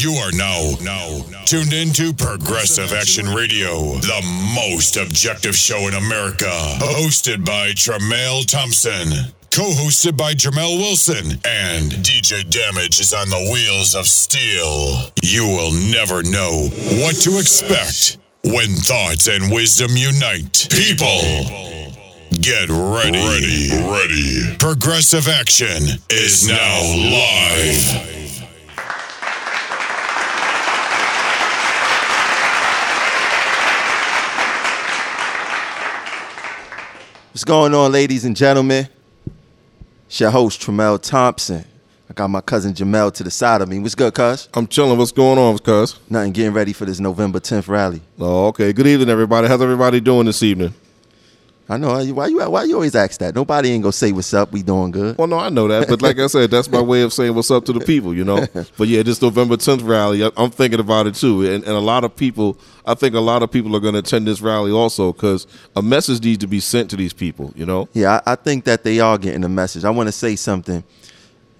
You are now, now, tuned into Progressive Action Radio, the most objective show in America. Hosted by Tremail Thompson. Co-hosted by Jamel Wilson and DJ Damage is on the wheels of steel. You will never know what to expect when thoughts and wisdom unite. People, get ready. Ready. Ready. Progressive Action is now live. What's going on, ladies and gentlemen? It's your host, Tremel Thompson. I got my cousin Jamel to the side of me. What's good, cuz? I'm chilling. What's going on, cuz? Nothing getting ready for this November 10th rally. Oh, okay. Good evening, everybody. How's everybody doing this evening? I know. Why you why you always ask that? Nobody ain't gonna say what's up. We doing good. Well, no, I know that, but like I said, that's my way of saying what's up to the people, you know. But yeah, this November 10th rally, I'm thinking about it too, and, and a lot of people, I think a lot of people are going to attend this rally also because a message needs to be sent to these people, you know. Yeah, I, I think that they are getting the message. I want to say something.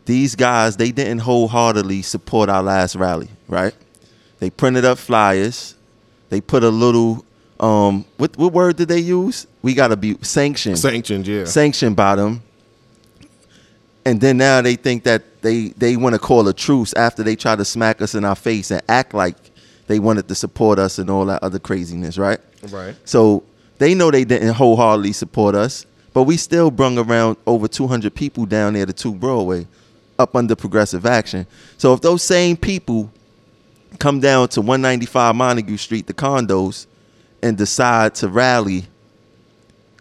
These guys, they didn't wholeheartedly support our last rally, right? They printed up flyers. They put a little, um, what what word did they use? We got to be sanctioned. Sanctioned, yeah. sanctioned by them. And then now they think that they they want to call a truce after they try to smack us in our face and act like they wanted to support us and all that other craziness, right? Right. So they know they didn't wholeheartedly support us, but we still brung around over 200 people down there to 2 Broadway up under progressive action. So if those same people come down to 195 Montague Street, the condos, and decide to rally,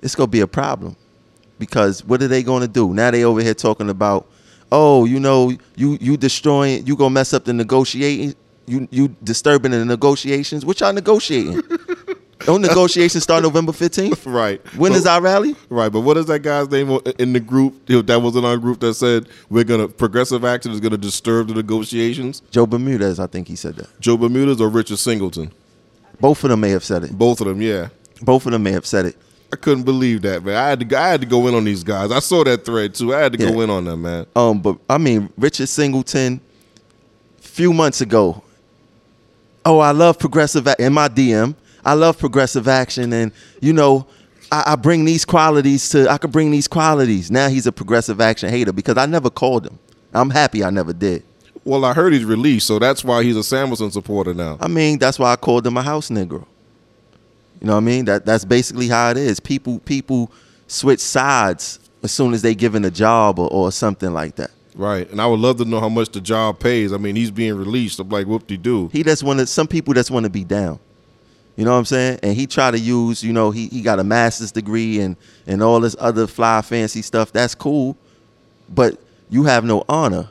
it's gonna be a problem. Because what are they gonna do? Now they over here talking about, oh, you know, you you destroying, you gonna mess up the negotiating, you you disturbing the negotiations. What y'all negotiating? Don't negotiations start November 15th? Right. When But- is our rally? Right, but what is that guy's name in the group that was in our group that said we're gonna progressive action is gonna disturb the negotiations? Joe Bermudez, I think he said that. Joe Bermudez or Richard Singleton? Both of them may have said it. Both of them, yeah. Both of them may have said it. I couldn't believe that, man. I had to, I had to go in on these guys. I saw that thread too. I had to go in on them, man. Um, but I mean, Richard Singleton, few months ago. Oh, I love progressive in my DM. I love progressive action, and you know, I, I bring these qualities to. I could bring these qualities. Now he's a progressive action hater because I never called him. I'm happy I never did. Well, I heard he's released, so that's why he's a Samuelsen supporter now. I mean, that's why I called him a house negro. You know what I mean? That that's basically how it is. People people switch sides as soon as they given a job or, or something like that. Right, and I would love to know how much the job pays. I mean, he's being released. I'm like, whoop de doo. He just wanted some people just want to be down. You know what I'm saying? And he tried to use, you know, he, he got a master's degree and and all this other fly fancy stuff. That's cool, but you have no honor.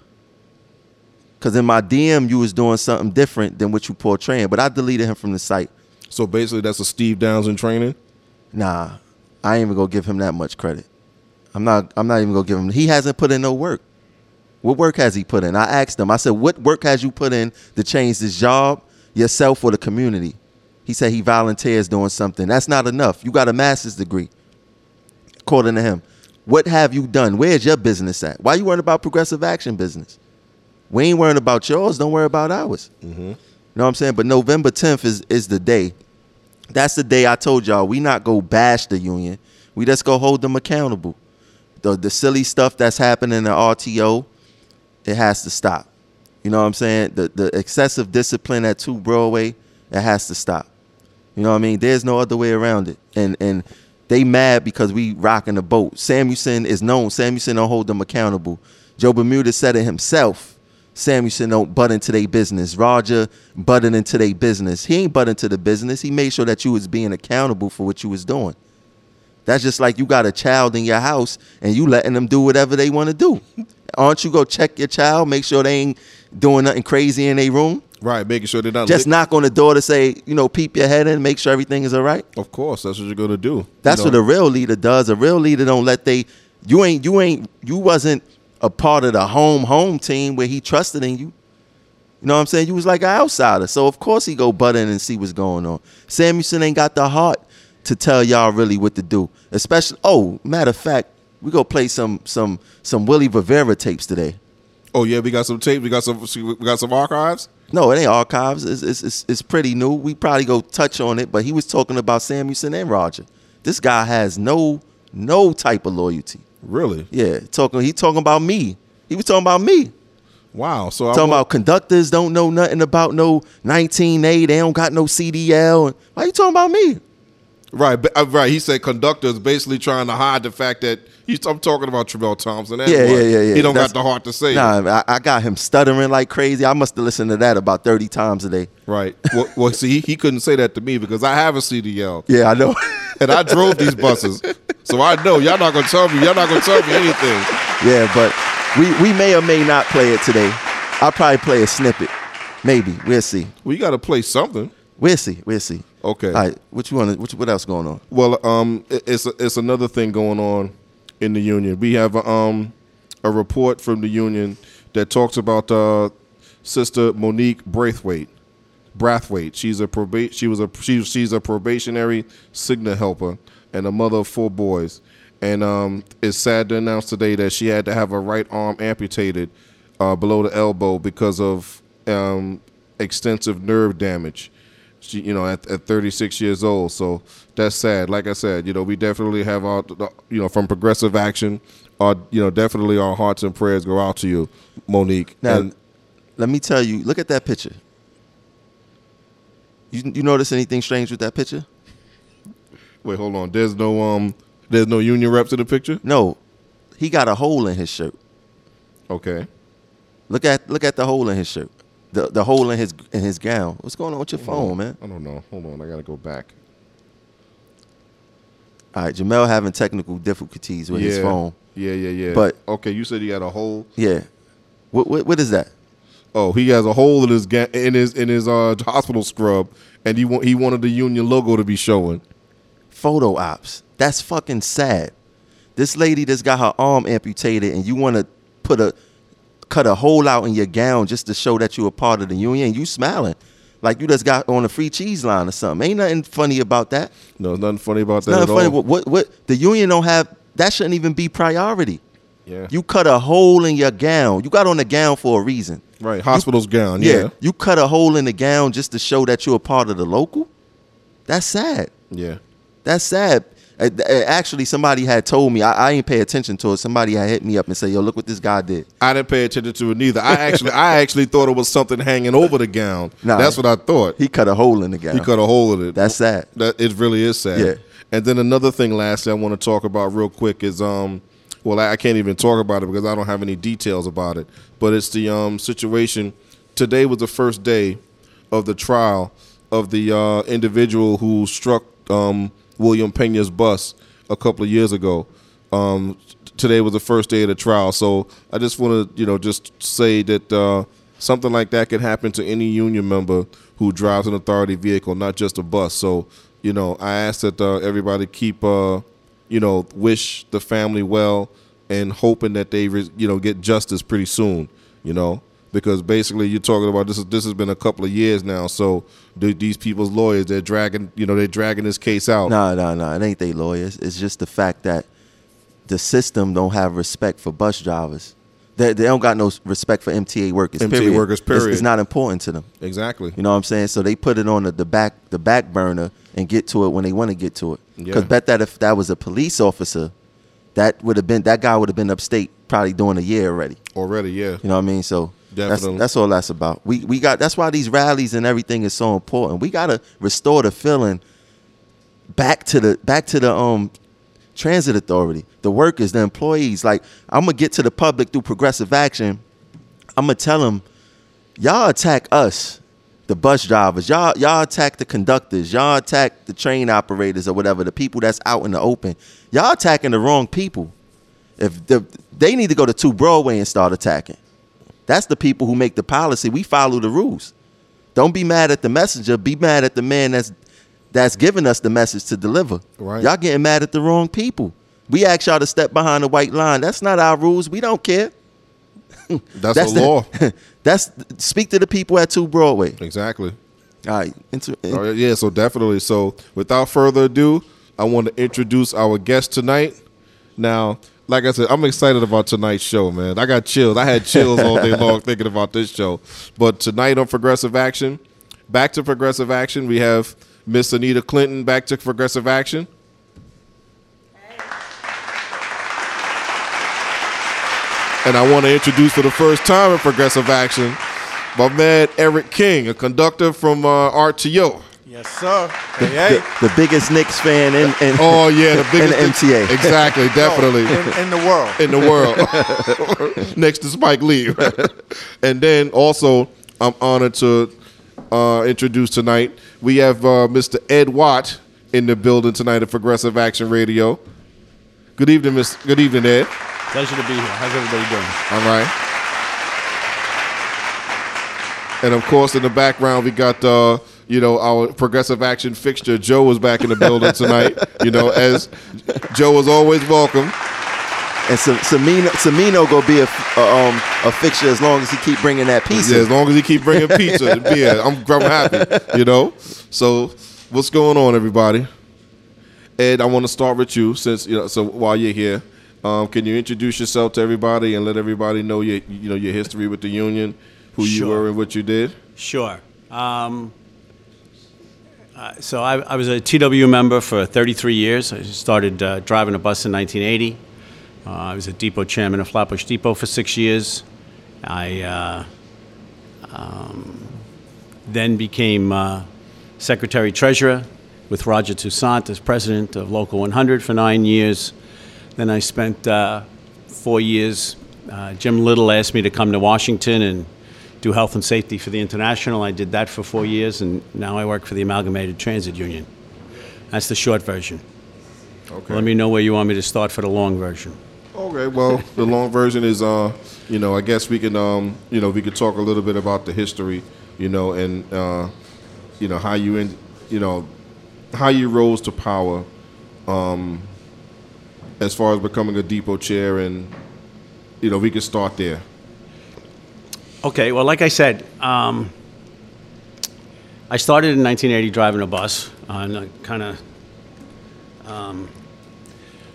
Cause in my DM you was doing something different than what you portraying. But I deleted him from the site. So basically, that's a Steve Downs in training. Nah, I ain't even gonna give him that much credit. I'm not. I'm not even gonna give him. He hasn't put in no work. What work has he put in? I asked him. I said, "What work has you put in to change this job, yourself, or the community?" He said he volunteers doing something. That's not enough. You got a master's degree. According to him, what have you done? Where's your business at? Why you worrying about progressive action business? We ain't worrying about yours. Don't worry about ours. You know what I'm saying? But November 10th is is the day. That's the day I told y'all we not go bash the union. We just go hold them accountable. The the silly stuff that's happening in the RTO, it has to stop. You know what I'm saying? The the excessive discipline at two Broadway, it has to stop. You know what I mean? There's no other way around it. And and they mad because we rocking the boat. Samuelsen is known. Samuelsen don't hold them accountable. Joe Bermudez said it himself. Samuelsen don't butt into their business. Roger butting into their business. He ain't butt into the business. He made sure that you was being accountable for what you was doing. That's just like you got a child in your house and you letting them do whatever they want to do. Aren't you go check your child, make sure they ain't doing nothing crazy in their room? Right, making sure they're not. Just lick- knock on the door to say, you know, peep your head in, make sure everything is all right. Of course, that's what you're gonna do. That's You know? what a real leader does. A real leader don't let they you ain't you ain't you wasn't a part of the home home team where he trusted in you. You know what I'm saying? You was like an outsider. So of course he go butt in and see what's going on. Samuelsen ain't got the heart to tell y'all really what to do. Especially oh, matter of fact, we go play some some some Willie Rivera tapes today. Oh yeah, we got some tape. We got some. We got some archives. No, it ain't archives. It's, it's, it's, it's pretty new. We probably go touch on it, but he was talking about Samuelsen and Roger. This guy has no no type of loyalty. Really? Yeah, talking. He talking about me. He was talking about me. Wow. So talking about conductors don't know nothing about no 19A. They don't got no CDL. Why you talking about me? Right, but- uh, right. He said conductors basically trying to hide the fact that he's. I'm talking about Travell Thompson. and Yeah, yeah, yeah, yeah. He don't That's- got the heart to say. it. Nah, I, I got him stuttering like crazy. I must have listened to that about 30 times a day. Right. Well, well, see, he, he couldn't say that to me because I have a CDL Yeah, I know. and I drove these buses, so I know y'all not gonna tell me. Y'all not gonna tell me anything. yeah, but we, we may or may not play it today. I'll probably play a snippet. Maybe. We'll see. Well, you got to play something. We'll see. We'll see. Okay. All right. What you want? What, what else going on? Well, um, it- it's it's another thing going on in the union. We have a, um a report from the union that talks about uh, Sister Monique Braithwaite. Brathwaite. She's a probate. She was a she, she's a probationary signal helper and a mother of four boys. And um, it's sad to announce today that she had to have her right arm amputated uh, below the elbow because of um, extensive nerve damage. She, you know, at, at 36 years old. So that's sad. Like I said, you know, we definitely have our, you know, from Progressive Action, our, you know, definitely our hearts and prayers go out to you, Monique. Now, and let me tell you. Look at that picture. You you notice anything strange with that picture? wait, hold on. There's no um, there's no union reps in the picture. No, he got a hole in his shirt. Okay. Look at look at the hole in his shirt. The the hole in his in his gown. What's going on with your phone, man? I don't know. Hold on. I gotta go back. All right, Jamel having technical difficulties with yeah. his phone. Yeah, yeah, yeah. But- okay, you said he had a hole. Yeah. What what, what is that? Oh, he has a hole in his ga- in his in his uh hospital scrub, and he want he wanted the union logo to be showing. Photo ops. That's fucking sad. This lady that's got her arm amputated and you want to put a cut a hole out in your gown just to show that you're a part of the union. You smiling like you just got on a free cheese line or something. Ain't nothing funny about that. No, nothing funny about that Nothing at funny. What, what what the union don't have that shouldn't even be priority. Yeah. You cut a hole in your gown. You got on the gown for a reason. right. Hospital's gown. Yeah. Yeah. You cut a hole in the gown just to show that you're a part of the local. That's sad. Yeah. That's sad. Uh, uh, Actually, somebody had told me. I, I ain't pay attention to it. Somebody had hit me up and say, "Yo, look what this guy did." I didn't pay attention to it neither. I actually, I actually thought it was something hanging over the gown. Nah. That's what I thought. He cut a hole in the gown. He cut a hole in it. That's sad. That it really is sad. Yeah. And then another thing, lastly, I want to talk about real quick is um, well, I, I can't even talk about it because I don't have any details about it. But it's the um situation. Today was the first day of the trial of the uh, individual who struck um, William Pena's bus a couple of years ago. Um, today was the first day of the trial, so I just want to, you know, just say that uh, something like that could happen to any union member who drives an authority vehicle, not just a bus. So, you know, I ask that uh, everybody keep, uh, you know, wish the family well and hoping that they, you know, get justice pretty soon. You know, because basically you're talking about this. Is, this has been a couple of years now. So th- these people's lawyers, they're dragging, you know, they're dragging this case out. Nah, nah, nah. It ain't they lawyers. It's just the fact that the system don't have respect for bus drivers. They, they don't got no respect for MTA workers. MTA period. workers, It's- It's, not important to them. Exactly. You know what I'm saying? So they put it on the, the back the back burner and get to it when they want to get to it. Because Yeah. bet that if that was a police officer, that would have been that guy would have been upstate probably doing a year already. Already, yeah. You know what I mean? So Definitely. that's all that's about. We we got that's why these rallies and everything is so important. We gotta restore the feeling back to the back to the um transit authority, the workers, the employees. Like I'm gonna get to the public through progressive action. I'm gonna tell them, y'all attack us, the bus drivers. Y'all y'all attack the conductors. Y'all attack the train operators or whatever, the people that's out in the open. Y'all attacking the wrong people. If the, they need to go to two Broadway and start attacking. That's the people who make the policy. We follow the rules. Don't be mad at the messenger. Be mad at the man that's that's giving us the message to deliver. Right. Y'all getting mad at the wrong people. We ask y'all to step behind the white line. That's not our rules. We don't care. That's, the law. that's speak to the people at two Broadway. exactly. All right. Inter- All right, yeah, so definitely. So without further ado, I want to introduce our guest tonight. Now, like I said, I'm excited about tonight's show, man. I got chills. I had chills all day long thinking about this show. But tonight on Progressive Action, back to Progressive Action, we have Miss Anita Clinton back to Progressive Action. And I want to introduce for the first time in Progressive Action my man Eric King, a conductor from uh, RTO. Yes, sir. The, Hey, hey. the, the biggest Knicks fan in, in Oh yeah, the in the MTA. Exactly, definitely. in, in the world. in the world next to Spike Lee. and then also, I'm honored to uh, introduce tonight. We have uh, Mr. Ed Watt in the building tonight at Progressive Action Radio. Good evening, Miss. Good evening, Ed. Pleasure to be here. How's everybody doing? All right. And of course, in the background, we got uh, you know our progressive action fixture. Joe was back in the building tonight. You know, as Joe was always welcome. And Sam- Samino, Samino gonna be a, f- uh, um, a fixture as long as he keep bringing that pizza. Yeah, as long as he keep bringing pizza and beer, I'm, I'm happy. You know. So, what's going on, everybody? Ed, I want to start with you since you know. So while you're here, um, can you introduce yourself to everybody and let everybody know your you know your history with the union, who you were and what you did? Sure. Um, uh, so I, I was a TW member for 33 years. I started uh, driving a bus in 1980. Uh, I was a depot chairman of Flatbush Depot for six years. I uh, um, then became uh, secretary treasurer with Roger Toussaint as president of Local 100 for nine years. Then I spent four years. Jim Little asked me to come to Washington and do health and safety for the International. I did that for four years, and now I work for the Amalgamated Transit Union. That's the short version. Okay. Let me know where you want me to start for the long version. Okay, well, the long version is, uh, you know, I guess we can, um, you know, we could talk a little bit about the history, you know, and, uh, you know, how you, in, you know, how you rose to power, um, as far as becoming a depot chair, and, you know, we could start there. Okay, well, like I said, um, I started in 1980 driving a bus, uh, and kind of um,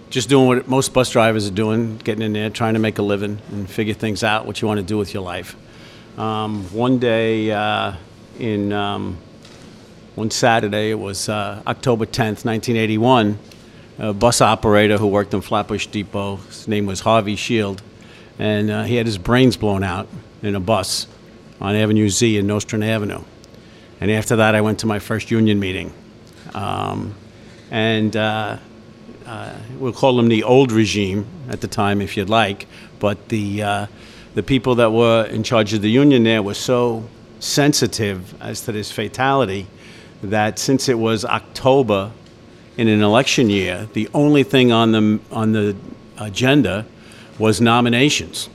just doing what most bus drivers are doing, getting in there, trying to make a living and figure things out, what you want to do with your life. Um, one day uh, in um, one Saturday, it was uh, October 10th, 1981, a bus operator who worked in Flatbush Depot, his name was Harvey Shield, and uh, he had his brains blown out in a bus on Avenue Z in Nostrand Avenue. And after that, I went to my first union meeting. Um, and uh, uh, we'll call them the old regime at the time, if you'd like. But the, uh, the people that were in charge of the union there were so sensitive as to this fatality that since it was October in an election year, the only thing on the, on the agenda was nominations.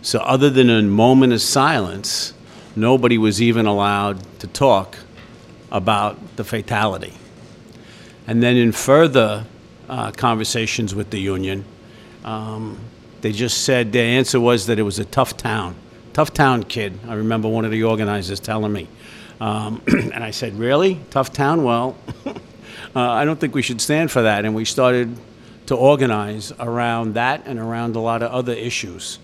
So, other than a moment of silence, nobody was even allowed to talk about the fatality. And then, in further uh, conversations with the union, um, they just said their answer was that it was a tough town. Tough town, kid. I remember one of the organizers telling me. Um, and I said, Really? Tough town? Well, uh, I don't think we should stand for that. And we started to organize around that and around a lot of other issues.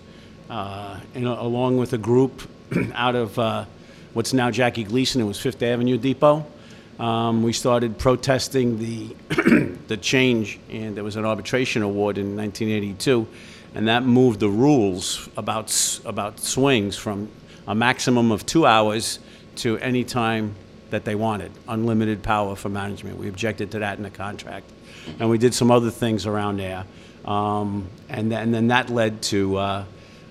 Uh, and a- along with a group out of uh, what's now Jackie Gleason, it was Fifth Avenue Depot. Um, we started protesting the the change, and there was an arbitration award in 1982, and that moved the rules about about swings from a maximum of two hours to any time that they wanted, unlimited power for management. We objected to that in the contract, and we did some other things around there, um, and, then, and then that led to uh,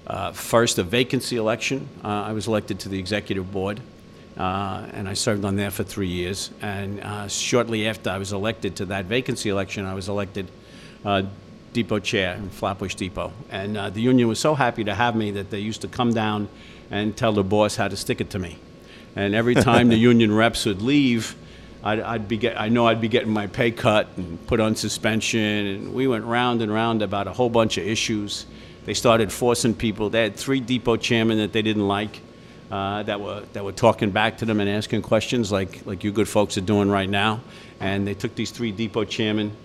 uh, first a vacancy election. Uh, I was elected to the executive board. Uh, and I served on there for three years. And uh, shortly after I was elected to that vacancy election, I was elected uh, depot chair in Flatbush Depot. And uh, the union was so happy to have me that they used to come down and tell the boss how to stick it to me. And every time the union reps would leave, I'd, I'd be get, I know I'd be getting my pay cut and put on suspension. And we went round and round about a whole bunch of issues. They started forcing people. They had three depot chairmen that they didn't like uh, that were that were talking back to them and asking questions like like you good folks are doing right now. And they took these three depot chairmen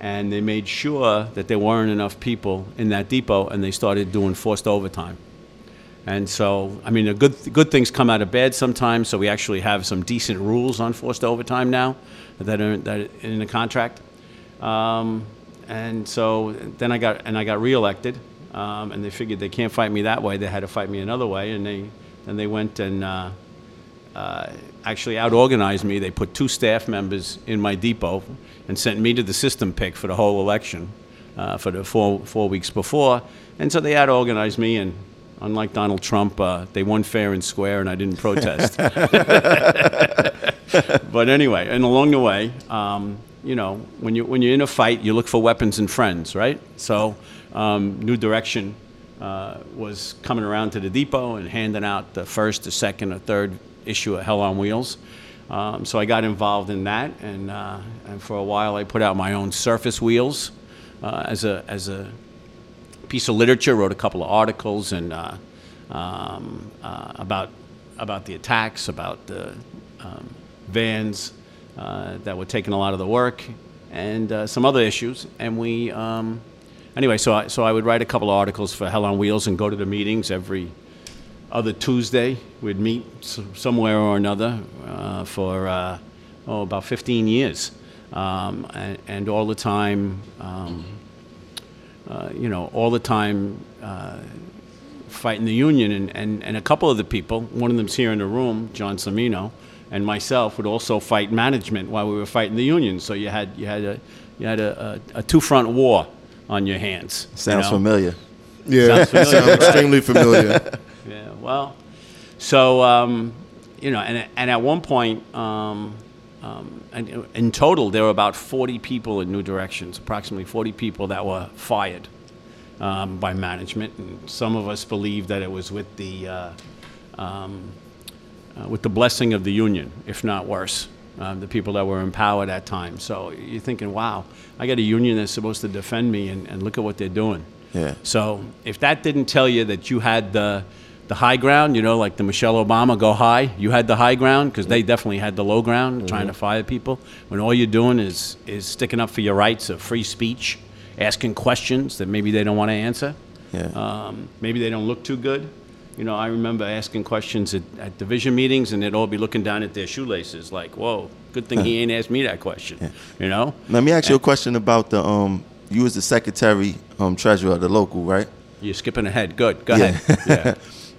and they made sure that there weren't enough people in that depot, and they started doing forced overtime. And so, I mean, good good things come out of bad sometimes. So we actually have some decent rules on forced overtime now that are that are in the contract. Um, and so then I got and I got reelected, um, and they figured they can't fight me that way. They had to fight me another way, and they then they went and uh, uh, actually out organized me. They put two staff members in my depot and sent me to the system pick for the whole election uh, for the four four weeks before. And so they out organized me and unlike Donald Trump, uh, they won fair and square, and I didn't protest. but anyway, and along the way, um, you know, when you when you're in a fight, you look for weapons and friends, right? So, um, New Direction uh, was coming around to the depot and handing out the first, the second, or third issue of Hell on Wheels. Um, so I got involved in that, and, uh, and for a while I put out my own surface wheels uh, as a as a piece of literature, wrote a couple of articles and uh, um, uh, about about the attacks, about the um, vans uh, that were taking a lot of the work, and some other issues. And we, um, anyway, so I, so I would write a couple of articles for Hell on Wheels and go to the meetings every other Tuesday. We'd meet somewhere or another uh, for uh, oh about 15 years, um, and, and all the time. Um, uh, you know, all the time uh, fighting the union. And, and, and a couple of the people, one of them's here in the room, John Samino, and myself would also fight management while we were fighting the union. So you had, you had, a, you had a, a, a two front war on your hands. you Sounds know? familiar. Yeah, Sounds familiar, sounds right? extremely familiar. Yeah, well, so, um, you know, and, and at one point, um, um, and in total, there were about 40 people in New Directions, approximately 40 people that were fired um, by management. And some of us believe that it was with the, uh, um, uh, with the blessing of the union, if not worse. Um, the people that were in power at that time. So you're thinking, wow, I got a union that's supposed to defend me, and, and look at what they're doing. Yeah. So if that didn't tell you that you had the the high ground, you know, like the Michelle Obama go high, you had the high ground because they definitely had the low ground, trying to fire people. When all you're doing is is sticking up for your rights of free speech, asking questions that maybe they don't want to answer. Yeah. Um, maybe they don't look too good. You know, I remember asking questions at, at division meetings, and they'd all be looking down at their shoelaces, like, "Whoa, good thing he ain't asked me that question." You know? Let me ask you a question about the um. You was the secretary, um, treasurer of the local, right? You're skipping ahead. Good. Go Yeah. ahead. Yeah.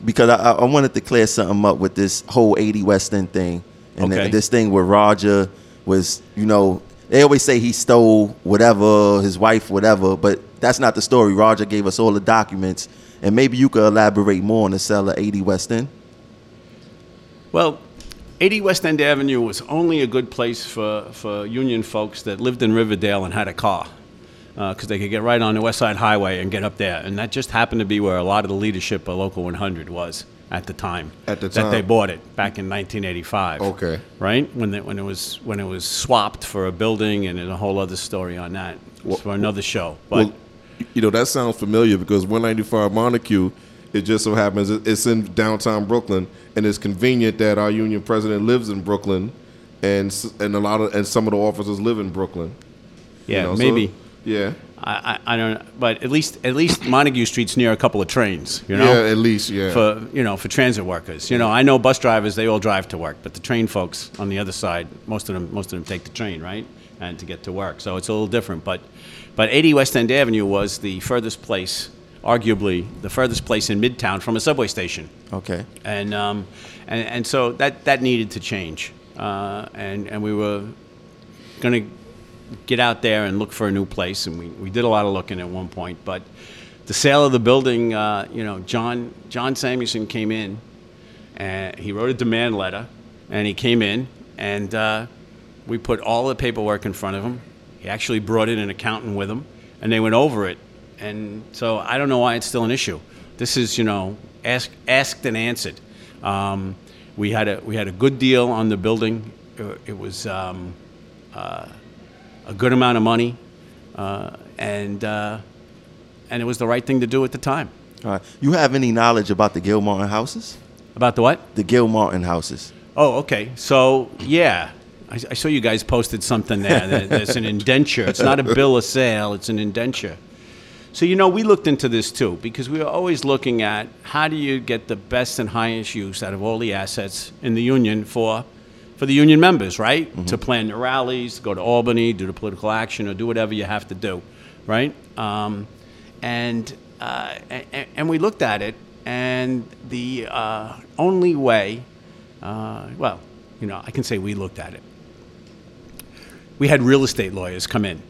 because I, I wanted to clear something up with this whole 80 West End thing. And Okay. th- this thing where Roger was, you know, they always say he stole whatever, his wife, whatever, but that's not the story. Roger gave us all the documents. And maybe you could elaborate more on the sale of 80 West End. Well, 80 West End Avenue was only a good place for, for union folks that lived in Riverdale and had a car uh, because they could get right on the West Side Highway and get up there. And that just happened to be where a lot of the leadership of Local 100 was at the time. At the time That they bought it back in 1985. Okay. Right? When, the, when, it was, when it was swapped for a building and a whole other story on that It's for another show. But Well, you know that sounds familiar because 195 Montague, it just so happens it's in downtown Brooklyn, and it's convenient that our union president lives in Brooklyn, and and a lot of and some of the officers live in Brooklyn. you yeah, know, so- maybe. yeah. I, I, I don't know. But at least, at least Montague Street's near a couple of trains, you know? Yeah, at least yeah. for you know for transit workers. You know, I know bus drivers; they all drive to work, but the train folks on the other side, most of them, most of them take the train, right, and to get to work. So it's a little different. But but 80 West End Avenue was the furthest place, arguably the furthest place in Midtown from a subway station, Okay. and um, and and so that that needed to change, uh, and and we were going to get out there and look for a new place, and we, we did a lot of looking at one point. But the sale of the building, uh, you know, John John Samuelsen came in, and he wrote a demand letter, and he came in, and uh, we put all the paperwork in front of him. He actually brought in an accountant with him, and they went over it. And so I don't know why it's still an issue. This is, you know, ask, asked and answered. Um, we had a we had a good deal on the building. Uh, It was. Um, a good amount of money, uh, and uh, and it was the right thing to do at the time. All right. You have any knowledge about the Gilmartin houses? About the what? The Gilmartin houses. Oh, okay. So yeah, I, I saw you guys posted something there. that There's an indenture. It's not a bill of sale. It's an indenture. So you know, we looked into this too because we were always looking at how do you get the best and highest use out of all the assets in the union for for the union members, right? To plan the rallies, go to Albany, do the political action, or do whatever you have to do, right? Um, and, uh, and and we looked at it, and the uh, only way, uh, well, you know, I can say we looked at it. We had real estate lawyers come in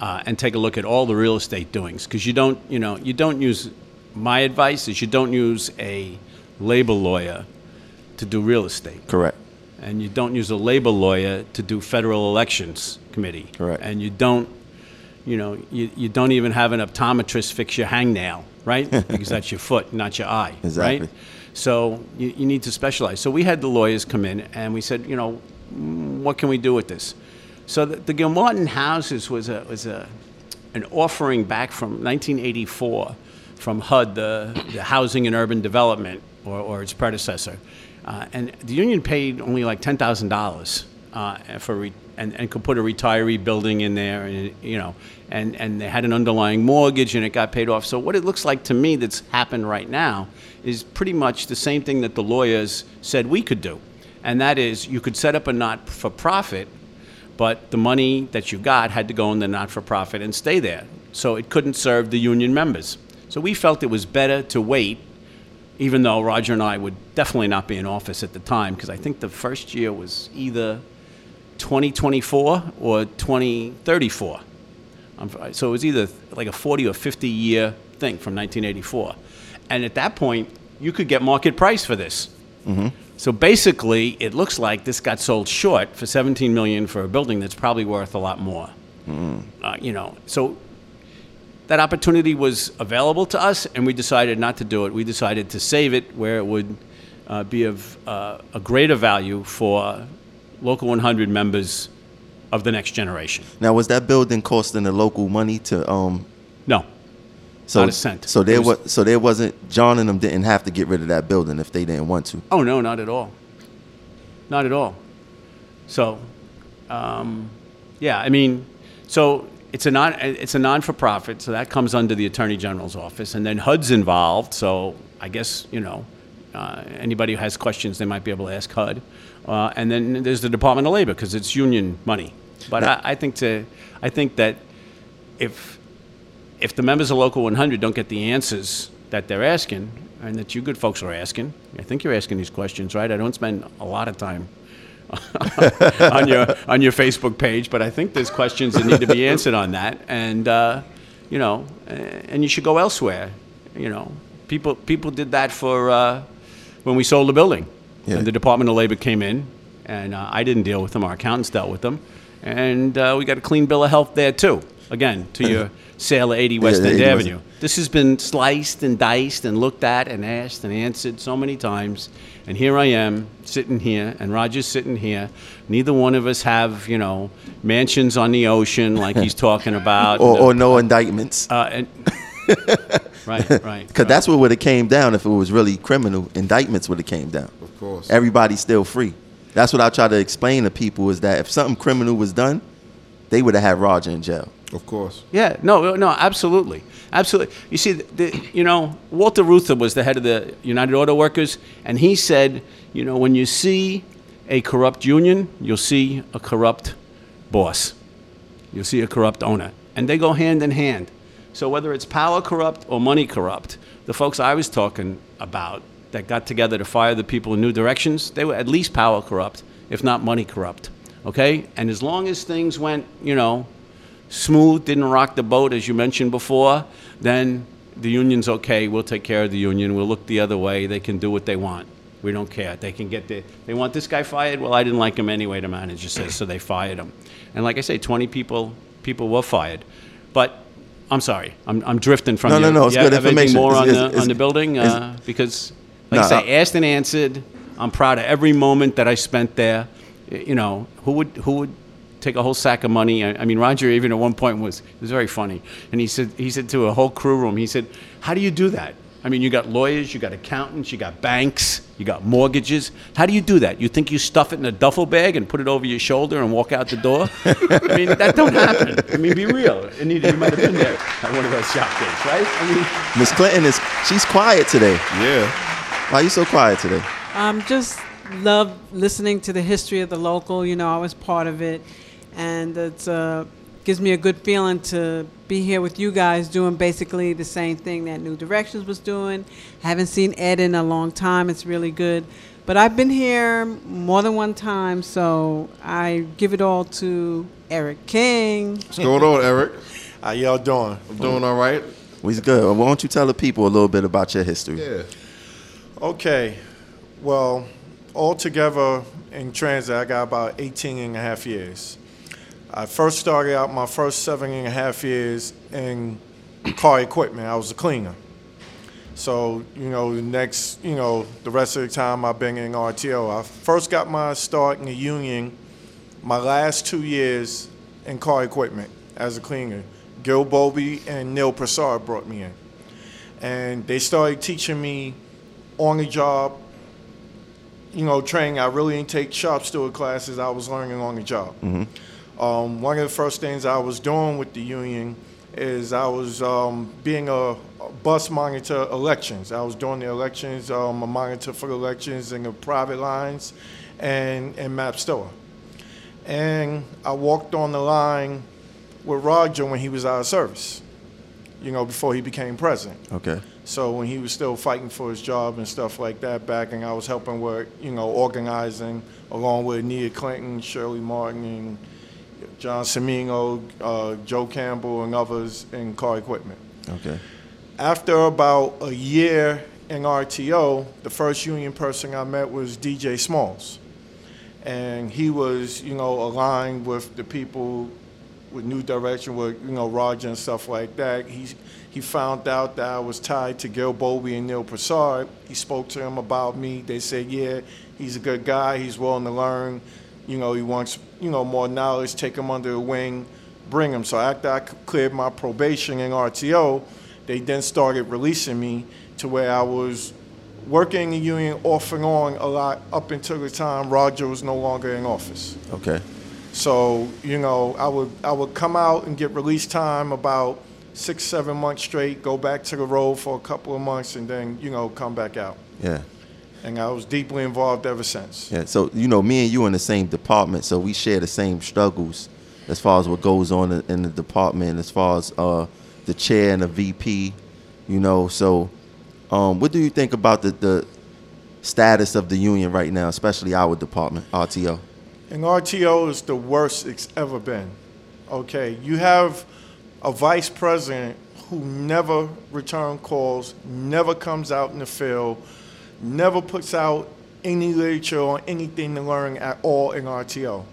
uh, and take a look at all the real estate doings because you don't, you know, you don't use. My advice is you don't use a labor lawyer to do real estate Correct. and you don't use a labor lawyer to do federal elections committee. Correct. And you don't, you know, you, you don't even have an optometrist fix your hangnail, right? because that's your foot, not your eye, Exactly. right? So you, you need to specialize. So we had the lawyers come in and we said, you know, "Mm, what can we do with this? So the, the Gilmartin houses was a was a an offering back from 1984 from HUD, the, the Housing and Urban Development, or, or its predecessor. Uh, and the union paid only like $10,000 uh, for re- and, and could put a retiree building in there, and, you know, and, and they had an underlying mortgage and it got paid off. So what it looks like to me that's happened right now is pretty much the same thing that the lawyers said we could do. And that is you could set up a not-for-profit but the money that you got had to go in the not-for-profit and stay there. So it couldn't serve the union members. So we felt it was better to wait, even though Roger and I would definitely not be in office at the time, because I think the first year was either 2024 or 2034. Um, So it was either like a 40 or 50 year thing from 1984. And at that point, you could get market price for this. So basically, it looks like this got sold short for 17 million for a building that's probably worth a lot more. Uh, you know, so that opportunity was available to us, and we decided not to do it. We decided to save it where it would uh, be of uh, a greater value for local 100 members of the next generation. Now, was that building costing the local money to um? No, So, Not a cent. So there was, so there wasn't John and them didn't have to get rid of that building if they didn't want to. Oh no, not at all. Not at all. So, um, yeah, I mean, so it's a non it's a non for profit, so that comes under the attorney general's office, and then HUD's involved. So I guess you know uh, anybody who has questions, they might be able to ask HUD, uh, and then there's the Department of Labor because it's union money. But I, I think to I think that if if the members of Local 100 don't get the answers that they're asking, and that you good folks are asking, I think you're asking these questions, right? I don't spend a lot of time on your on your Facebook page, but I think there's questions that need to be answered on that, and uh, you know, and you should go elsewhere. You know, people people did that for uh, when we sold the building, Yeah. and the Department of Labor came in, and uh, I didn't deal with them. Our accountants dealt with them, and uh, we got a clean bill of health there too. Again, to your sale of 80 West Yeah, End 80 West Avenue. This has been sliced and diced and looked at and asked and answered so many times. And here I am sitting here, and Roger's sitting here. Neither one of us have, you know, mansions on the ocean like he's talking about. Or, or no indictments. uh, and, right, right. Because that's what would have came down if it was really criminal. Indictments would have came down. Of course. Everybody's still free. That's what I try to explain to people is that if something criminal was done, they would have had Roger in jail. Of course. Yeah, no, no, absolutely, absolutely. You see, the, you know, Walter Reuther was the head of the United Auto Workers, and he said, you know, when you see a corrupt union, you'll see a corrupt boss, you'll see a corrupt owner, and they go hand in hand. So whether it's power corrupt or money corrupt, the folks I was talking about that got together to fire the people in new directions, they were at least power corrupt, if not money corrupt. Okay, and as long as things went, you know, smooth, didn't rock the boat, as you mentioned before, then the union's okay. We'll take care of the union. We'll look the other way. They can do what they want. We don't care. They can get the. They want this guy fired. Well, I didn't like him anyway. The manager says so. They fired him, and like I say, 20 people people were fired. But I'm sorry, I'm, I'm drifting from No, you. no, no, it's You good information. more It's- on it's- the it's- on the building uh, because, like I say, asked and answered. I'm proud of every moment that I spent there. You know, who would who would take a whole sack of money? I, I mean, Roger even at one point was it was very funny, and he said he said to a whole crew room, he said, "How do you do that? I mean, you got lawyers, you got accountants, you got banks, you got mortgages. How do you do that? You think you stuff it in a duffel bag and put it over your shoulder and walk out the door? I mean, that don't happen. I mean, be real. Anita, you might have been there at one of those shop days, right? I mean, Miss Clinton is she's quiet today. Yeah. Why are you so quiet today? Um, just love listening to the history of the local. You know, I was part of it, and it uh, gives me a good feeling to be here with you guys doing basically the same thing that New Directions was doing. I haven't seen Ed in a long time. It's really good. But I've been here more than one time, so I give it all to Eric King. What's going on, Eric? How y'all doing? I'm doing all right. We's good. Why don't you tell the people a little bit about your history? Yeah. Okay. Well, altogether in transit, I got about 18 and a half years. I first started out my first seven and a half years in car equipment. I was a cleaner. So, you know, the next, you know, the rest of the time I've been in RTO. I first got my start in the union my last two years in car equipment as a cleaner. Gil Bobby and Neil Prasad brought me in. And they started teaching me on the job, you know, training. I really didn't take shop steward classes. I was learning on the job. Mm-hmm. Um, one of the first things I was doing with the union is I was um, being a, bus monitor elections. I was doing the elections, um, a monitor for elections in the private lines and, and MaBSTOA. And I walked on the line with Roger when he was out of service, you know, before he became president. Okay. So when he was still fighting for his job and stuff like that back, and I was helping with, you know, organizing along with Nia Clinton, Shirley Martin, and John Semino, uh, Joe Campbell, and others in car equipment. Okay. After about a year in RTO, the first union person I met was DJ Smalls. And he was, you know, aligned with the people with New Direction, with, you know, Roger and stuff like that. He, he found out that I was tied to Gil Bobby and Neil Prasad. He spoke to him about me. They said, yeah, he's a good guy. He's willing to learn. You know, he wants, you know, more knowledge. Take them under the wing, bring them. So after I cleared my probation in RTO, they then started releasing me to where I was working in the union off and on a lot up until the time Roger was no longer in office. Okay. So, you know, I would I would come out and get release time about six, seven months straight, go back to the road for a couple of months and then, you know, come back out. Yeah. And I was deeply involved ever since. Yeah. So you know, me and you in the same department, so we share the same struggles as far as what goes on in- the department, as far as uh, the chair and the VP. You know, so um, what do you think about the, the status of the union right now, especially our department, RTO? And RTO is the worst it's ever been. Okay, you have a vice president who never return calls, never comes out in the field, never puts out any literature or anything to learn at all in RTO.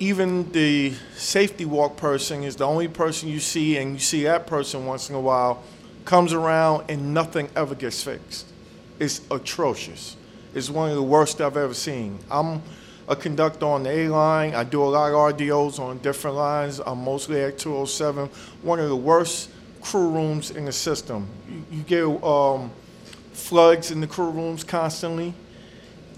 Even the safety walk person is the only person you see, and you see that person once in a while, comes around and nothing ever gets fixed. It's atrocious. It's one of the worst I've ever seen. I'm a conductor on the A line. I do a lot of RDOs on different lines. I'm mostly at 207. One of the worst crew rooms in the system. You, you get um, floods in the crew rooms constantly.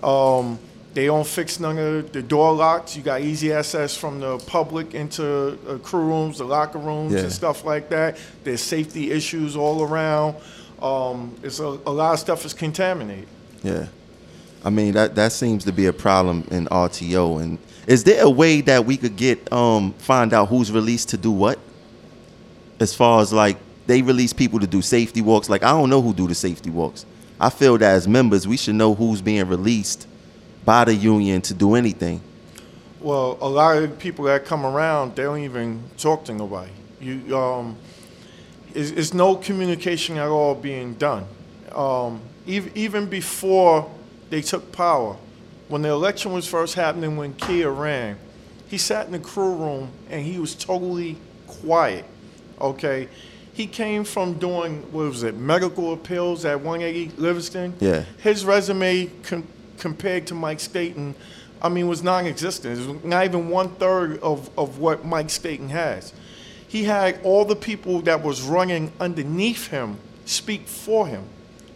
Um, they don't fix none of the door locks. You got easy access from the public into uh, crew rooms, the locker rooms, Yeah. and stuff like that. There's safety issues all around. Um, it's a, a lot of stuff is contaminated. Yeah. I mean that that seems to be a problem in RTO. And is there a way that we could get um find out who's released to do what? As far as like they release people to do safety walks. Like I don't know who do the safety walks. I feel that as members we should know who's being released by the union to do anything. Well, a lot of people that come around, they don't even talk to nobody. You, um, it's, it's no communication at all being done. Um, even, even before they took power, when the election was first happening, when Kia ran, he sat in the crew room and he was totally quiet. Okay, he came from doing what was it, medical appeals at 180 Livingston. Yeah. His resume com- compared to Mike Staten, I mean, was non-existent. It was not even one third of, of what Mike Staten has. He had all the people that was running underneath him speak for him.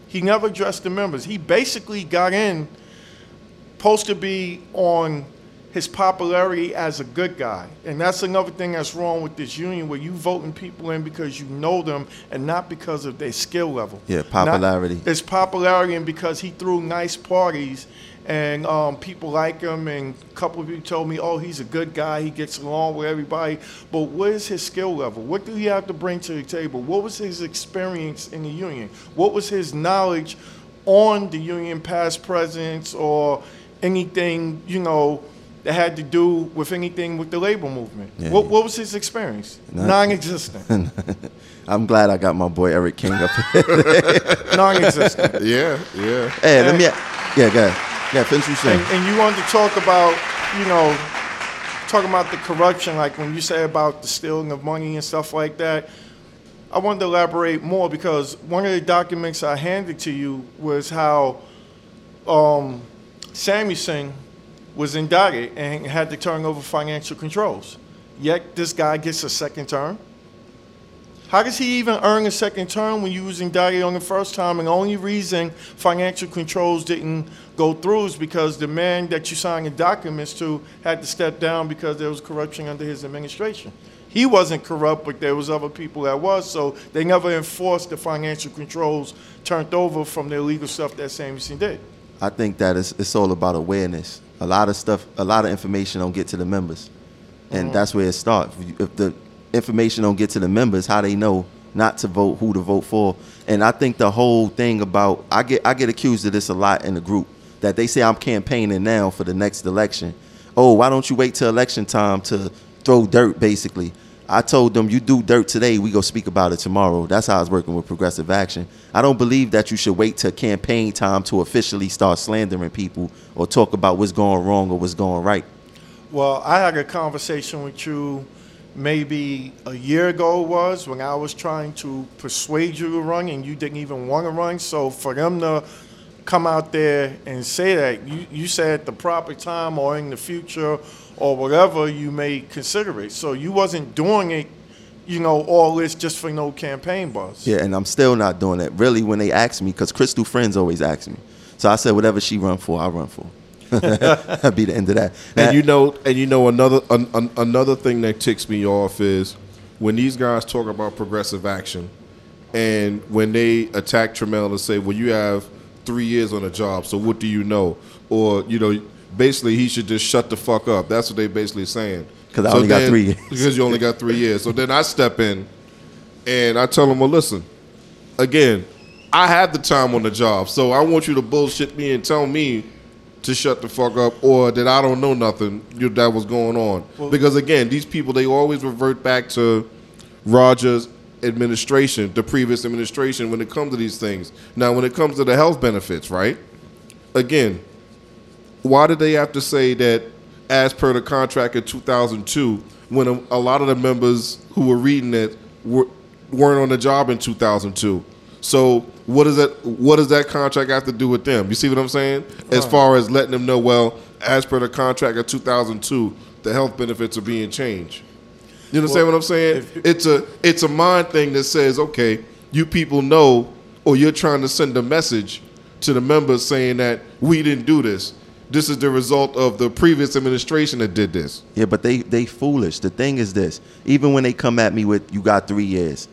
He never addressed the members. He basically got in, supposed to be on his popularity as a good guy. And that's another thing that's wrong with this union where you voting people in because you know them and not because of their skill level. Yeah, Not- popularity. it's popularity and because he threw nice parties and um, people like him and a couple of you told me, oh, he's a good guy, he gets along with everybody. But what is his skill level? What do he have to bring to the table? What was his experience in the union? What was his knowledge on the union past presidents or anything, you know, that had to do with anything with the labor movement? Yeah. What, what was his experience? None. Non-existent. I'm glad I got my boy Eric King up here. Non-existent. Yeah, yeah. hey, let me. Yeah, go ahead. Yeah, finish what you saying. And, and you wanted to talk about, you know, talking about the corruption, like when you say about the stealing of money and stuff like that. I wanted to elaborate more because one of the documents I handed to you was how um, Samuelsen was indicted and had to turn over financial controls. Yet this guy gets a second term. How does he even earn a second term when you was indicted on the first time? And the only reason financial controls didn't go through is because the man that you signed the documents to had to step down because there was corruption under his administration. He wasn't corrupt, but there was other people that was, so they never enforced the financial controls turned over from the illegal stuff that Samuelsen did. I think that it's, it's all about awareness. A lot of stuff, a lot of information don't get to the members, and mm. that's where it starts. If If the information don't get to the members, how they know not to vote, who to vote for, and I think the whole thing about I get I get accused of this a lot in the group that they say I'm campaigning now for the next election. Oh, why don't you wait till election time to throw dirt? Basically, I told them you do dirt today, we go speak about it tomorrow. That's how I was working with Progressive Action. I don't believe that you should wait till campaign time to officially start slandering people or talk about what's going wrong or what's going right. Well, I had a conversation with you maybe a year ago was when I was trying to persuade you to run and you didn't even want to run. So for them to come out there and say that, you, you said at the proper time or in the future or whatever, you may consider it. So you wasn't doing it, you know, all this just for no campaign buzz. Yeah, and I'm still not doing that. Really, when they ask me, because Crystal Friends always ask me. So I said, whatever she run for, I run for. That'd be the end of that. And you know, and you know another an, an, another thing that ticks me off is when these guys talk about progressive action, and when they attack Trammell and say, "Well, you have three years on the job, so what do you know?" Or you know, basically he should just shut the fuck up. That's what they basically saying. Because I only got three years. Because you only got three years. So then I step in, and I tell them, "Well, listen, again, I have the time on the job, so I want you to bullshit me and tell me to shut the fuck up or that I don't know nothing that was going on. because again, these people they always revert back to Rogers administration, the previous administration when it comes to these things. Now, when it comes to the health benefits, right? Again, why did they have to say that as per the contract in 2002 when a, a lot of the members who were reading it were, weren't on the job in 2002 so what does that what does that contract have to do with them? You see what i'm saying? As far as letting them know well as per the contract of 2002 the health benefits are being changed. You understand Well, what i'm saying? if- it's a it's a mind thing that says okay you people know or you're trying to send a message to the members saying that we didn't do this this is the result of the previous administration that did this. Yeah, but they they foolish. The thing is this: even when they come at me with "you got three years,"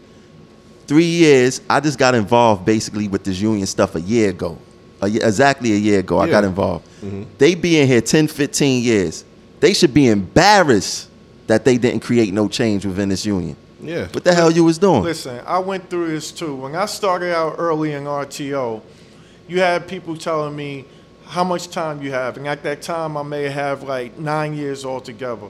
three years, I just got involved basically with this union stuff a year ago, a, ye- exactly a year ago. I got Yeah. involved. Mm-hmm. They be in here 10, 15 years. They should be embarrassed that they didn't create no change within this union. Yeah. What the hell you was doing? Listen, I went through this too. When I started out early in RTO, you had people telling me how much time you have, and at that time I may have like nine years altogether.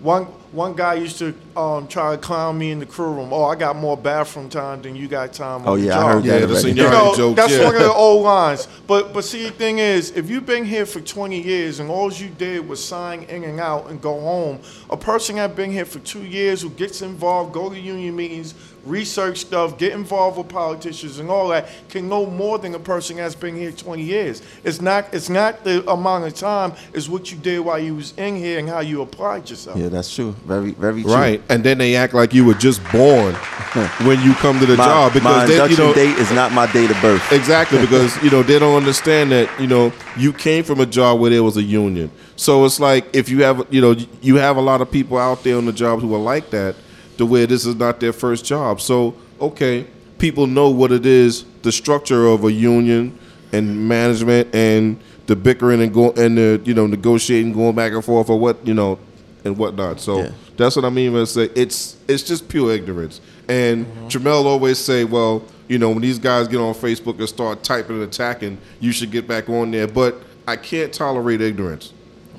One one guy used to um, try to clown me in the crew room. Oh, I got more bathroom time than you got time. Oh on the yeah, I heard Yeah, that already. You know, jokes, that's yeah. one of the old lines. But but see, the thing is, if you've been here for 20 years and all you did was sign in and out and go home, a person that been here for two years who gets involved, go to union meetings, research stuff, get involved with politicians and all that, can know more than a person that's been here 20 years. It's not it's not the amount of time, it's what you did while you was in here and how you applied yourself. Yeah, that's true. Very, very true. Right, and then they act like you were just born when you come to the My, job my because they, you induction know date is not my date of birth. exactly because you know they don't understand that you know you came from a job where there was a union. So it's like if you have you know you have a lot of people out there on the jobs who are like that, to where this is not their first job. So okay, people know what it is, the structure of a union and management and the bickering and go and the you know negotiating, going back and forth or what you know and whatnot. So Yeah. that's what I mean when I say it's it's just pure ignorance. And mm-hmm. Jamel always say, well, you know, when these guys get on Facebook and start typing and attacking, you should get back on there. But I can't tolerate ignorance.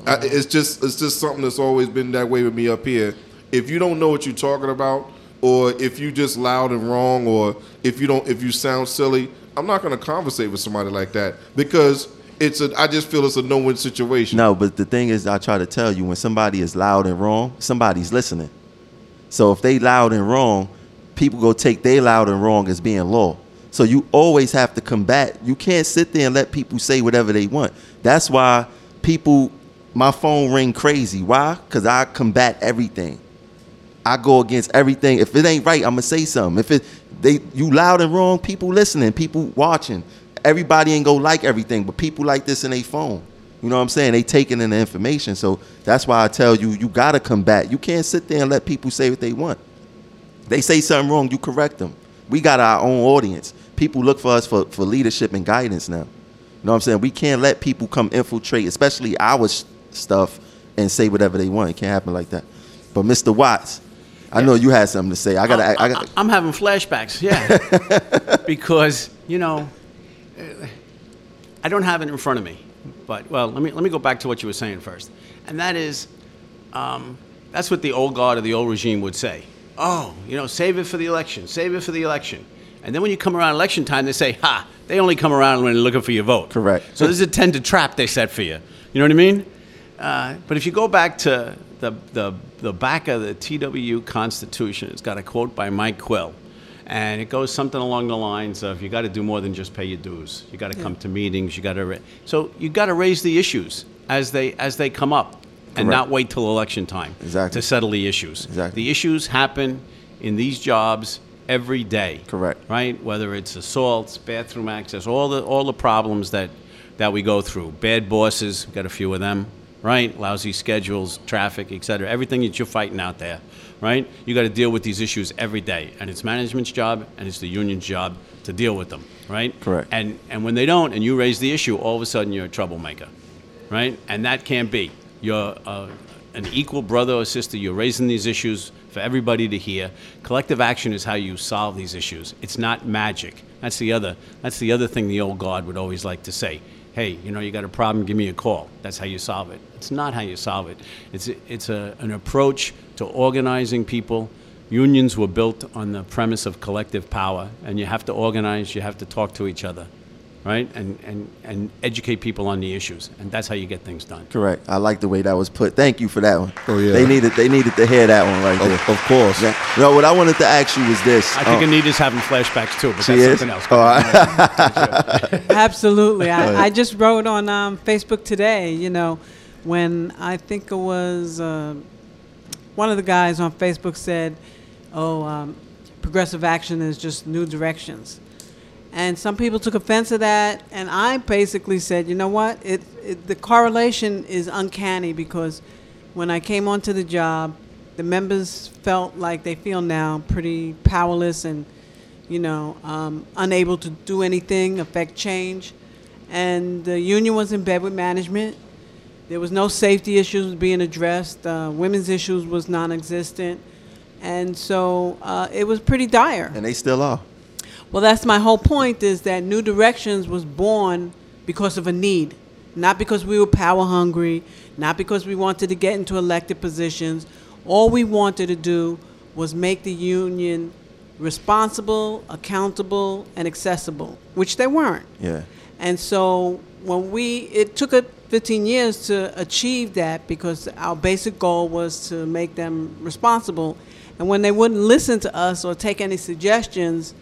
I, mm-hmm. it's just it's just something that's always been that way with me up here. If you don't know what you're talking about, or if you just loud and wrong, or if you don't if you sound silly, I'm not going to conversate with somebody like that because it's a. I just feel it's a no-win situation. No, but the thing is, I try to tell you when somebody is loud and wrong, somebody's listening. So if they loud and wrong, people go take they loud and wrong as being law. So you always have to combat. You can't sit there and let people say whatever they want. That's why people, my phone ring crazy. Why? Because I combat everything. I go against everything. If it ain't right, I'm gonna say something. If it they you loud and wrong, people listening, people watching. Everybody ain't gonna like everything, but people like this in a phone. You know what I'm saying? They taking in the information. So that's why I tell you, you gotta combat. You can't sit there and let people say what they want. They say something wrong, you correct them. We got our own audience. People look for us for, for leadership and guidance now. You know what I'm saying? We can't let people come infiltrate, especially our s- stuff, and say whatever they want. It can't happen like that. But Mr. Watts, I know you had something to say. I gotta. I, gotta. I'm having flashbacks, yeah. because, you know, I don't have it in front of me. But, well, let me, let me go back to what you were saying first. And that is, um, that's what the old guard or the old regime would say. Oh, you know, save it for the election, save it for the election. And then when you come around election time, they say, ha, they only come around when they're looking for your vote. Correct. So this is a tended trap they set for you. You know what I mean? Uh, but if you go back to the, the, the back of the TWU Constitution, it's got a quote by Mike Quill. And it goes something along the lines of you got to do more than just pay your dues. You got to come to meetings. You got to so you got to raise the issues as they as they come up, and Correct. not wait till election time Exactly. to settle the issues. Exactly. The issues happen in these jobs every day. Correct. Right? Whether it's assaults, bathroom access, all the all the problems that that we go through. Bad bosses, we've got a few of them. Right? Lousy schedules, traffic, et cetera. Everything that you're fighting out there. Right? You got to deal with these issues every day, and it's management's job and it's the union's job to deal with them. Right? Correct. And and when they don't, and you raise the issue, all of a sudden you're a troublemaker right? And that can't be. You're uh, an equal brother or sister. You're raising these issues for everybody to hear. Collective action is how you solve these issues. It's not magic. That's the other. That's the other thing the old guard would always like to say. Hey, you know, you got a problem? Give me a call. That's how you solve it. It's not how you solve it. It's it's a, an approach to organizing people. Unions were built on the premise of collective power, and you have to organize. You have to talk to each other right? And, and, and educate people on the issues. And that's how you get things done. Correct. I like the way that was put. Thank you for that one. Oh, yeah. They needed. They needed to hear that one right there. Of, of course. Yeah. No, what I wanted to ask you was this. I think Um, Anita's having flashbacks too, but she that's is. something else. Oh, I- Absolutely. I, I just wrote on um, Facebook today, you know, when I think it was uh, one of the guys on Facebook said, oh, um, progressive action is just new directions. And some people took offense to that, and I basically said, you know what? It, it, the correlation is uncanny because when I came onto the job, the members felt like they feel now pretty powerless and, you know, um, unable to do anything, affect change. And the union was in bed with management. There was no safety issues being addressed. Uh, women's issues was non-existent, and so uh, it was pretty dire. and they still are. Well, that's my whole point is that New Directions was born because of a need, not because we were power hungry, not because we wanted to get into elected positions. All we wanted to do was make the union responsible, accountable, and accessible, which they weren't. Yeah. And so when we, it took us 15 years to achieve that because our basic goal was to make them responsible. And when they wouldn't listen to us or take any suggestions,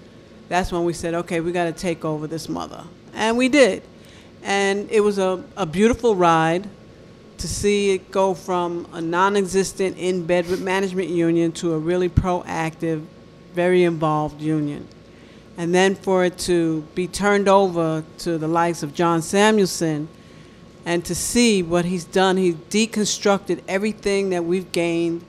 that's when we said, okay, we got to take over this mother. And we did. And it was a, a beautiful ride to see it go from a non existent in Bedford management union to a really proactive, very involved union. And then for it to be turned over to the likes of John Samuelsen and to see what he's done, he deconstructed everything that we've gained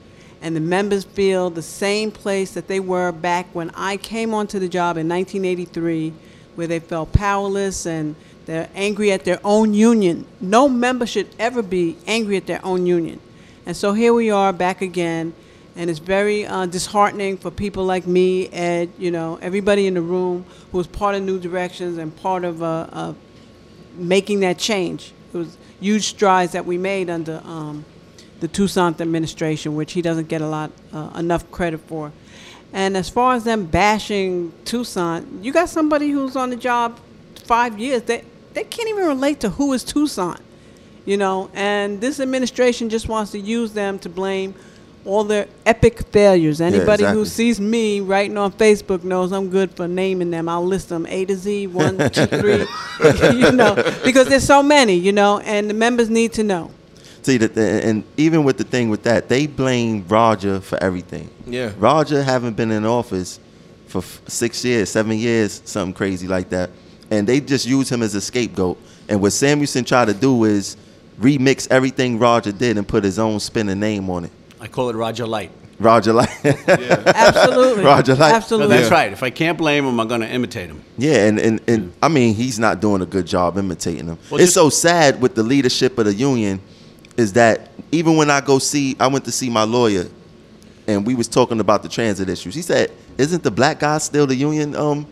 and the members feel the same place that they were back when I came onto the job in 1983, where they felt powerless and they're angry at their own union. No member should ever be angry at their own union. And so here we are back again, and it's very uh, disheartening for people like me, Ed, you know, everybody in the room who was part of New Directions and part of uh, uh, making that change. It was huge strides that we made under um, the Toussaint administration, which he doesn't get a lot uh, enough credit for. And as far as them bashing Toussaint, you got somebody who's on the job five years. They they can't even relate to who is Toussaint, you know. And this administration just wants to use them to blame all their epic failures. Anybody exactly. who sees me writing on Facebook knows I'm good for naming them. I'll list them A to Z, one, two, three, you know, because there's so many, you know, and the members need to know. See that, and even with the thing with that, they blame Roger for everything. Yeah. Roger haven't been in office for f- six years, seven years, something crazy like that, and they just use him as a scapegoat. And what Samuelsen tried to do is remix everything Roger did and put his own spin and name on it. I call it Roger Light. Roger like, Absolutely. Roger, like- No, Absolutely. that's right. If I can't blame him, I'm going to imitate him. yeah, and, and and I mean he's not doing a good job imitating him. Well, it's just- so sad with the leadership of the union, is that even when I go see, I went to see my lawyer, and we was talking about the transit issues. He said, "Isn't the black guy still the union um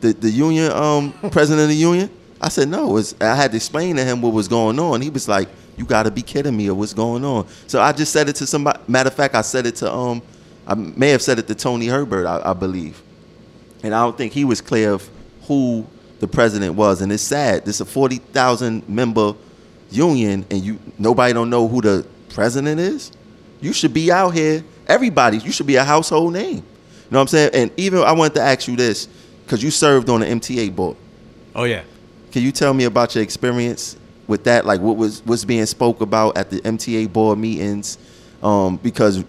the, the union um president of the union?" I said, "No." It's, I had to explain to him what was going on. He was like, "You got to be kidding me, or what's going on?" So I just said it to somebody. Matter of fact, I said it to um, I may have said it to Tony Herbert, I, I believe, and I don't think he was clear of who the president was. And it's sad. This is a forty thousand member union, and you nobody don't know who the president is. You should be out here. Everybody, you should be a household name. You know what I'm saying? And even I wanted to ask you this because you served on the MTA board. Oh, yeah. Can you tell me about your experience with that? Like what was what's being spoke about at the MTA board meetings? Um, because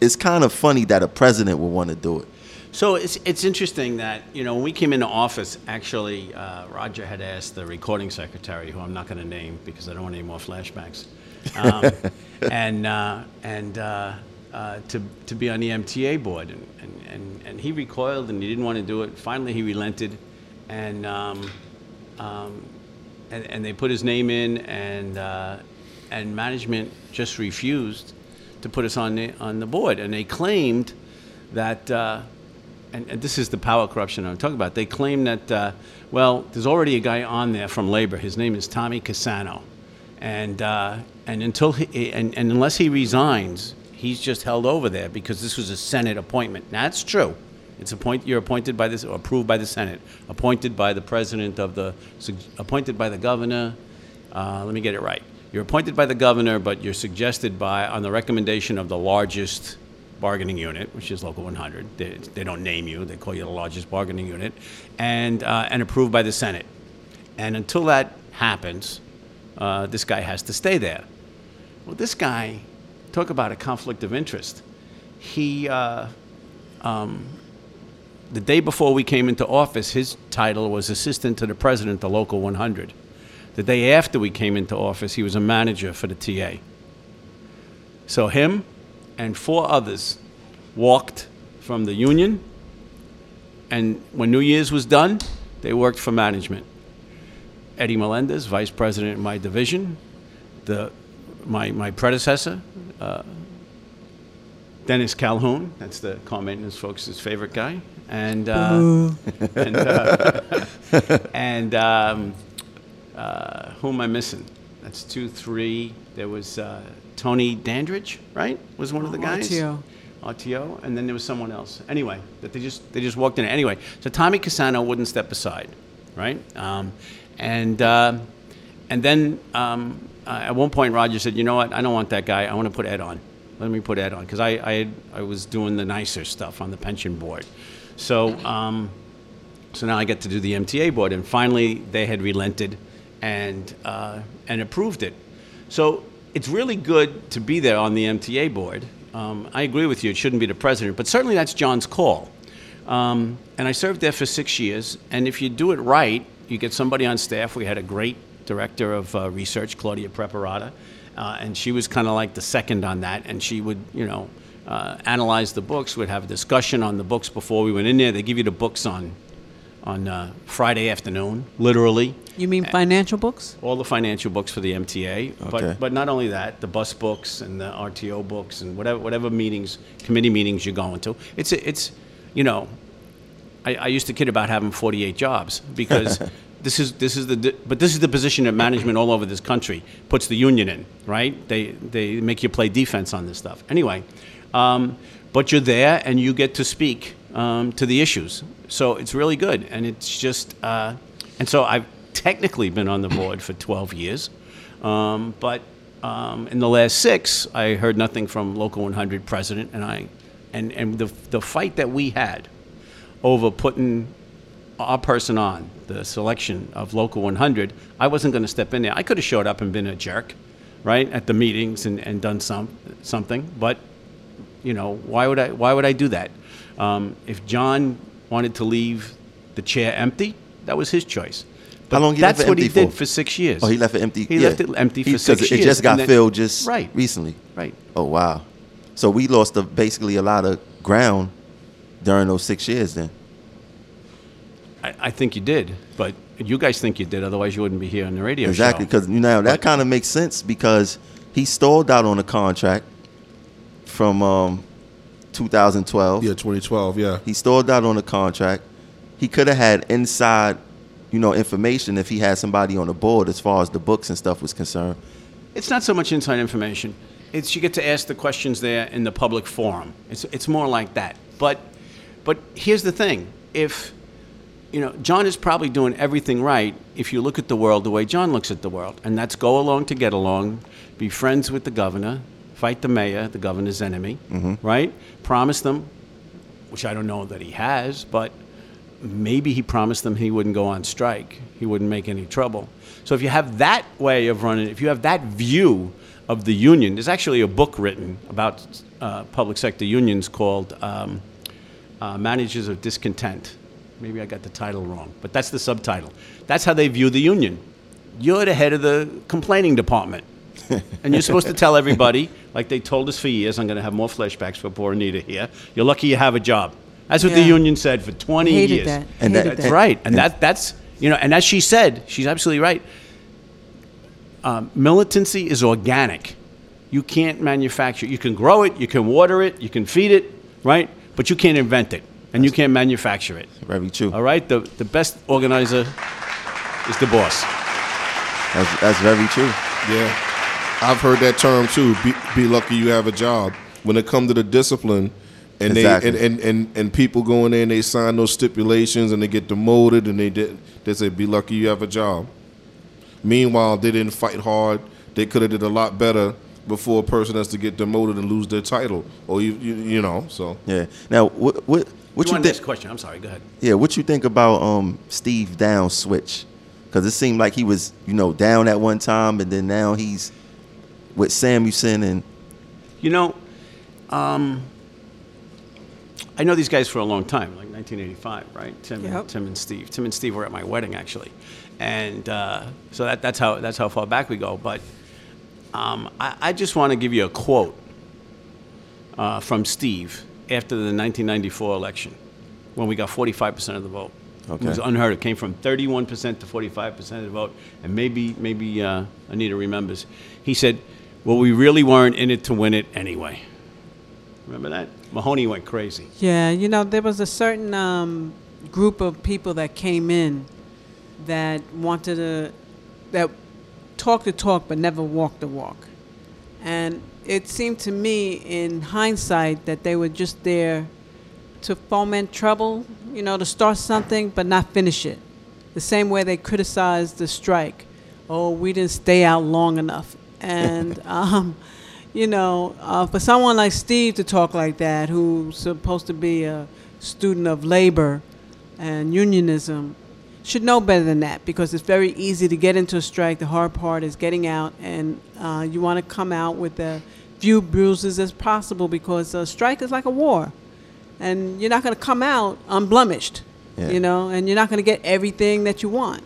it's kind of funny that a president would want to do it. So it's, it's interesting that, you know, when we came into office, actually, uh, Roger had asked the recording secretary, who I'm not going to name because I don't want any more flashbacks, um, and, uh, and uh, uh, to, to be on the MTA board. And, and, and, and he recoiled and he didn't want to do it. Finally, he relented. And, um, um, and, and they put his name in, and, uh, and management just refused to put us on the, on the board. And they claimed that, uh, and, and this is the power corruption I'm talking about, they claim that, uh, well, there's already a guy on there from labor. His name is Tommy Casano. And, uh, and, until he, and, and unless he resigns, he's just held over there because this was a Senate appointment. Now, that's true. It's appoint, you're appointed by this, or approved by the Senate, appointed by the president of the, appointed by the governor. Uh, let me get it right. You're appointed by the governor, but you're suggested by, on the recommendation of the largest bargaining unit, which is Local 100. They, they don't name you; they call you the largest bargaining unit, and uh, and approved by the Senate. And until that happens, uh, this guy has to stay there. Well, this guy, talk about a conflict of interest. He, uh, um, the day before we came into office, his title was assistant to the president of Local 100. The day after we came into office, he was a manager for the TA. So him and four others walked from the union, and when New Year's was done, they worked for management. Eddie Melendez, vice president in my division, the, my, my predecessor, uh, Dennis Calhoun, that's the car maintenance folks' favorite guy, and uh, and, uh, and um, uh, who am I missing? That's two, three. There was uh, Tony Dandridge, right? Was one of the guys. RTO. RTO, and then there was someone else. Anyway, that they just they just walked in. Anyway, so Tommy Casano wouldn't step aside, right? Um, and uh, and then um, uh, at one point Roger said, "You know what? I don't want that guy. I want to put Ed on." Let me put Ed on because I, I had- I was doing the nicer stuff on the pension board. So um, so now I get to do the MTA board, and finally they had relented and uh, and approved it. So it's really good to be there on the MTA board. Um, I agree with you; it shouldn't be the president, but certainly that's John's call. Um, and I served there for six years. And if you do it right, you get somebody on staff. We had a great director of uh, research, Claudia Preparata, uh, and she was kind of like the second on that. And she would, you know, uh, analyze the books. We'd have a discussion on the books before we went in there. They give you the books on on uh, Friday afternoon, literally You mean financial books? all the financial books for the MTA. Okay. But, but not only that, the bus books and the RTO books and whatever, whatever meetings, committee meetings you're going to. It's, it's you know, I, I used to kid about having 48 jobs because this is, this is the, but this is the position that management all over this country puts the union in, right? They, they make you play defense on this stuff. Anyway, um, but you're there and you get to speak um, to the issues. So it's really good. And it's just, uh, and so I've technically been on the board for 12 years. Um, but um, in the last six, I heard nothing from Local 100 president, and I, and, and the, the fight that we had over putting our person on the selection of Local 100, I wasn't going to step in there. I could have showed up and been a jerk, right, at the meetings and, and done some something, but you know, why would I? Why would I do that? Um, if John wanted to leave the chair empty, that was his choice. But How long he that's left it what he did for? for six years. Oh, he left it empty. He yeah. left it empty He- for six 'cause years. It just got then- filled just right recently. Right. Oh wow. So we lost a, basically a lot of ground during those six years. Then I, I think you did, but you guys think you did. Otherwise, you wouldn't be here on the radio exactly because you know that kind of makes sense because he stalled out on a contract from um, 2012. Yeah, 2012. Yeah. He stalled out on a contract. He could have had inside, you know, information if he had somebody on the board as far as the books and stuff was concerned. It's not so much inside information. It's you get to ask the questions there in the public forum. It's it's more like that. But but here's the thing: if you know, John is probably doing everything right if you look at the world the way John looks at the world, and that's go along to get along, be friends with the governor, fight the mayor, the governor's enemy, right? Promise them, which I don't know that he has, but maybe he promised them he wouldn't go on strike, he wouldn't make any trouble. So if you have that way of running, if you have that view of the union, there's actually a book written about uh, public sector unions called um, uh, Managers of Discontent. Maybe I got the title wrong, but that's the subtitle. That's how they view the union. You're the head of the complaining department. and you're supposed to tell everybody, like they told us for years, I'm going to have more flashbacks for poor Anita here. You're lucky you have a job. That's what the union said for 20 Hated years. that. And Hated that- That's right, and that that's you know, and as she said, she's absolutely right. Um, militancy is organic. You can't manufacture. You can grow it, you can water it, you can feed it, right? But you can't invent it, and you can't manufacture it. Very true. All right, the the best organizer is the boss. That's, that's very true. Yeah, I've heard that term too. Be, be lucky you have a job. When it comes to the discipline, and Exactly. they and, and, and, and people go in there and they sign those stipulations and they get demoted and they did they say be lucky you have a job. Meanwhile, they didn't fight hard. They could have did a lot better before a person has to get demoted and lose their title, or you you, you know. So Yeah. Now, what what what you you think? question? I'm sorry. Go ahead. Yeah, what you think about um Steve Down switch? Because it seemed like he was you know down at one time, and then now he's with Samuelsen and You know, um, I know these guys for a long time, like 1985, right? Tim, Yep. and, Tim and Steve. Tim and Steve were at my wedding, actually, and uh, so that, that's how that's how far back we go. But um, I, I just want to give you a quote uh, from Steve after the 1994 election, when we got 45 percent of the vote. Okay. It was Okay. unheard. It came from 31 percent to 45 percent of the vote, and maybe maybe uh, Anita remembers. He said, "Well, we really weren't in it to win it anyway." Remember that? Mahoney went crazy. Yeah, you know, there was a certain um, group of people that came in that wanted to, that talk the talk but never walk the walk. And it seemed to me, in hindsight, that they were just there to foment trouble, you know, to start something but not finish it. The same way they criticized the strike. Oh, we didn't stay out long enough. And, um, you know, uh, for someone like Steve to talk like that, who's supposed to be a student of labor and unionism, should know better than that because it's very easy to get into a strike. The hard part is getting out, and uh, you want to come out with as few bruises as possible because a strike is like a war, and you're not going to come out unblemished, Yeah. you know, and you're not going to get everything that you want.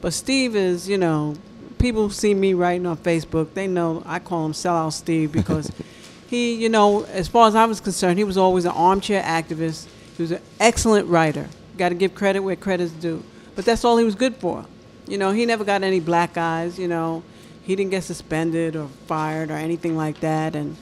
But Steve is, you know, people see me writing on Facebook. They know I call him Sellout Steve because he, you know, as far as I was concerned, he was always an armchair activist. He was an excellent writer. Got to give credit where credit's due. But that's all he was good for. You know, he never got any black eyes. You know, he didn't get suspended or fired or anything like that. And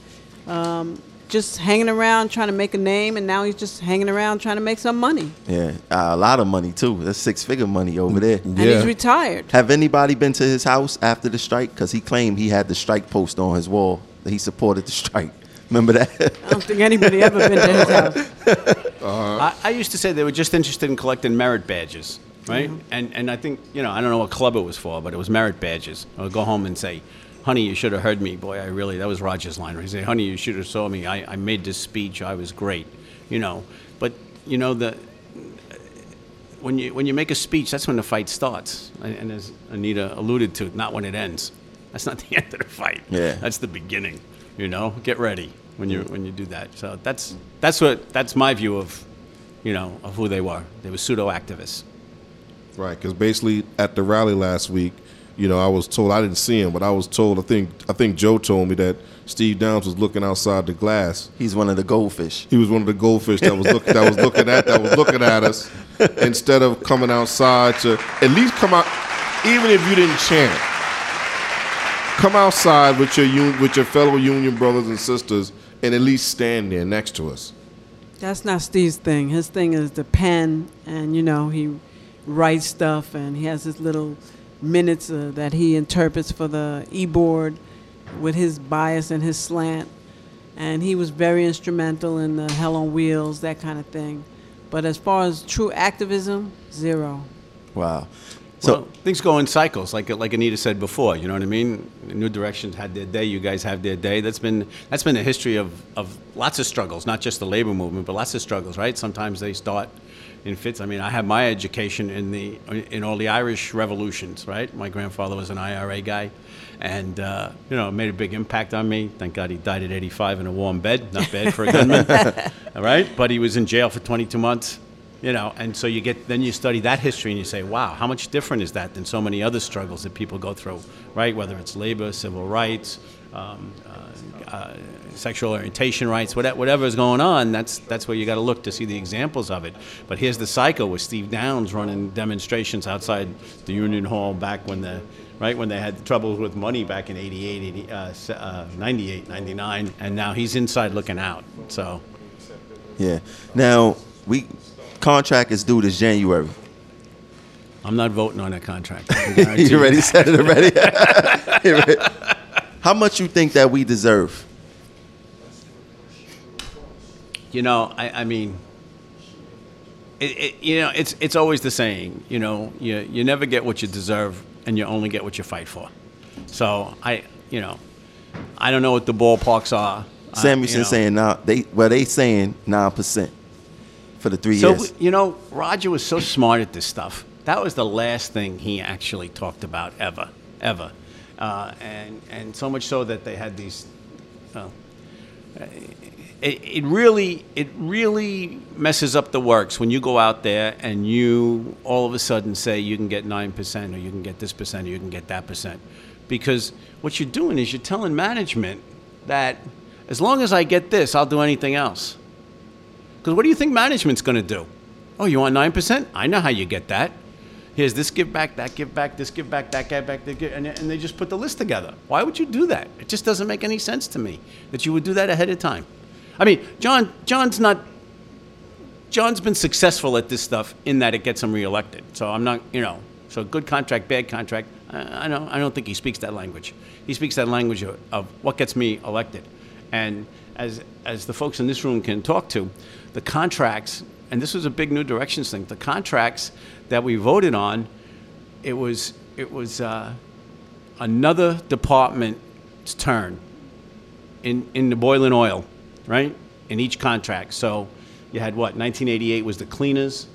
um, just hanging around trying to make a name, and now he's just hanging around trying to make some money. Yeah, uh, a lot of money too. That's six figure money over there. And he's retired. Have anybody been to his house after the strike? Because he claimed he had the strike post on his wall that he supported the strike. Remember that? I don't think anybody ever been to his house. I, I used to say they were just interested in collecting merit badges, right? And and I think you know I don't know what club it was for, but it was merit badges. I would go home and say, "Honey, you should have heard me, boy. I really." That was Roger's line. He said, "Honey, you should have saw me. I, I made this speech. I was great," you know. But you know the when you when you make a speech, that's when the fight starts. And, and as Anita alluded to, not when it ends. That's not the end of the fight. Yeah. That's the beginning. You know, get ready when you when you do that. So that's that's what that's my view of, you know, of who they were. They were pseudo activists. Right, because basically at the rally last week, you know, I was told I didn't see him, but I was told I think I think Joe told me that Steve Downs was looking outside the glass. He's one of the goldfish. He was one of the goldfish that was look, that was looking at that was looking at us instead of coming outside to at least come out, even if you didn't chant. Come outside with your un, with your fellow union brothers and sisters, and at least stand there next to us. That's not Steve's thing. His thing is the pen, and you know he writes stuff, and he has his little minutes uh, that he interprets for the e-board with his bias and his slant. And he was very instrumental in the Hell on Wheels, that kind of thing. But as far as true activism, zero. Wow. So well, things go in cycles, like like Anita said before. You know what I mean? New Directions had their day. You guys have their day. That's been that's been a history of, of lots of struggles, not just the labor movement, but lots of struggles. Right? Sometimes they start in fits. I mean, I had my education in the in all the Irish revolutions. Right? My grandfather was an IRA guy, and uh, you know, it made a big impact on me. Thank God he died at 85 in a warm bed. Not bad for a gunman. all right, but he was in jail for 22 months you know and so you get then you study that history and you say wow how much different is that than so many other struggles that people go through right whether it's labor civil rights um, uh, uh, sexual orientation rights whatever, whatever is going on that's that's where you got to look to see the examples of it but here's the cycle with steve downs running demonstrations outside the union hall back when the right when they had troubles with money back in 88 80, uh, uh, 98 99 and now he's inside looking out so yeah. Now we contract is due this January. i'm not voting on that contract I can guarantee you already said it already. How much you think that we deserve? You know, I, I mean, it, it, you know, it's it's always the saying. You know, you you never get what you deserve, and you only get what you fight for. So I, you know, I don't know what the ballparks are. Uh, Samuelsen you know. saying now they well they saying nine percent for the three So years. So you know, Roger was so smart at this stuff. That was the last thing he actually talked about ever, ever, uh, and and so much so that they had these. Well, it, it really it really messes up the works when you go out there and you all of a sudden say you can get nine percent or you can get this percent or you can get that percent, because what you're doing is you're telling management that as long as I get this, I'll do anything else. Because what do you think management's going to do? Oh, you want 9%? I know how you get that. Here's this give back, that give back, this give back, that give back, that give, and, and they just put the list together. Why would you do that? It just doesn't make any sense to me that you would do that ahead of time. I mean, John, John's not. John's been successful at this stuff in that it gets him reelected. So I'm not, you know, so good contract, bad contract. I, I don't, I don't think he speaks that language. He speaks that language of, of what gets me elected. And as, as the folks in this room can talk to, the contracts, and this was a big New Directions thing, the contracts that we voted on, it was, it was uh, another department's turn in, in the boiling oil, right? In each contract. So you had what? 1988 was the cleaners.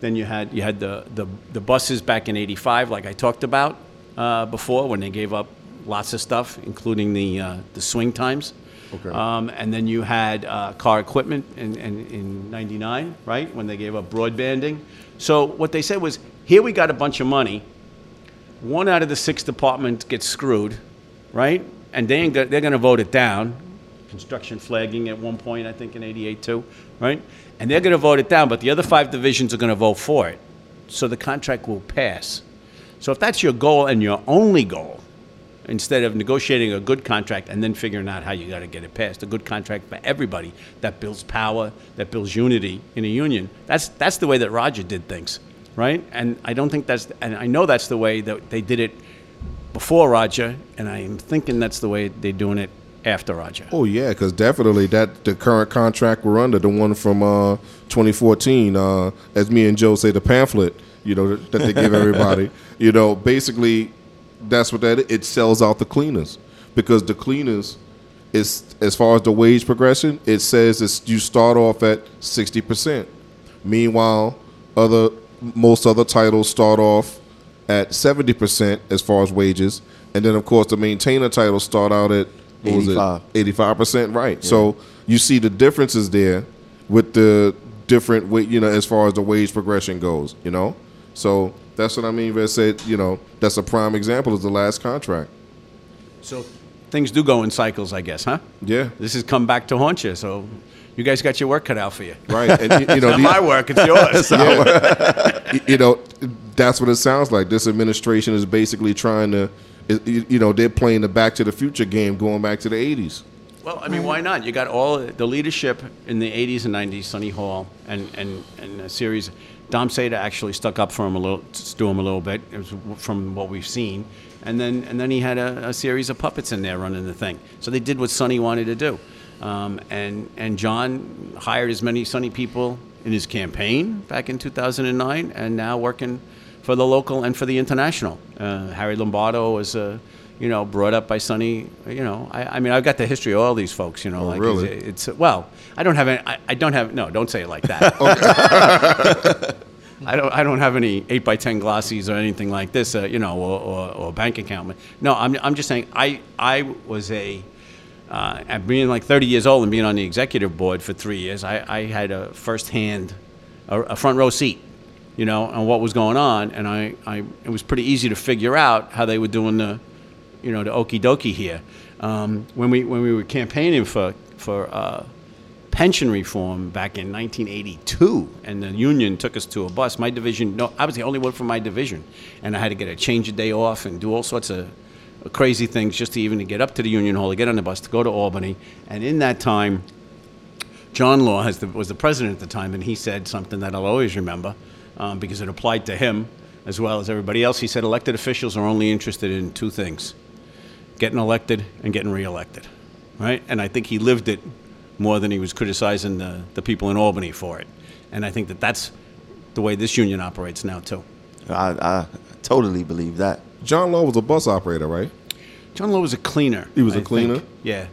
Then you had you had the, the, the buses back in 85, like I talked about uh, before, when they gave up lots of stuff, including the, uh, the swing times. Okay. Um, and then you had uh, car equipment in, in, in 99, right, when they gave up broadbanding. So what they said was, here we got a bunch of money. One out of the six departments gets screwed, right? And they they're going to vote it down. Construction flagging at one point, I think in 88 too, right? And they're going to vote it down, but the other five divisions are going to vote for it. So the contract will pass. So if that's your goal and your only goal, instead of negotiating a good contract and then figuring out how you got to get it passed, a good contract for everybody that builds power, that builds unity in a union. That's that's the way that Roger did things, right? And I don't think that's and I know that's the way that they did it before Roger, and I am thinking that's the way they're doing it after Roger. Oh yeah, because definitely that the current contract we're under, the one from uh, 2014, uh, as me and Joe say, the pamphlet, you know, that they give everybody. you know, basically, that's what that is. it sells out the cleaners because the cleaners is as far as the wage progression, it says it's, you start off at 60 percent. Meanwhile, other most other titles start off at 70 percent as far as wages, and then of course the maintainer titles start out at what 85. 85% right. So you see the differences there with the different wa- you know as far as the wage progression goes. You know, so that's what I mean. Red said you know that's a prime example of the last contract. So things do go in cycles, I guess, huh? Yeah. This has come back to haunt you. So you guys got your work cut out for you. Right, and you, you know, Not the- my work, it's yours. Y- you know, that's what it sounds like. This administration is basically trying to, is- you know, they're playing the Back to the Future game, going back to the '80s. Well, I mean, why not? You got all the leadership in the 80s and 90s, Sonny Hall, and, and, and a series. Dom Sada actually stuck up for him a little, to him a little bit, from what we've seen. And then, and then he had a, a series of puppets in there running the thing. So they did what Sonny wanted to do. Um, and, and John hired as many Sonny people in his campaign back in 2009, and now working for the local and for the international. Uh, Harry Lombardo was, uh, you know, brought up by Sonny. You know, I, I mean, I've got the history of all these folks. You know, Oh, like really? it's, it's well, I don't have any. I, I don't have no. Don't say it like that. I don't. I don't have any eight by ten glossies or anything like this. Uh, you know, or, or, or bank account. No, I'm. I'm just saying. I I was a. Uh, at being like 30 years old and being on the executive board for three years, I, I had a firsthand, a, a front row seat, you know, on what was going on, and I, I, it was pretty easy to figure out how they were doing the, you know, the okie dokie here. Um, when we when we were campaigning for for uh, pension reform back in 1982, and the union took us to a bus. My division, no, I was the only one from my division, and I had to get a change a day off and do all sorts of crazy things just to even to get up to the union hall, to get on the bus, to go to Albany. And in that time, John Lawe has the, was the president at the time, and he said something that I'll always remember um, because it applied to him as well as everybody else. He said elected officials are only interested in two things getting elected and getting reelected, right? And I think he lived it more than he was criticizing the, the people in Albany for it. And I think that that's the way this union operates now, too. I, I totally believe that. John Lawe was a bus operator, right? John Lawe was a cleaner. He was a a cleaner? Yeah.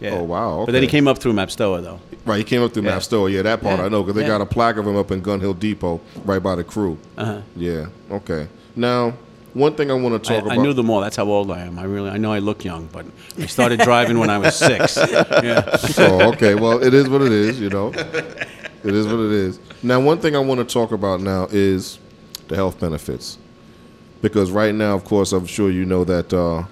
Yeah. Oh, wow, But then he came up through MaBSTOA, though. Right, he came up through Yeah. MaBSTOA. Yeah, that part Yeah, I know because they yeah. got a plaque of him up in Gun Hill Depot, right by the crew. Uh-huh. Yeah. Okay. Now, one thing I want to talk I about. I knew them all. That's how old I am. I really, I know I look young, but I started driving when I was six. Yeah. So okay, well, it is what it is. You know, it is what it is. Now, one thing I want to talk about now is the health benefits, because right now, of course, I'm sure you know that uh,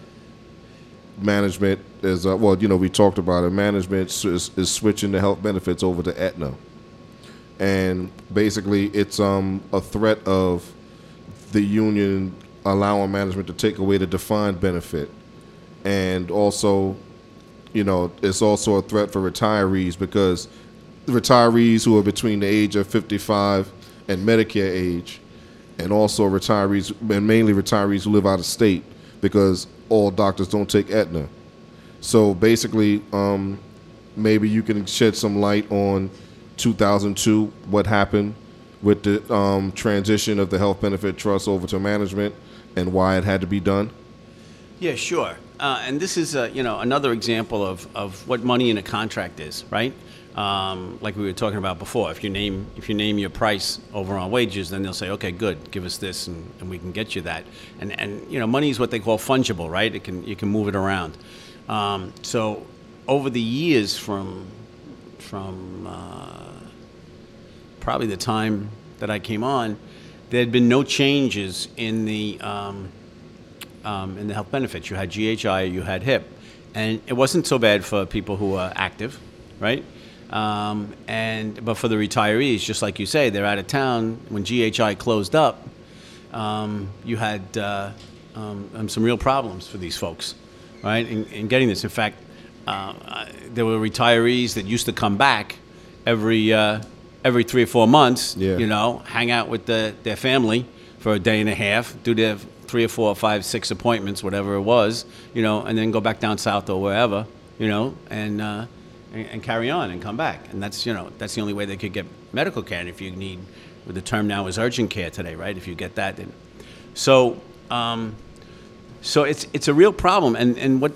management is uh, well. You know, we talked about it. Management is, is switching the health benefits over to Aetna, and basically, it's um, a threat of the union allowing management to take away the defined benefit, and also you know, it's also a threat for retirees because retirees who are between the age of 55 and Medicare age, and also retirees, and mainly retirees who live out of state because all doctors don't take Aetna. So basically, um, maybe you can shed some light on 2002, what happened with the um, transition of the health benefit trust over to management and why it had to be done. Yeah, sure. Uh, and this is, uh, you know, another example of, of what money in a contract is, right? Um, like we were talking about before, if you name if you name your price over on wages, then they'll say, okay, good, give us this, and, and we can get you that. And and you know, money is what they call fungible, right? It can you can move it around. Um, so over the years, from from uh, probably the time that I came on, there had been no changes in the um, um, in the health benefits. You had GHI, you had HIP, and it wasn't so bad for people who are active, right? Um, and but for the retirees, just like you say, they're out of town. When GHI closed up, um, you had uh, um, um, some real problems for these folks, right? In, in getting this. In fact, uh, there were retirees that used to come back every uh, every three or four months. Yeah. You know, hang out with the, their family for a day and a half, do their three or four, five, six appointments, whatever it was. You know, and then go back down south or wherever. You know, and uh, and, and carry on and come back. And that's you know that's the only way they could get medical care. And if you need, the term now is urgent care today, right? If you get that, then so um, so it's it's a real problem. And and what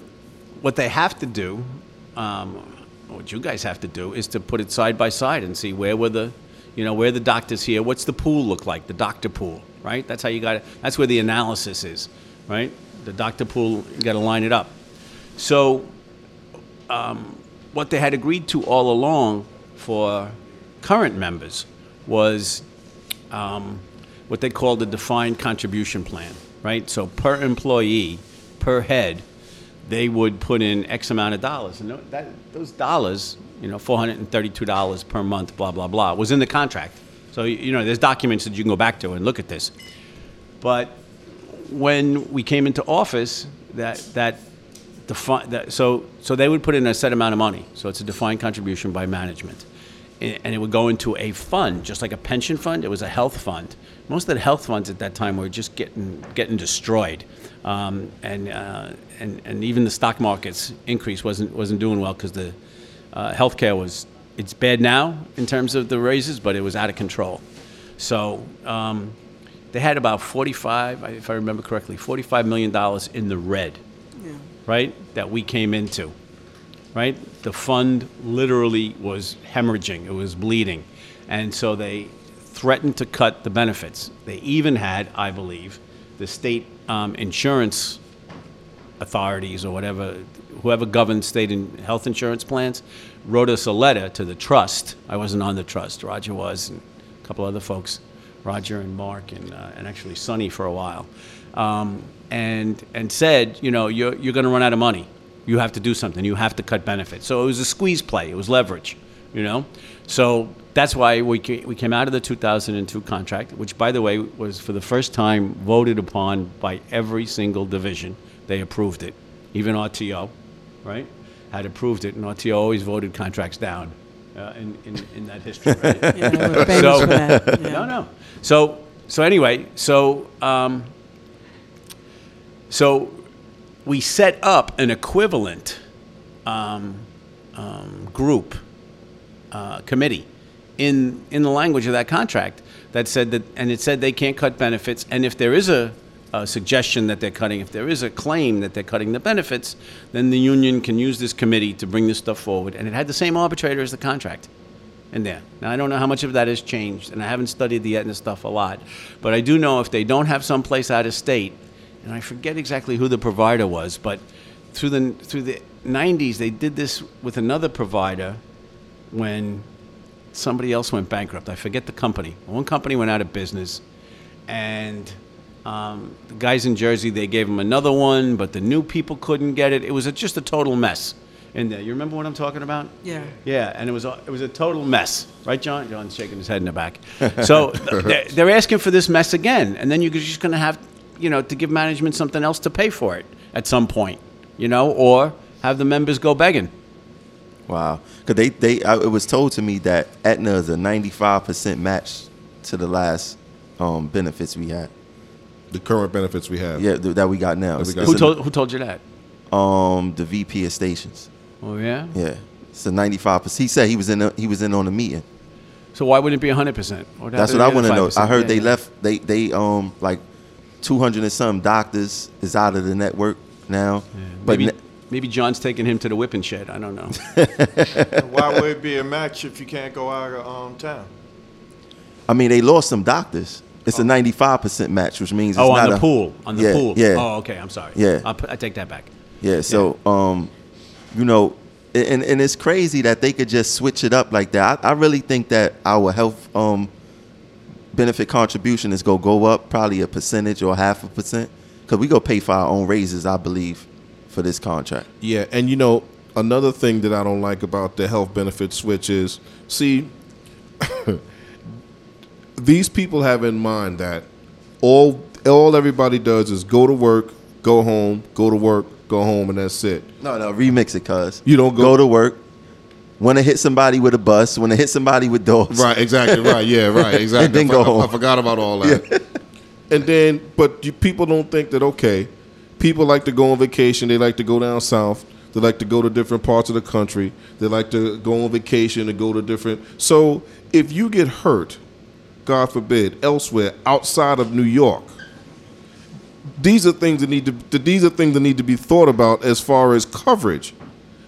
what they have to do, um, what you guys have to do, is to put it side by side and see where were the you know where the doctors here. What's the pool look like? The doctor pool, right? That's how you got it. That's where the analysis is, right? The doctor pool, you got to line it up. So um, what they had agreed to all along for current members was um, what they called the defined contribution plan, right? So per employee, per head, they would put in X amount of dollars. And that, those dollars, you know, $432 per month, blah, blah, blah, was in the contract. So, you know, there's documents that you can go back to and look at this. But when we came into office, that, that defi- that, so, so they would put in a set amount of money. So it's a defined contribution by management. And it would go into a fund, just like a pension fund. It was a health fund. Most of the health funds at that time were just getting, getting destroyed. Um, and, uh, and, and even the stock market's increase wasn't, wasn't doing well because the uh, healthcare was, it's bad now in terms of the raises, but it was out of control. So um, they had about 45, if I remember correctly, $45 million in the red right, that we came into, right? The fund literally was hemorrhaging, it was bleeding. And so they threatened to cut the benefits. They even had, I believe, the state um, insurance authorities or whatever, whoever governs state and health insurance plans, wrote us a letter to the trust. I wasn't on the trust, Roger was, and a couple other folks, Roger and Mark, and, uh, and actually Sonny for a while, um, and, and said, you know, you're, you're going to run out of money. You have to do something. You have to cut benefits. So it was a squeeze play. It was leverage, you know? So that's why we, we came out of the 2002 contract, which, by the way, was for the first time voted upon by every single division. They approved it. Even RTO, right, had approved it, and RTO always voted contracts down uh, in, in, in that history, right? Yeah, they were famous So- that. Yeah. No, no. So, so anyway, so, um, so we set up an equivalent um, um, group uh, committee in in the language of that contract that said that, and it said they can't cut benefits, and if there is a, a suggestion that they're cutting, if there is a claim that they're cutting the benefits, then the union can use this committee to bring this stuff forward, and it had the same arbitrator as the contract in there. Now, I don't know how much of that has changed, and I haven't studied the Aetna stuff a lot, but I do know if they don't have someplace out of state, and I forget exactly who the provider was, but through the through the 90s they did this with another provider when somebody else went bankrupt. I forget the company. One company went out of business, and um, the guys in Jersey they gave them another one, but the new people couldn't get it. It was a, just a total mess in there. You remember what I'm talking about? Yeah. Yeah, and it was a, it was a total mess, right, John? John's shaking his head in the back. So they're, they're asking for this mess again, and then you're just going to have, you know, to give management something else to pay for it at some point, you know, or have the members go begging. Wow. Because they, they, I, it was told to me that Aetna is a 95% match to the last um, benefits we had. The current benefits we have. Yeah, th- that we got now. That we It's- got. it's Who a- told who told you that? um, the VP of stations. Oh yeah. Yeah. It's a 95%. He said he was in, a, he was in on the meeting. So why wouldn't it be 100 percent? That's what I want to know. I heard they left. They they um like two hundred and some doctors is out of the network. now. But Maybe, n- maybe John's taking him to the whipping shed. I don't know. Why would it be a match if you can't go out of um, town? I mean, they lost some doctors. It's a 95% match, which means it's oh, not on the a, pool. On the yeah, pool. Yeah. Oh, okay. I'm sorry. Yeah. I'll put, I take that back. Yeah, so um, you know, and and it's crazy that they could just switch it up like that. I, I really think that our health um benefit contribution is gonna go up probably a percentage or half a percent because we go pay for our own raises, I believe, for this contract. Yeah, and you know, another thing that I don't like about the health benefit switch is see, these people have in mind that all all everybody does is go to work, go home, go to work, go home, and that's it. No, no, remix it, cuz You don't go- go to work. Want to hit somebody with a bus? Want to hit somebody with dogs? Right, exactly, right, yeah, right, exactly. And then I, go I- I forgot about all that. And then, but you, people don't think that okay, people like to go on vacation. They like to go down south. They like to go to different parts of the country. They like to go on vacation and go to different. So if you get hurt, God forbid, elsewhere outside of New York, these are things that need to these are things that need to be thought about as far as coverage.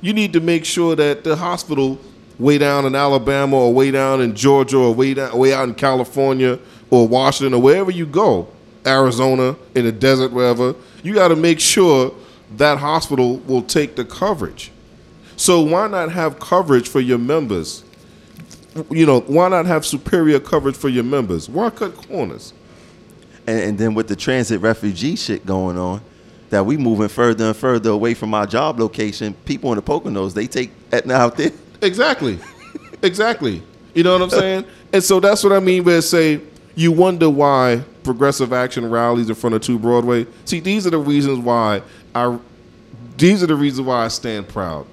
You need to make sure that the hospital way down in Alabama or way down in Georgia or way down way out in California or Washington or wherever you go, Arizona in the desert wherever, you got to make sure that hospital will take the coverage. So why not have coverage for your members? You know, why not have superior coverage for your members? Why cut corners? And, and then with the transit refugee shit going on, that we moving further and further away from our job location. People in the Poconos, they take Aetna out there. Exactly. exactly. You know what I'm saying? And so that's what I mean by say you wonder why progressive action rallies in front of two Broadway. See, these are the reasons why I these are the reasons why I stand proud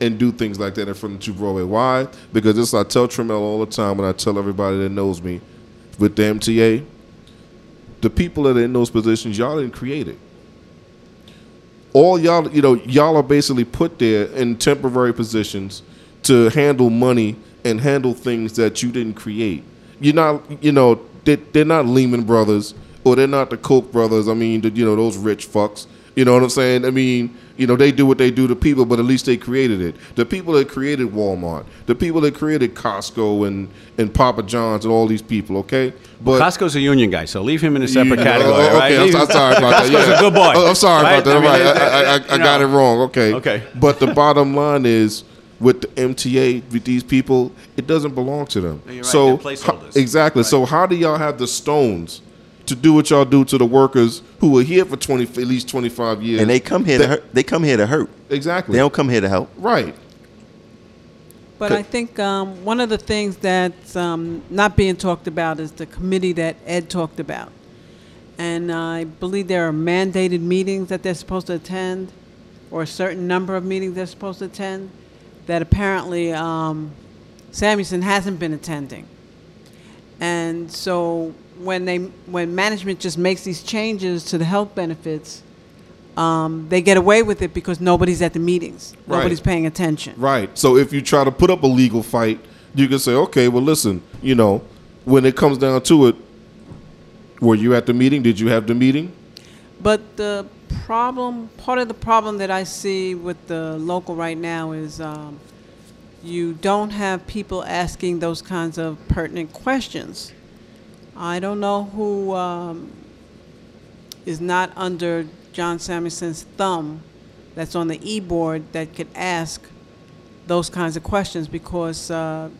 and do things like that in front of two Broadway. Why? Because this I tell Tremel all the time and I tell everybody that knows me with the MTA, the people that are in those positions, y'all didn't create it all y'all you know y'all are basically put there in temporary positions to handle money and handle things that you didn't create. You're not you know they, they're not lehman brothers or they're not the koch brothers. I mean the, you know those rich fucks. You know what i'm saying? I mean you know they do what they do to people but at least they created it the people that created walmart the people that created costco and and papa john's and all these people okay but Costco's a union guy, so leave him in a separate you- category, right? okay, I'm, I'm sorry about that. Costco's yeah. a good boy. Oh, I'm sorry right? about that. I mean, right. I, I, I, I got it wrong. Okay. Okay. But the bottom line is, with the MTA, with these people, it doesn't belong to them. No, you're right. So They're placeholders. ho- exactly. So how do y'all have the stones to do what y'all do to the workers who are here for twenty, at least twenty five years? And they come here to That- hurt. They come here to hurt. Exactly. They don't come here to help. right. But I think um, one of the things that's um, not being talked about is the committee that Ed talked about. And I believe there are mandated meetings that they're supposed to attend, or a certain number of meetings they're supposed to attend, that apparently um, Samuelsen hasn't been attending. And so when they when management just makes these changes to the health benefits, um, they get away with it because nobody's at the meetings. Right. Nobody's paying attention. Right. So if you try to put up a legal fight, you can say, okay, well, listen, you know, when it comes down to it, were you at the meeting? Did you have the meeting? But the problem, part of the problem that I see with the local right now is um, you don't have people asking those kinds of pertinent questions. I don't know who um, is not under John Samuelsen's thumb that's on the e-board that could ask those kinds of questions because uh,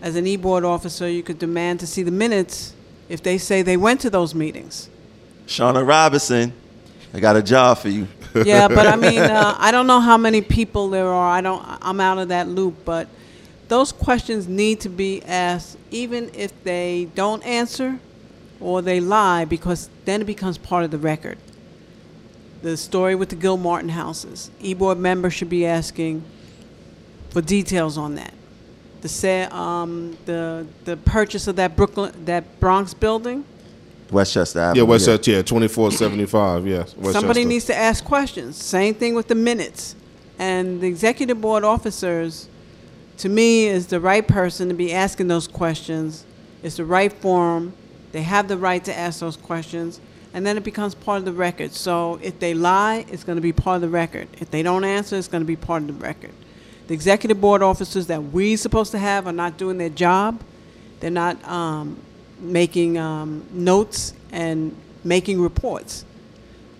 as an e-board officer, you could demand to see the minutes if they say they went to those meetings. Shauna Robinson, I got a job for you. yeah, but I mean, uh, I don't know how many people there are. I don't. I'm out of that loop. But those questions need to be asked, even if they don't answer or they lie, because then it becomes part of the record. The story with the Gilmartin houses. E-board members should be asking for details on that. The sa- um, the the purchase of that Brooklyn that Bronx building. Westchester Avenue. Yeah, Westchester, yeah, twenty four seventy five, yes. Westchester. Somebody needs to ask questions. Same thing with the minutes. And the executive board officers, to me, is the right person to be asking those questions. It's the right forum. They have the right to ask those questions. and then it becomes part of the record. So if they lie, it's going to be part of the record. If they don't answer, it's going to be part of the record. The executive board officers that we're supposed to have are not doing their job. They're not um, making um, notes and making reports.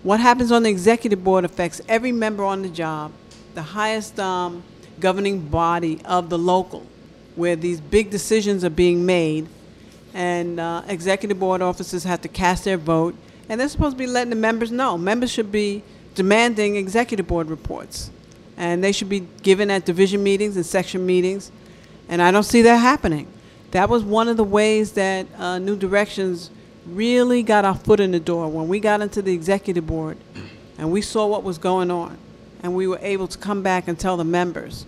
What happens on the executive board affects every member on the job, the highest um, governing body of the local, where these big decisions are being made, and uh, executive board officers have to cast their vote, and they're supposed to be letting the members know. Members should be demanding executive board reports, and they should be given at division meetings and section meetings, and I don't see that happening. That was one of the ways that uh, New Directions really got our foot in the door when we got into the executive board and we saw what was going on and we were able to come back and tell the members.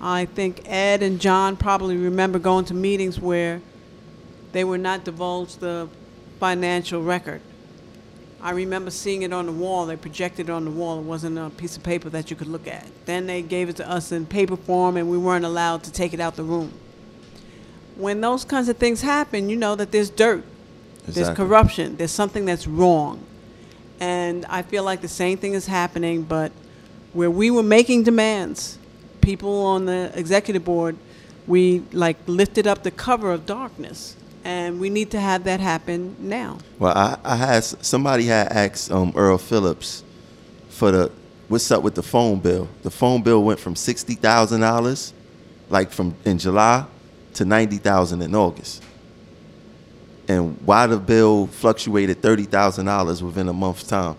I think Ed and John probably remember going to meetings where they were not divulged the financial record. I remember seeing it on the wall. They projected it on the wall. It wasn't a piece of paper that you could look at. Then they gave it to us in paper form, and we weren't allowed to take it out the room. When those kinds of things happen, you know that there's dirt, there's corruption, there's something that's wrong. And I feel like the same thing is happening, but where we were making demands, people on the executive board, we like lifted up the cover of darkness. And we need to have that happen now. Well, I, I had somebody had asked um, Earl Phillips for the what's up with the phone bill. The phone bill went from sixty thousand dollars, like from in July, to ninety thousand in August. And why the bill fluctuated thirty thousand dollars within a month's time.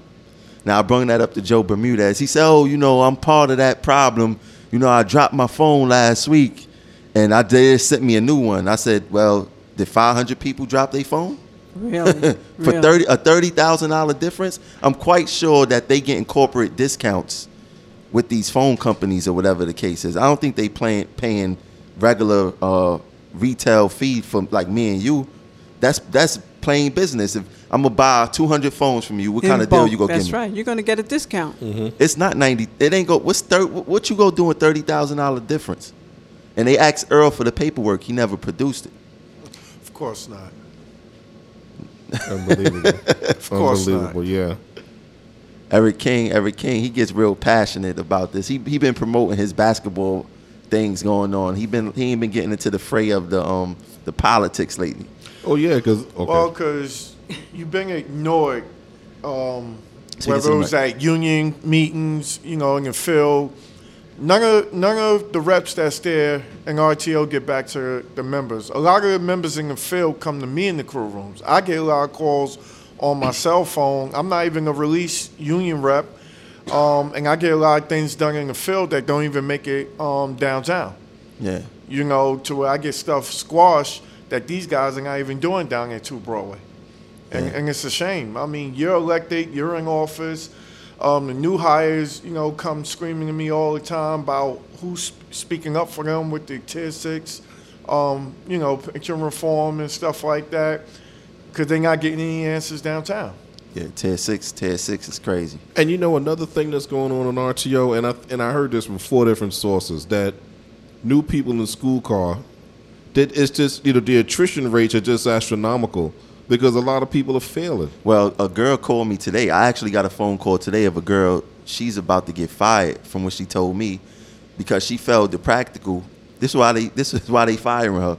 Now I brought that up to Joe Bermudez. He said, "Oh, you know, I'm part of that problem. You know, I dropped my phone last week, and I did sent me a new one." I said, "Well, did 500 people drop their phone?" Really. for really. thirty a thirty thousand dollar difference, I'm quite sure that they getting corporate discounts with these phone companies or whatever the case is. I don't think they paying paying regular uh, retail fee for like me and you. That's that's plain business. If I'm gonna buy 200 phones from you, what In kind of deal bulk, you gonna That's give me? That's right. You're going to get a discount. It's not 90. It ain't go. What's third? What you go doing thirty thousand dollar difference? And they asked Earl for the paperwork. He never produced it. Of course not. Unbelievable. Of course not. Unbelievable. Yeah. Eric King, Eric King, he gets real passionate about this. He he been promoting his basketball things going on. He been he ain't been getting into the fray of the um the politics lately. Oh yeah, because okay. Well, because you've been ignored, um, So whether it was at union meetings, you know, in the field. None of none of the reps that's there in RTO get back to the members. A lot of the members in the field come to me in the crew rooms. I get a lot of calls on my cell phone. I'm not even a release union rep, um, and I get a lot of things done in the field that don't even make it um, downtown Yeah. you know, to where I get stuff squashed that these guys are not even doing down at Two Broadway. And, Yeah. and it's a shame. I mean, you're elected, you're in office. Um, the new hires, you know, come screaming to me all the time about who's speaking up for them with the tier six, um, you know, pension reform and stuff like that, because they're not getting any answers downtown. Yeah, tier six, tier six is crazy. And you know another thing that's going on in RTO, and I and I heard this from four different sources that new people in the school car, that it's just you know the attrition rates are just astronomical because a lot of people are failing. Well, a girl called me today. I actually got a phone call today of a girl. She's about to get fired from what she told me because she failed the practical. This is why they. This is why they firing her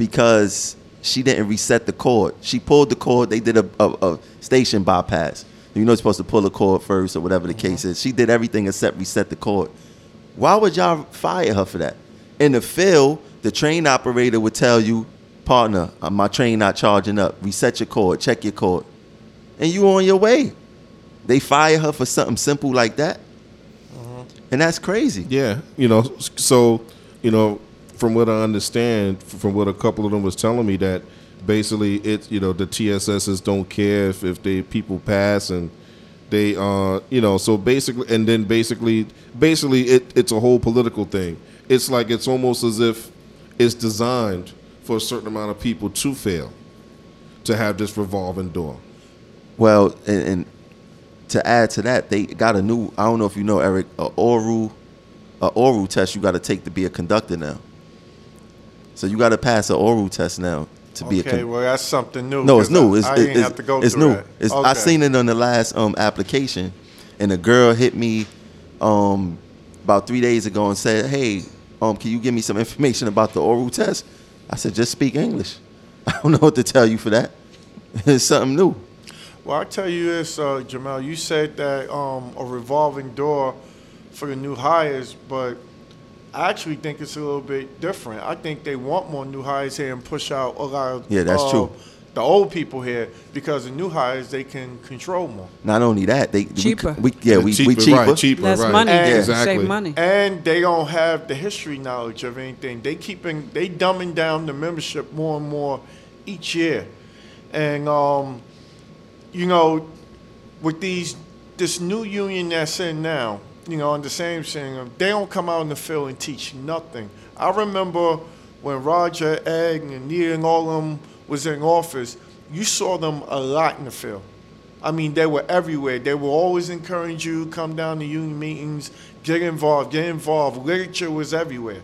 because she didn't reset the cord. She pulled the cord. They did a, a, a station bypass. You know, you're supposed to pull the cord first or whatever the mm-hmm. case is. She did everything except reset the cord. Why would y'all fire her for that? In the field, the train operator would tell you, partner, uh, my train not charging up. Reset your cord, check your cord. And you on your way. They fire her for something simple like that. And that's crazy. Yeah, you know, so you know, from what I understand, from what a couple of them was telling me, that basically it's you know the TSSs don't care if, if they people pass and they uh you know so basically and then basically basically it, it's a whole political thing. It's like it's almost as if it's designed for a certain amount of people to fail, to have this revolving door. Well, and, and to add to that, they got a new. I don't know if you know, Eric, a oral, a oral test you got to take to be a conductor now. So you got to pass an oral test now to be a Okay, well, that's something new. no, it's new. I, It's, I didn't it's, have to go it's through new. that. It's, I seen it on the last um, application, and a girl hit me um, about three days ago and said, "Hey, um, can you give me some information about the oral test?" I said, "Just speak English." I don't know what to tell you for that. It's something new. Well, I tell you this, uh, Jamel. You said that um, a revolving door for the new hires, but I actually think it's a little bit different. I think they want more new hires here and push out a lot of Yeah, that's uh, true. The old people here because the new hires they can control more. Not only that, they we- Cheaper. We, yeah, we, we cheaper. Right, cheaper, Less right. money. And- Exactly. Save money. And they don't have the history knowledge of anything. They keeping they dumbing down the membership more and more each year. And um, you know, with these this new union that's in now, you know, and the same thing, they don't come out in the field and teach nothing. I remember when Roger, Egg, and Anita and all of them was in office, you saw them a lot in the field. I mean, they were everywhere. They will always encourage you, come down to union meetings, get involved, get involved. Literature was everywhere.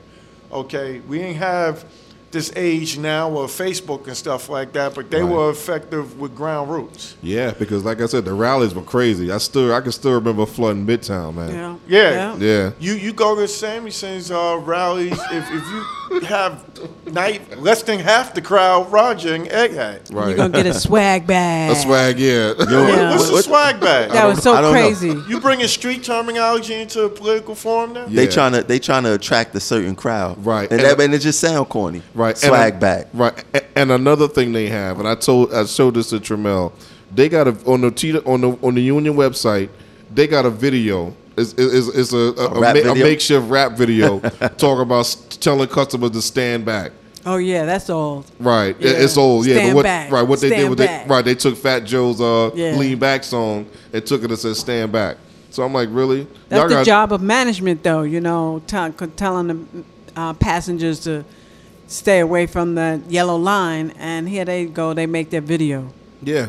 Okay, we didn't have this age now of Facebook and stuff like that, but they Right. were effective with ground roots. Yeah, because like I said, the rallies were crazy. I still, I can still remember flooding Midtown, man. Yeah. Yeah. Yeah. You you go to Samuelsen's uh, rallies if, if you have night less than half the crowd Roger and Egg had. Right. You're gonna get a swag bag. a swag, yeah. Yeah. What's the What- swag bag? That was so I don't know. crazy. You bringing street terminology into a political forum now? Yeah. They trying to they trying to attract a certain crowd, Right. And, And- that, and it just sound corny, Right. Swag and, back. Right. And another thing they have, and I told I showed this to Tremel, they got a on the T, on the on the union website, they got a video. It's, it's, it's a, a, a, rap ma- a makeshift rap video talking about telling customers to stand back. Oh yeah, that's old. Right, Yeah. it's old. Yeah, Stand but what back. right what they did Stand was they right they took Fat Joe's uh Yeah. lean back song and took it and said stand back. So I'm like, really? That's Y'all the got- job of management, though. You know, t- telling the uh, passengers to stay away from the yellow line, and here they go. They make their video. Yeah,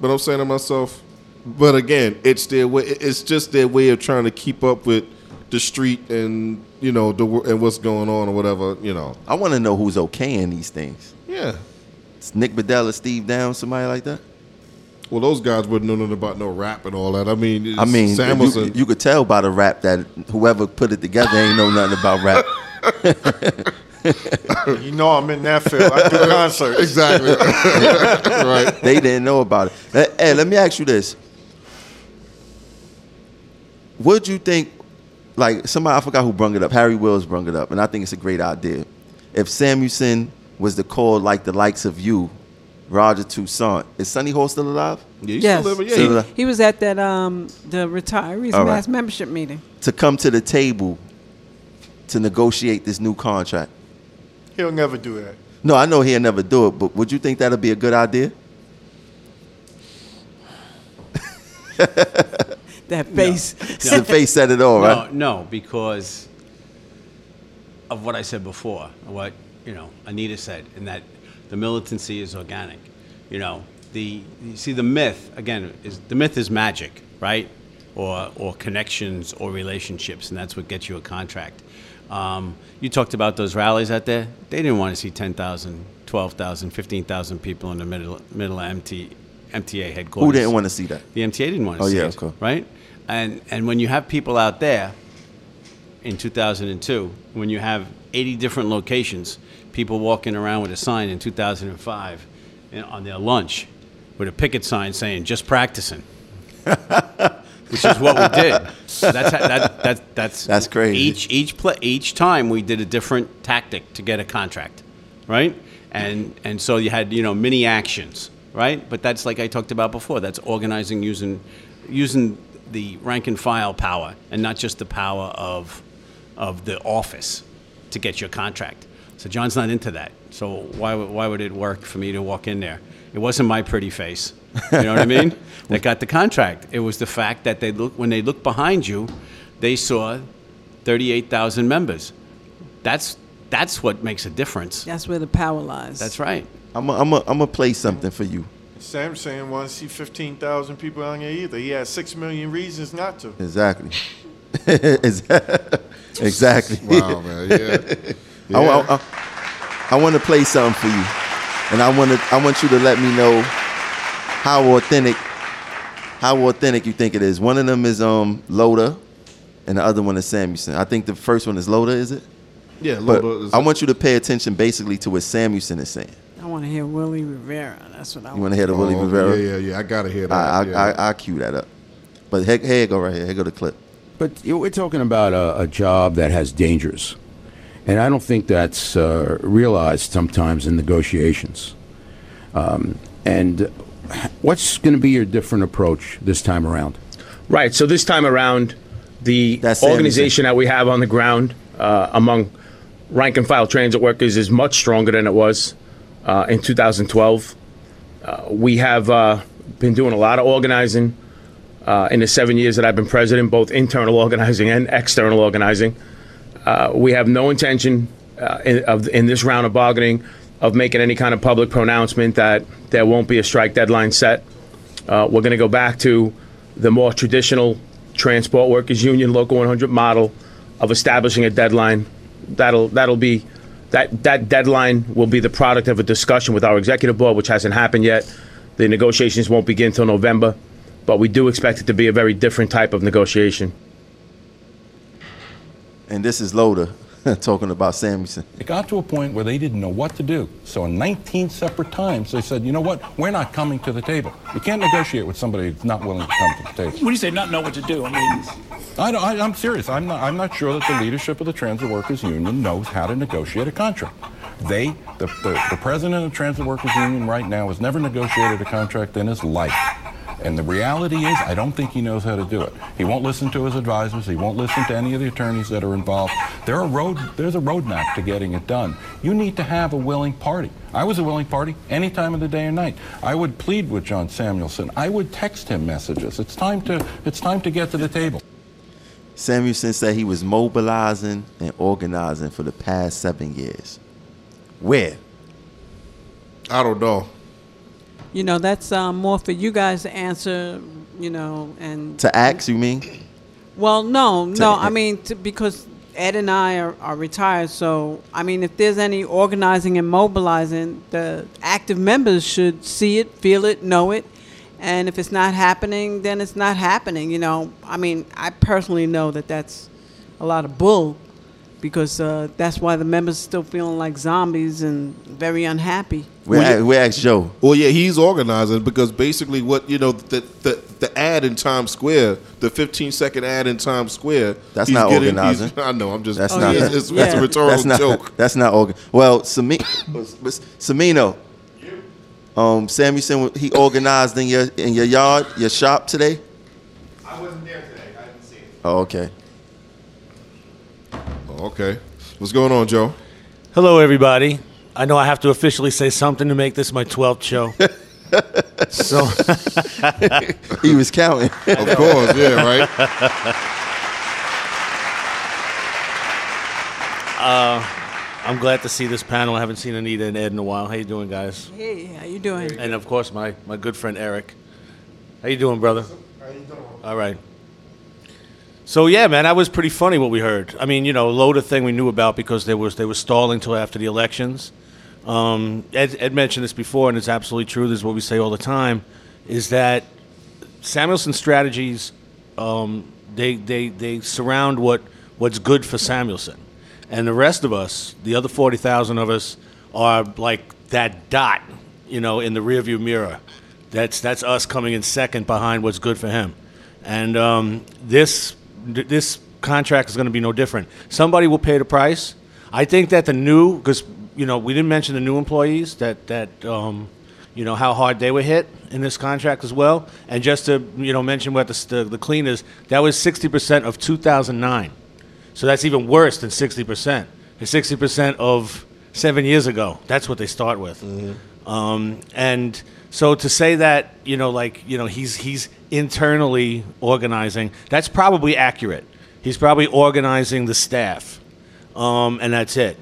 but I'm saying to myself, but again, it's their way. It's just their way of trying to keep up with the street and you know the and what's going on or whatever. You know. I want to know who's okay in these things. Yeah. It's Nick Bedell or Steve Down, somebody like that. Well, those guys wouldn't know nothing about no rap and all that. I mean, I mean, you, Samuelsen. you could tell by the rap that whoever put it together ain't know nothing about rap. You know I'm in that field. I do concerts. exactly. right. they didn't know about it. Hey, Hey, let me ask you this: Would you think, like somebody I forgot who brung it up? Harry Wills brung it up, and I think it's a great idea. If Samuelsen was to call like the likes of you, Roger Toussaint, is Sonny Hall still alive? Yeah, you Yes. still living. Yeah. Still you- alive. He was at that um the retirees All right. mass membership meeting. To come to the table to negotiate this new contract. He'll never do that. No, I know he'll never do it, but would you think that'd be a good idea? That face. The face said it all, right? No, no, because of what I said before, what you know Anita said, and that the militancy is organic. You know, the you see the myth again is the myth is magic, right? Or or connections or relationships, and that's what gets you a contract. Um, you talked about those rallies out there. They didn't want to see 10,000, 12,000, 15,000 people in the middle middle of MT, MTA headquarters. Who didn't want to see that? The MTA didn't want to Oh, see yeah, it, okay. right? And and when you have people out there in 2002, when you have 80 different locations, people walking around with a sign in 2005 on their lunch with a picket sign saying "Just practicing," which is what we did. That's that, that that's That's crazy. Each each pla each time we did a different tactic to get a contract, right? And and so you had you know mini actions, right? But that's like I talked about before. That's organizing using using the rank and file power and not just the power of of the office to get your contract. So John's not into that. So why why would it work for me to walk in there? It wasn't my pretty face. You know what I mean? That got the contract. It was the fact that they look when they looked behind you, they saw 38,000 members. That's that's what makes a difference. That's where the power lies. That's right. I'm going I'm I'm to play something for you. Sam saying want to see 15,000 people on there either. He has 6 million reasons not to. Exactly. exactly. Wow, man. Yeah. I, I, I, I want to play something for you. and I want to I want you to let me know how authentic how authentic you think it is. One of them is um Lhota, and the other one is Samuelsen. I think the first one is Lhota, is it? Yeah, But Lhota is- I want you to pay attention basically to what Samuelsen is saying. I want to hear Willie Rivera. That's what I want. You want want. to hear the Willie Oh, Rivera? Yeah, yeah, yeah. I gotta hear that. I, I, yeah. I, I cue that up. But here, here you go right here. Here go the clip. But you know, we're talking about a, a job that has dangers, and I don't think that's uh, realized sometimes in negotiations. Um, and what's going to be your different approach this time around? Right. So this time around, the That's Samuelsen. organization that we have on the ground uh, among rank and file transit workers is much stronger than it was uh, in 2012. Uh, we have uh, been doing a lot of organizing uh, in the seven years that I've been president, both internal organizing and external organizing. Uh, we have no intention uh, in, of, in this round of bargaining of making any kind of public pronouncement that there won't be a strike deadline set. Uh, we're going to go back to the more traditional transport workers union local 100 model of establishing a deadline. That'll that'll be that that deadline will be the product of a discussion with our executive board, which hasn't happened yet. The negotiations won't begin until November, but we do expect it to be a very different type of negotiation. And this is Lhota talking about Samuelsen. It got to a point where they didn't know what to do. So in 19 separate times, they said, you know what, we're not coming to the table. You can't negotiate with somebody who's not willing to come to the table. What do you say not know what to do, I mean, I, don't- I, I'm serious. I'm not, I'm not sure that the leadership of the Transit Workers Union knows how to negotiate a contract. They, the, the, the president of the Transit Workers Union right now has never negotiated a contract in his life. And the reality is, I don't think he knows how to do it. He won't listen to his advisors. He won't listen to any of the attorneys that are involved. There are road, there's a roadmap to getting it done. You need to have a willing party. I was a willing party any time of the day or night. I would plead with John Samuelsen. I would text him messages. It's time to, it's time to get to the table. Samuelsen said he was mobilizing and organizing for the past seven years. Where? I don't know. You know, that's um, more for you guys to answer. You know, and To ask, you mean? Well, no, no. I mean, to, because Ed and I are, are retired, so I mean, if there's any organizing and mobilizing, the active members should see it, feel it, know it, and if it's not happening, then it's not happening. You know, I mean, I personally know that that's a lot of bull, because uh, that's why the members are still feeling like zombies and very unhappy. We Well, ask, we ask Joe. Well, yeah, he's organizing because basically, what you know, the the, the ad in Times Square, the 15 second ad in Times Square. That's not he's- organizing. I know. I'm just. That's Oh, not. yeah. It's, it's, Yeah. it's a rhetorical That's not. joke. That's not organ. Well, Sami, Samino. Um, Samuelsen, he organized in your in your yard, your shop today. I wasn't there today. I didn't see it. Oh, okay. Okay. What's going on, Joe? hello everybody. I know I have to officially say something to make this my 12th show. so He was counting. Of course, yeah, right. Uh, I'm glad to see this panel. I haven't seen Anita and Ed in a while. How you doing, guys? Hey, how you doing? And of course, my, my good friend Eric. How you doing, brother? How you doing? All right. So yeah, man, that was pretty funny what we heard. I mean, you know, Lhota thing we knew about because they was they were stalling till after the elections. Um, Ed, Ed mentioned this before, and it's absolutely true. This is what we say all the time: is that Samuelsen strategies um, they, they they surround what what's good for Samuelsen, and the rest of us, the other forty thousand of us, are like that dot, you know, in the rearview mirror. That's that's us coming in second behind what's good for him, and um, this this contract is going to be no different. Somebody will pay the price. I think that the new because you know we didn't mention the new employees that that um, you know how hard they were hit in this contract as well. And just to you know mention what the the, the cleaners that was sixty percent of two thousand nine, so that's even worse than sixty percent. And sixty percent of seven years ago. That's what they start with. Um, and so to say that you know like you know he's he's internally organizing that's probably accurate. He's probably organizing the staff, um, and that's it.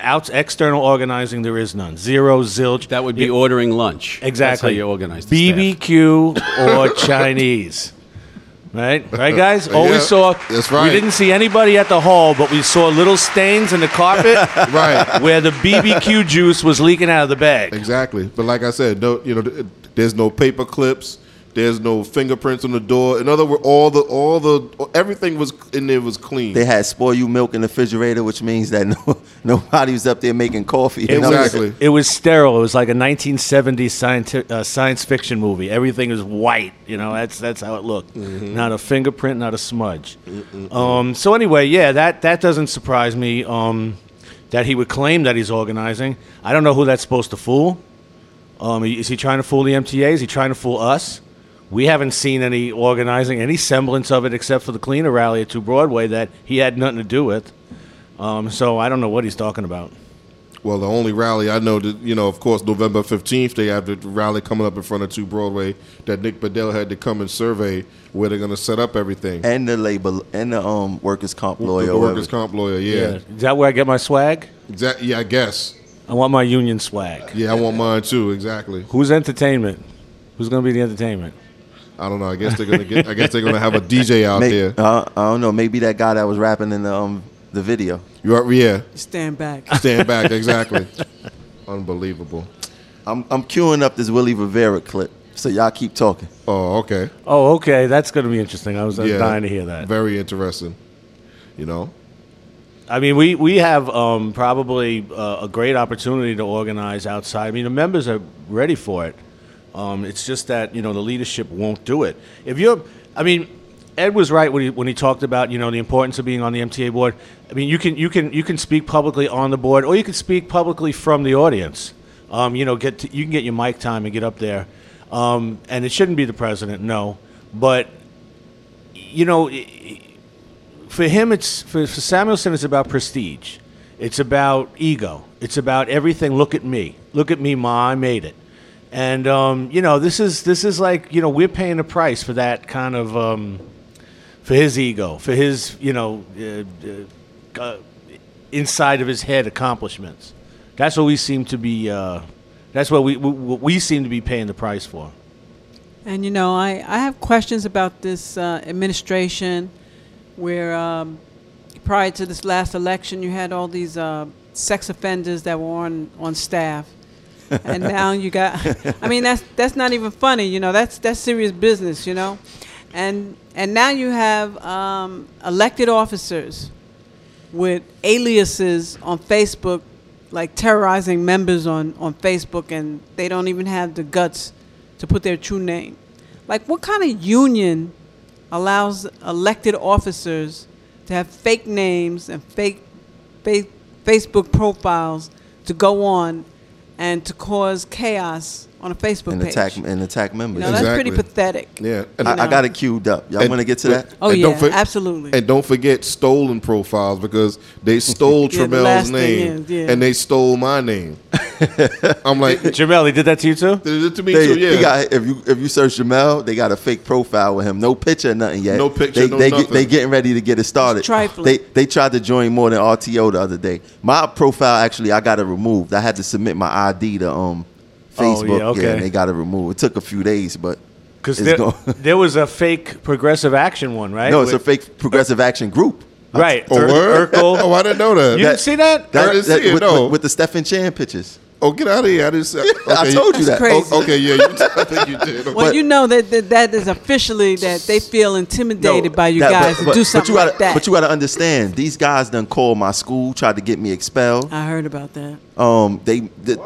Out external organizing there is none. Zero zilch. That would be ordering lunch. Exactly. That's how you organize the staff. BBQ or Chinese. Right, right, guys. Always Yeah, saw. that's right. We didn't see anybody at the hall, but we saw little stains in the carpet. Right. where the BBQ juice was leaking out of the bag. Exactly. But like I said, no, you know, there's no paper clips. There's no fingerprints on the door. In other words, all the all the everything was in there was clean. They had spoil you milk in the refrigerator, which means that no, nobody was up there making coffee. It Exactly. was, it was sterile. It was like a 1970s science, uh, science fiction movie. Everything is white. You know, that's that's how it looked. Not a fingerprint, not a smudge. Um, so anyway, yeah, that that doesn't surprise me. Um, that he would claim that he's organizing. I don't know who that's supposed to fool. Um, is he trying to fool the MTA? Is he trying to fool us? We haven't seen any organizing, any semblance of it, except for the cleaner rally at Two Broadway that he had nothing to do with. Um, so I don't know what he's talking about. Well, the only rally I know that you know, of course, November fifteenth, they have the rally coming up in front of Two Broadway that Nick Bedell had to come and survey where they're going to set up everything. And the labor and the um workers comp lawyer. the or workers' comp lawyer, yeah, Is that where I get my swag? exactly. Yeah, I guess. I want my union swag. Yeah, I want mine too. Exactly. Who's entertainment? Who's going to be the entertainment? I don't know. I guess they're gonna get. I guess they're gonna have a DJ out May- there. uh, I don't know. Maybe that guy that was rapping in the um the video. You are, yeah. Stand back. Stand back. Exactly. Unbelievable. I'm I'm queuing up this Willie Rivera clip, so y'all keep talking. Oh, okay. Oh, okay. That's going to be interesting. I was, Yeah. dying to hear that. Very interesting. You know. I mean, we, we have um, probably uh, a great opportunity to organize outside. I mean, the members are ready for it. Um, it's just that you know the leadership won't do it. If you're, I mean, Ed was right when he when he talked about you know the importance of being on the MTA board. I mean, you can you can you can speak publicly on the board, or you can speak publicly from the audience. Um, you know, get to, you can get your mic time and get up there. Um, and it shouldn't be the president, no, but you know, for him, it's for, for Samuelsen, it's about prestige. It's about ego. It's about everything. Look at me. Look at me, ma. I made it. And um, you know, this is this is like you know we're paying a price for that kind of um, for his ego, for his you know uh, uh, uh, inside of his head accomplishments. That's what we seem to be. Uh, that's what we, we we seem to be paying the price for. And you know, I, I have questions about this uh, administration where um, prior to this last election, you had all these uh, sex offenders that were on, on staff. and now you got I mean that's that's not even funny, you know, that's that's serious business, you know. And and now you have um, elected officers with aliases on Facebook like terrorizing members on, on Facebook and they don't even have the guts to put their true name. Like, what kind of union allows elected officers to have fake names and fake, fake Facebook profiles to go on and to cause chaos on a Facebook and page? attack and attack members. You know, that's pretty pathetic. Yeah. I, I got it queued up. Y'all want to get to that? Oh, yeah, don't for- absolutely. And don't forget stolen profiles because they stole Yeah, the Tramel's last thing name is, yeah. and they stole my name. I'm like, Jamel, he did that to you too. did it to me They, too? Yeah. he got, if you if you search Jamel, they got a fake profile with him. No picture, nothing yet. No picture, They, no they, get, nothing. they getting ready to get it started. trifling. They they tried to join more than RTO the other day. My profile actually I got it removed. I had to submit my ID to um Oh, Facebook. yeah, okay. and they got it removed. It took a few days, but Because there, there was a fake progressive action one, right? no, it's a fake progressive action group. right. Oh, Ur- word? Urkel. Oh, I didn't know that. You didn't see that? I didn't see it, with, no. with, with the Stephen Chan pictures. oh, get out of here! I didn't. Say, I okay, told you That's that. crazy. Oh, okay, yeah, you, I think you did. well, but- you know that, that that is officially that they feel intimidated by you that- guys to do something you gotta, like that. But you got to understand, these guys done called my school, tried to get me expelled. I heard about that. Um, they, the,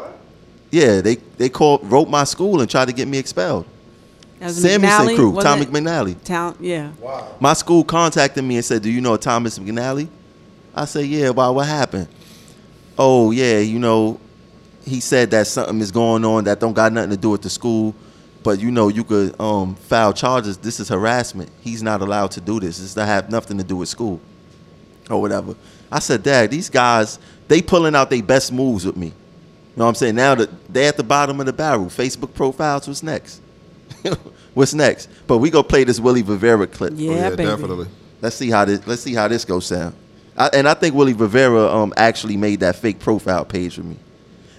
yeah, they they called, wrote my school and tried to get me expelled. As Samuelsen McNally, crew, wasn't Tom it? McNally. Town, yeah. My school contacted me and said, "Do you know Thomas McNally?" I said, "Yeah." Why? What happened? Oh, yeah. You know, he said that something is going on that don't got nothing to do with the school, but you know, you could um, file charges. This is harassment. He's not allowed to do this. This to have nothing to do with school, or whatever. I said, "Dad, these guys, they pulling out their best moves with me." You know what I'm saying? Now that they're at the bottom of the barrel, Facebook profiles. What's next? What's next? But we go play this Willie Rivera clip. Yeah, Oh, yeah, baby. definitely. Let's see how this. Let's see how this goes sound. I, and I think Willie Rivera um actually made that fake profile page for me.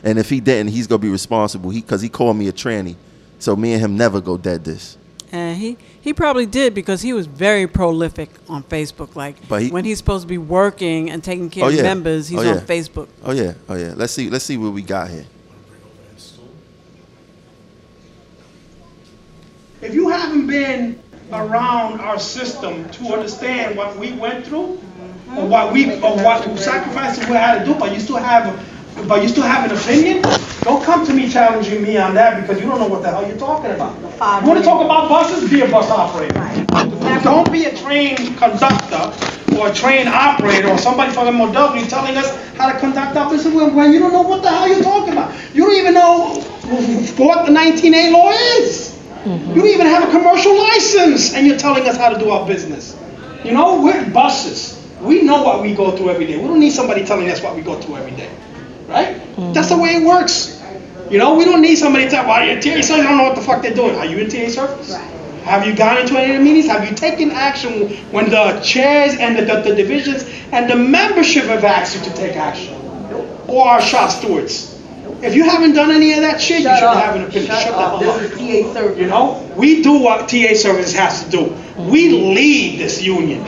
And if he didn't, he's gonna be responsible. He because he called me a tranny. So me and him never go dead this. And he, he probably did because he was very prolific on Facebook. Like But he- when he's supposed to be working and taking care Oh of members, he's oh, yeah. on Facebook. Oh yeah. Oh yeah. Let's see. Let's see what we got here. If you haven't been around our system to understand what we went through, or what we, or what sacrifices we had to do, but you still have, but you still have an opinion, don't come to me challenging me on that because you don't know what the hell you're talking about. You want to talk about buses? Be a bus operator. Don't be a train conductor or a train operator or somebody from the MOW telling us how to conduct our business when when you don't know what the hell you're talking about. You don't even know what the 19A law is. Mm-hmm. You don't even have a commercial license, and you're telling us how to do our business. You know, we're buses. We know what we go through every day. We don't need somebody telling us what we go through every day, right? Mm-hmm. That's the way it works. You know, we don't need somebody to tell, well, you're TA service, I don't know what the fuck they're doing. Are you in TA service? Have you gone into any of the meetings? Have you taken action when the chairs and the, the, the divisions and the membership have asked you to take action? Or our shop stewards? If you haven't done any of that shit, you Shut shouldn't up. have an opinion. Shut Shut, up. This is TA service. You know, we do what TA service has to do. Mm-hmm. We lead this union.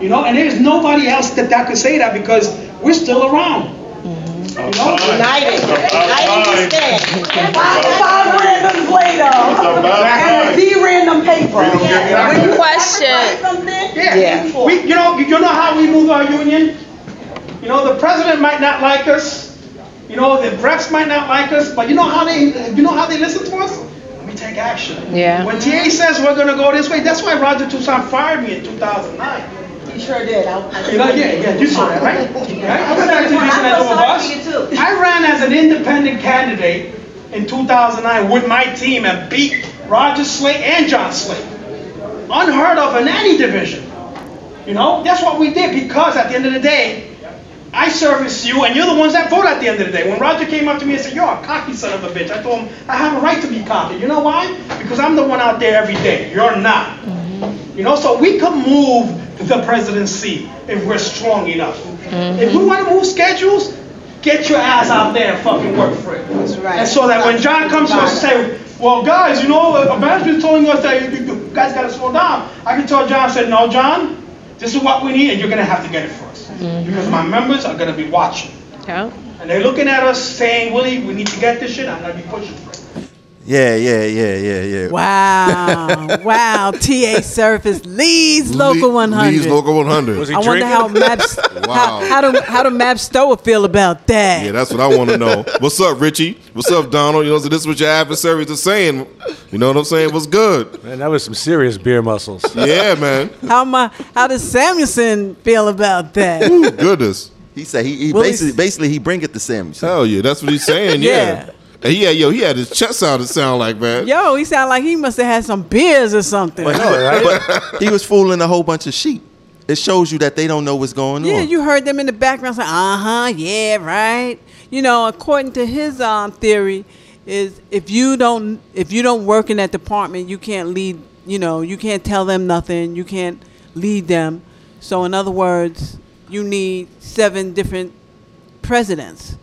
You know, and there's nobody else that, that could say that because we're still around. You know? United. United we stand. Five, five randoms later. And a D random paper. Good question. Yeah. We, you know, you know how we move our union? You know, the president might not like us. You know, the reps might not like us, but you know how they, you know how they listen to us? We take action. Yeah. When TA says we're gonna go this way, that's why Roger Toussaint fired me in 2009. You sure did. I- I- know, yeah, yeah, you saw that, right? Right? I was actually using that I over saw bus. I ran as an independent candidate in 2009 with my team and beat Roger Slate and John Slate. Unheard of in any division. You know, that's what we did because at the end of the day, I service you and you're the ones that vote at the end of the day. When Roger came up to me and said, You're a cocky son of a bitch, I told him, I have a right to be cocky. You know why? Because I'm the one out there every day. You're not. You know, so we can move the presidency if we're strong enough. Mm-hmm. If we want to move schedules, get your ass out there and fucking work for it. That's right. And so that when John comes to us and say, well, guys, you know, a management's telling us that you, you guys got to slow down. I can tell John, I said, no, John, this is what we need, and you're going to have to get it for us. Mm-hmm. Because my members are going to be watching. Yeah. And they're looking at us saying, Willie, we need to get this shit. I'm going to be pushing for it. Yeah, yeah, yeah, yeah, yeah. Wow, wow. TA Surface leads Local 100. Leads Local 100. Was he I wonder how Maps, Wow. how, how do how do MaBSTOA feel about that? Yeah, that's what I want to know. What's up, Richie? What's up, Donald? You know, so this is what your adversaries are saying. You know what I'm saying? What's good? Man, that was some serious beer muscles. Yeah, man. How my how does Samuelsen feel about that? Ooh, Goodness. He said he, he Well, basically basically he bring it to Samuelsen. Hell yeah, that's what he's saying. Yeah. Yeah. And he had, yo, he had his chest out. It sound like man. Yo, he sound like he must have had some beers or something. But, no, but he was fooling a whole bunch of sheep. It shows you that they don't know what's going Yeah, on. Yeah, you heard them in the background saying, "Uh huh, yeah, right." You know, according to his um, theory, is if you don't if you don't work in that department, you can't lead. You know, you can't tell them nothing. You can't lead them. So, in other words, you need seven different presidents,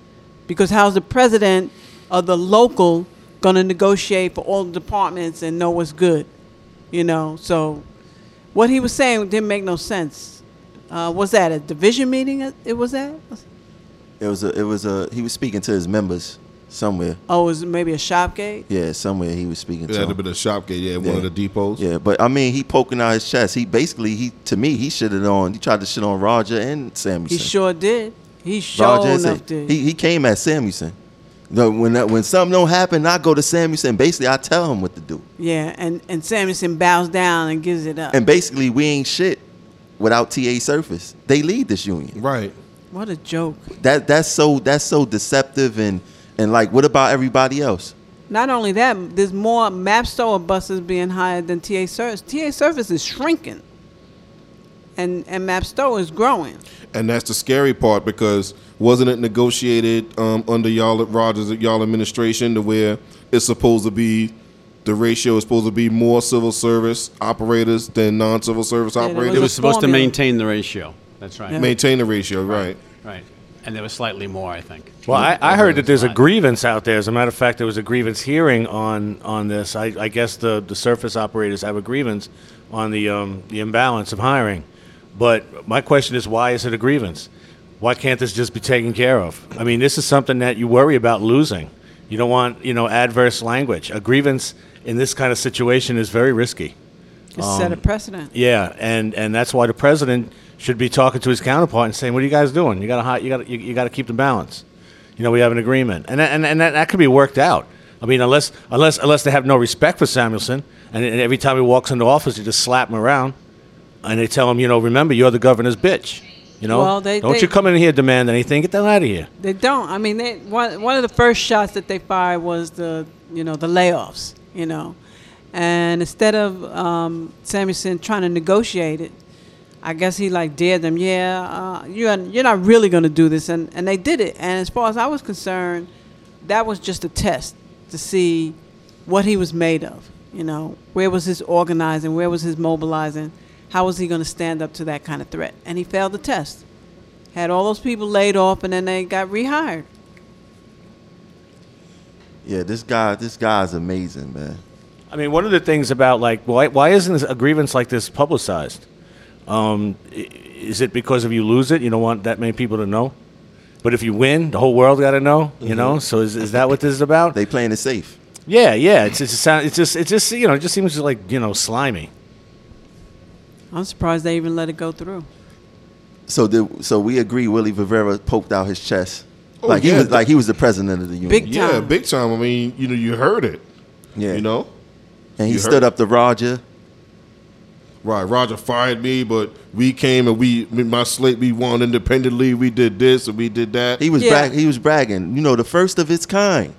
because how's the president of the local going to negotiate for all the departments and know what's good? You know, so what he was saying didn't make no sense. Uh, was that a division meeting? It it was that? It was a it was a he was speaking to his members somewhere. Oh, was it maybe a shop gate? Yeah, somewhere he was speaking It to. had to them. be the shop gate, yeah, one Yeah. of the depots. Yeah, but I mean, he poking out his chest. He basically, he to me, he shitted on. He tried to shit on Roger and Samuelsen. He sure did. He sure Roger and enough Sam- did. He he came at Samuelsen. No, when that, when something don't happen, I go to Samuelsen. Basically, I tell him what to do. yeah, and and Samuelsen bows down and gives it up. And basically, we ain't shit without TA Surface. They lead this union. Right. what a joke! That that's so that's so deceptive and and like, what about everybody else? Not only that, there's more MaBSTOA buses being hired than TA Surface. TA Surface is shrinking, and and MaBSTOA is growing. And that's the scary part because wasn't it negotiated um, under y'all at Rogers y'all administration to where it's supposed to be the ratio is supposed to be more civil service operators than non-civil service Yeah, operators? It was supposed to maintain the ratio. That's right. Yeah. Maintain the ratio, right? Right. and there was slightly more, I think. Well, I, I heard that there's a grievance out there. As a matter of fact, there was a grievance hearing on on this. I, I guess the, the surface operators have a grievance on the um, the imbalance of hiring. But my question is, why is it a grievance? Why can't this just be taken care of? I mean, this is something that you worry about losing. You don't want you know adverse language. A grievance in this kind of situation is very risky. Just set a Um, precedent. Yeah, and and that's why the president should be talking to his counterpart and saying, "What are you guys doing? You got to you got you, you got to keep the balance. You know, we have an agreement, and that- and and that, that could be worked out. I mean, unless unless unless they have no respect for Samuelsen, and, and every time he walks into office, you just slap him around, and they tell him, you know, remember you're the governor's bitch. You know, Well, they- don't they- you come in here demand anything. Get the hell out of here. They don't. I mean, they, one one of the first shots that they fired was the you know the layoffs. You know, and instead of um, Samuelsen trying to negotiate it, I guess he like dared them. Yeah, uh, you're you're not really going to do this, and and they did it. And as far as I was concerned, that was just a test to see what he was made of. You know, where was his organizing? Where was his mobilizing? How was he going to stand up to that kind of threat? And he failed the test. Had all those people laid off, and then they got rehired. Yeah, this guy, this guy's amazing, man. I mean, one of the things about like why why isn't this- a grievance like this publicized? Um, is it because if you lose it, you don't want that many people to know? But if you win, the whole world got to know. You know, so is, is that what this is about? They playing it safe. Yeah, yeah. It's it's, sound, it's just it just you know it just seems like you know slimy. I'm surprised they even let it go through. So did, so we agree Willie Rivera poked out his chest. Oh, like he was like he was the president of the union. Big Yeah, big time. I mean, you know, you heard it. Yeah. You know? And he You stood up to Roger. Right, Roger fired me, but we came and we, my slate, we won independently. We did this and we did that. He was Yeah. brag, he was bragging. You know, the first of its kind.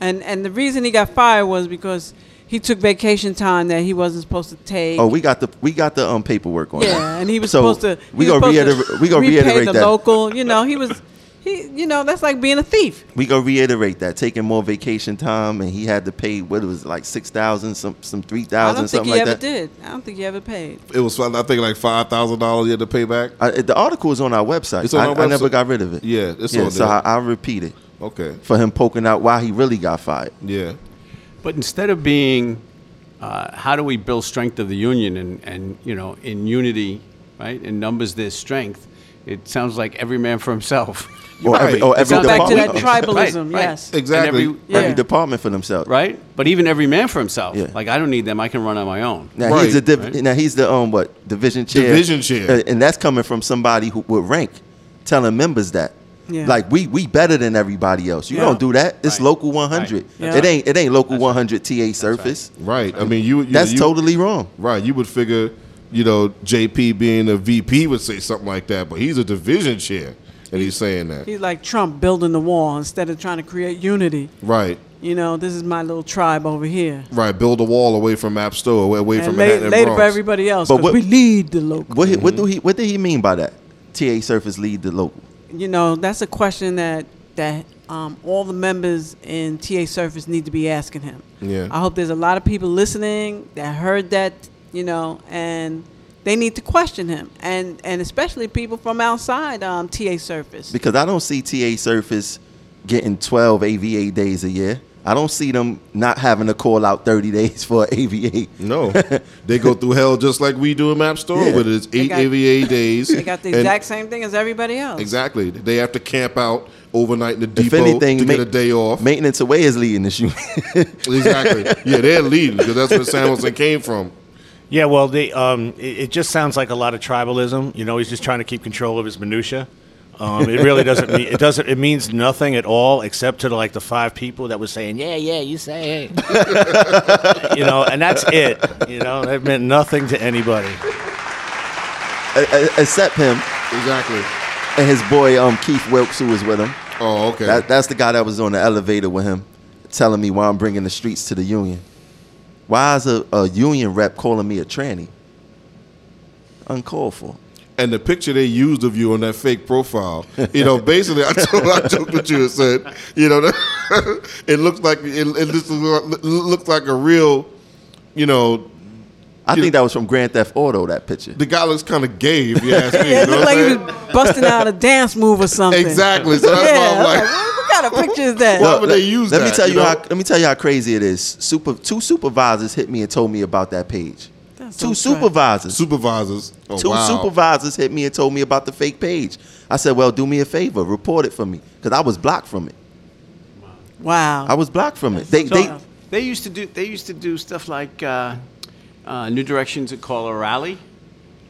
And and the reason he got fired was because he took vacation time that he wasn't supposed to take. Oh, we got the we got the um paperwork on it. yeah, that. and he was So, supposed to. We he gonna reiterate. We gonna reiterate the that. local. You know, he was. He, you know, that's like being a thief. We gonna reiterate that taking more vacation time, and he had to pay what it was like six thousand, some some three I don't think something he like ever that. did. I don't think he ever paid. It was, I think, like five thousand dollars you had to pay back. I, the article is on our website. It's on I, our I never got rid of it. Yeah, it's yeah. on so there. I, I'll repeat it. Okay. For him poking out why he really got fired. Yeah. But instead of being, uh, how do we build strength of the union and, and you know, in unity, right? In numbers, there's strength. It sounds like every man for himself. Or every- or It every sounds Back to that department. tribalism, yes. And Exactly. every- Yeah. Every department for themselves. right? But even every man for himself. Yeah. Like I don't need them. I can run on my own. Now he's the Right. div- Right. now he's the um what division chair. Division chair. Uh, and that's coming from somebody who would rank, telling members that. Yeah. Like we we better than everybody else. You Yeah. don't do that. It's Right. local 100. Right. It ain't it ain't local 100 TA surface. Right. I mean, you. you That's you, totally wrong. Right. You would figure, you know, JP being a VP would say something like that, but he's a division chair, and he's saying that. He's like Trump building the wall instead of trying to create unity. Right. You know, this is my little tribe over here. Right. Build a wall away from MaBSTOA, away, away from lay, Manhattan and later for everybody else. But what- we lead the local. What he, what do he what did he mean by that? TA surface lead the local. You know, that's a question that that um, all the members in TA Surface need to be asking him. Yeah. I hope there's a lot of people listening that heard that, you know, and they need to question him, and and especially people from outside um, TA Surface. Because I don't see TA surface getting 12 AVA days a year. I don't see them not having to call out 30 days for an AVA. No, they go through hell just like we do in MaBSTOA, Yeah. but it's eight got- AVA days. They got the exact same thing as everybody else. Exactly. They have to camp out overnight in the If depot anything, to ma- get a day off. Maintenance of Way is leading this unit. exactly. Yeah, they're leading because that's where Samuelsen came from. Yeah, well, they, um, it, it just sounds like a lot of tribalism. You know, he's just trying to keep control of his minutia. Um, it really doesn't mean it doesn't. It means nothing at all, except to like the five people that were saying, "Yeah, yeah, you say it," you know, and that's it. You know, that meant nothing to anybody. Except him Exactly. and his boy um, Keith Wilkes, who was with him. Oh, okay. That, that's the guy that was on the elevator with him, telling me why I'm bringing the streets to the union. Why is a, a union rep calling me a tranny? Uncalled for. And the picture they used of you on that fake profile, you know, basically, I told, I joked with you and said, you know, it looks like it, it looks like a real, you know, I think that was from Grand Theft Auto. That picture. The guy looks kind of gay, if you ask me. Yeah, you it looked like I'm he was busting out a dance move or something. Exactly. So that's why yeah, I'm I was like- what, what kind of picture is that? Why would they use let me tell you you, know? how. Let me tell you how crazy it is. Super. Two supervisors hit me and told me about that page. Two supervisors. Supervisors. Oh, two wow. supervisors hit me and told me about the fake page. I said, "Well, do me a favor, report it for me, because I was blocked from it. Wow. I was blocked from it. They, So, they, they used to do they used to do stuff like uh, uh, New Directions would call a rally,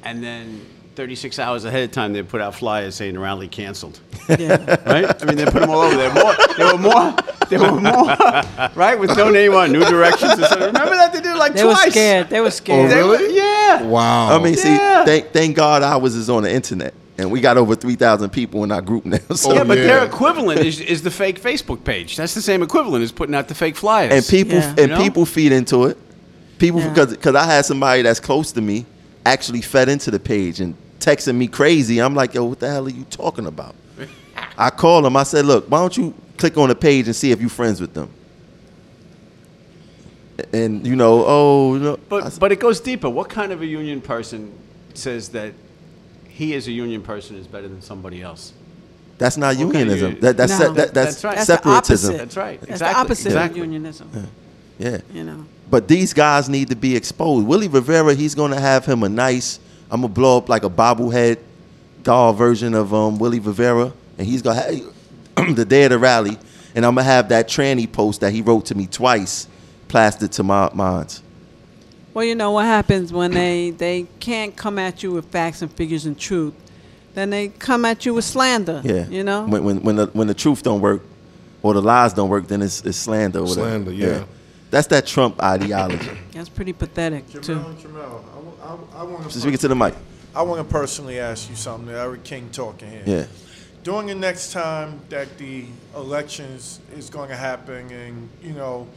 and then 36 hours ahead of time they'd put out flyers saying the rally canceled. Yeah. right? I mean, they put them all over there. More, there were more. There were more. right? With no name on New Directions. And stuff. Remember that they did it like They were twice. scared. They were oh, scared. They were- really? yeah. Wow. I mean, see, thank, thank God ours is on the internet, and we got over three thousand people in our group now. So, yeah, but yeah. their equivalent is, is the fake Facebook page. That's the same equivalent as putting out the fake flyers. and people Yeah. and You know? people feed into it. People Yeah. because because I had somebody that's close to me actually fed into the page and texting me crazy. I'm like, yo, what the hell are you talking about? I called him. I said, look, why don't you click on the page and see if you're friends with them? And you know, oh, you know, But s- but it goes deeper. What kind of a union person says that he as a union person is better than somebody else? that's not what kind of unionism. union- That, that's No. se- that, that's, That's right. That's the separatism. opposite. That's right. That's Exactly. the opposite Exactly. of unionism. Yeah. You know. But these guys need to be exposed. Willie Rivera, he's gonna have him a nice. I'm gonna blow up like a bobblehead doll version of um, Willie Rivera, and he's gonna have the day of the rally, and I'm gonna have that tranny post that he wrote to me twice plastered to my minds. Well, you know what happens when they they can't come at you with facts and figures and truth, then they come at you with slander. Yeah, You know. when when when the, when the truth don't work, or the lies don't work, then it's, it's slander. Slander, yeah. That's that Trump ideology. That's pretty pathetic too. Jamel, Jamel, I, wa- I, I want Just speaking to the mic. I want to personally ask you something. Eric King talking here. Yeah. During the next time that the elections is going to happen, and you know,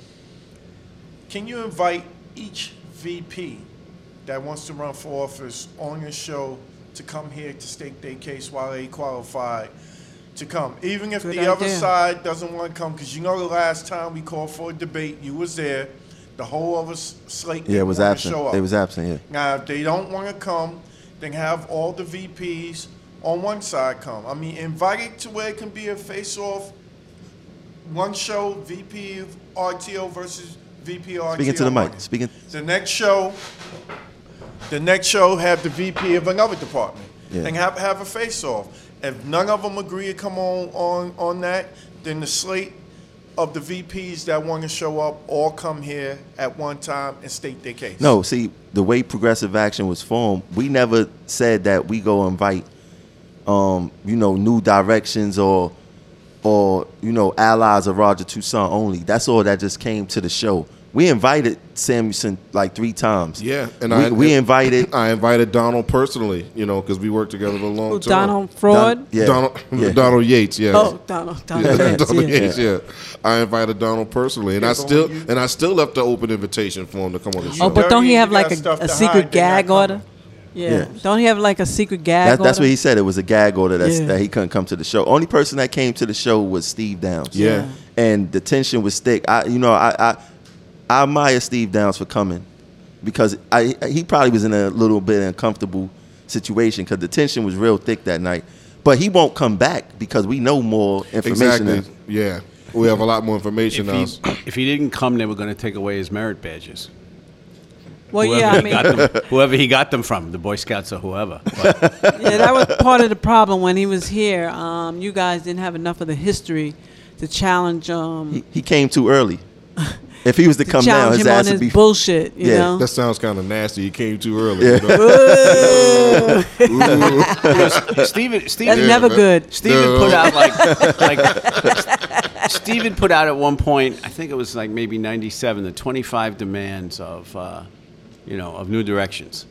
can you invite each VP that wants to run for office on your show to come here to state their case while they qualify to come, even if Good the other side doesn't want to come? Because you know, the last time we called for a debate, you was there. The whole other s- slate Yeah, it was absent. show up. They was absent. Yeah. Now, if they don't want to come, then have all the VPs on one side come. I mean, invite it to where it can be a face-off. One show, VP of RTO versus VP RTO. Speaking to the mic. Speaking. The next show, the next show have the VP of another department, Yeah. and have have a face-off. If none of them agree to come on on on that, then the slate of the VPs that want to show up all come here at one time and state their case. No, see, the way progressive action was formed, we never said that we go invite, um, you know, new directions or, or you know, allies of Roger Toussaint only. That's all that just came to the show. We invited Samuelsen like three times. Yeah, and we, I we invited. I invited Donald personally, you know, because we worked together for a long Who, time. Donald Fraud? yeah. Donald, Yeah. Donald Yates, yeah. Oh, Donald. Donald. Yeah, Yates, Donald yeah. Yates, yeah. I invited Donald personally, and I still and I still left the open invitation for him to come on the oh, show. Oh, but don't he have like a, a secret hide, gag order? Yeah. Yeah. Don't he have like a secret gag That, that's what he said. It was a gag order that's, Yeah. that he couldn't come to the show. Only person that came to the show was Steve Downs. Yeah. and the tension was thick. I, you know, I, I, I admire Steve Downs for coming because I, he probably was in a little bit uncomfortable situation because the tension was real thick that night. But he won't come back because we know more information. exactly. Yeah, we have a lot more information If now. he, if he didn't come, they were going to take away his merit badges. well, Whoever, yeah, I he mean, got them, whoever he got them from, the Boy Scouts or whoever. But yeah, that was part of the problem when he was here. Um, you guys didn't have enough of the history to challenge um, He, he came too early. If he was to to come down, challenge his him on ass would his be. bullshit. You Yeah, know, That sounds kind of nasty. He came too early. Yeah. You know? Stephen, Stephen, that's never man. good. Stephen No. put out like, like Stephen put out at one point. I think it was like maybe '97. The 25 demands of, uh, you know, of New Directions,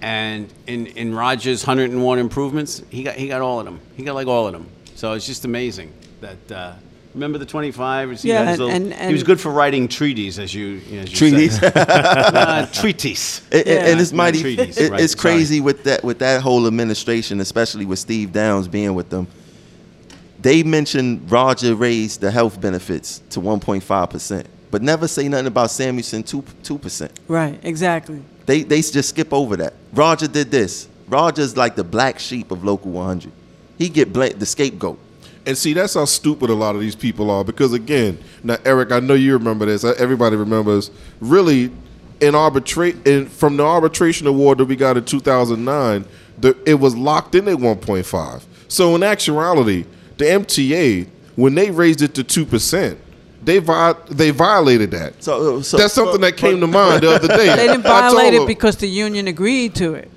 and in in Rogers' 101 improvements, he got he got all of them. He got like all of them. So it's just amazing that. Uh, Remember the 25? He Yeah, and- little- and- he was good for writing treaties, as you, as you Treaties? say. uh, treaties. And, and- Yeah. and it's mighty. treaties, it- right, it's sorry. crazy with that with that whole administration, especially with Steve Downs being with them. They mentioned Roger raised the health benefits to 1.5 percent, but never say nothing about Samuelsen two two percent. Right, exactly. They they just skip over that. Roger did this. Roger's like the black sheep of local 100. He get bla- the scapegoat. And see, that's how stupid a lot of these people are. Because again, now Eric, I know you remember this. uh, Everybody remembers. Really, in arbitrate, in from the arbitration award that we got in 2009, the, it was locked in at 1.5. So in actuality, the MTA when they raised it to two percent, they vi- they violated that. So, so that's something that came to mind the other day. They didn't violate it because the union agreed to it.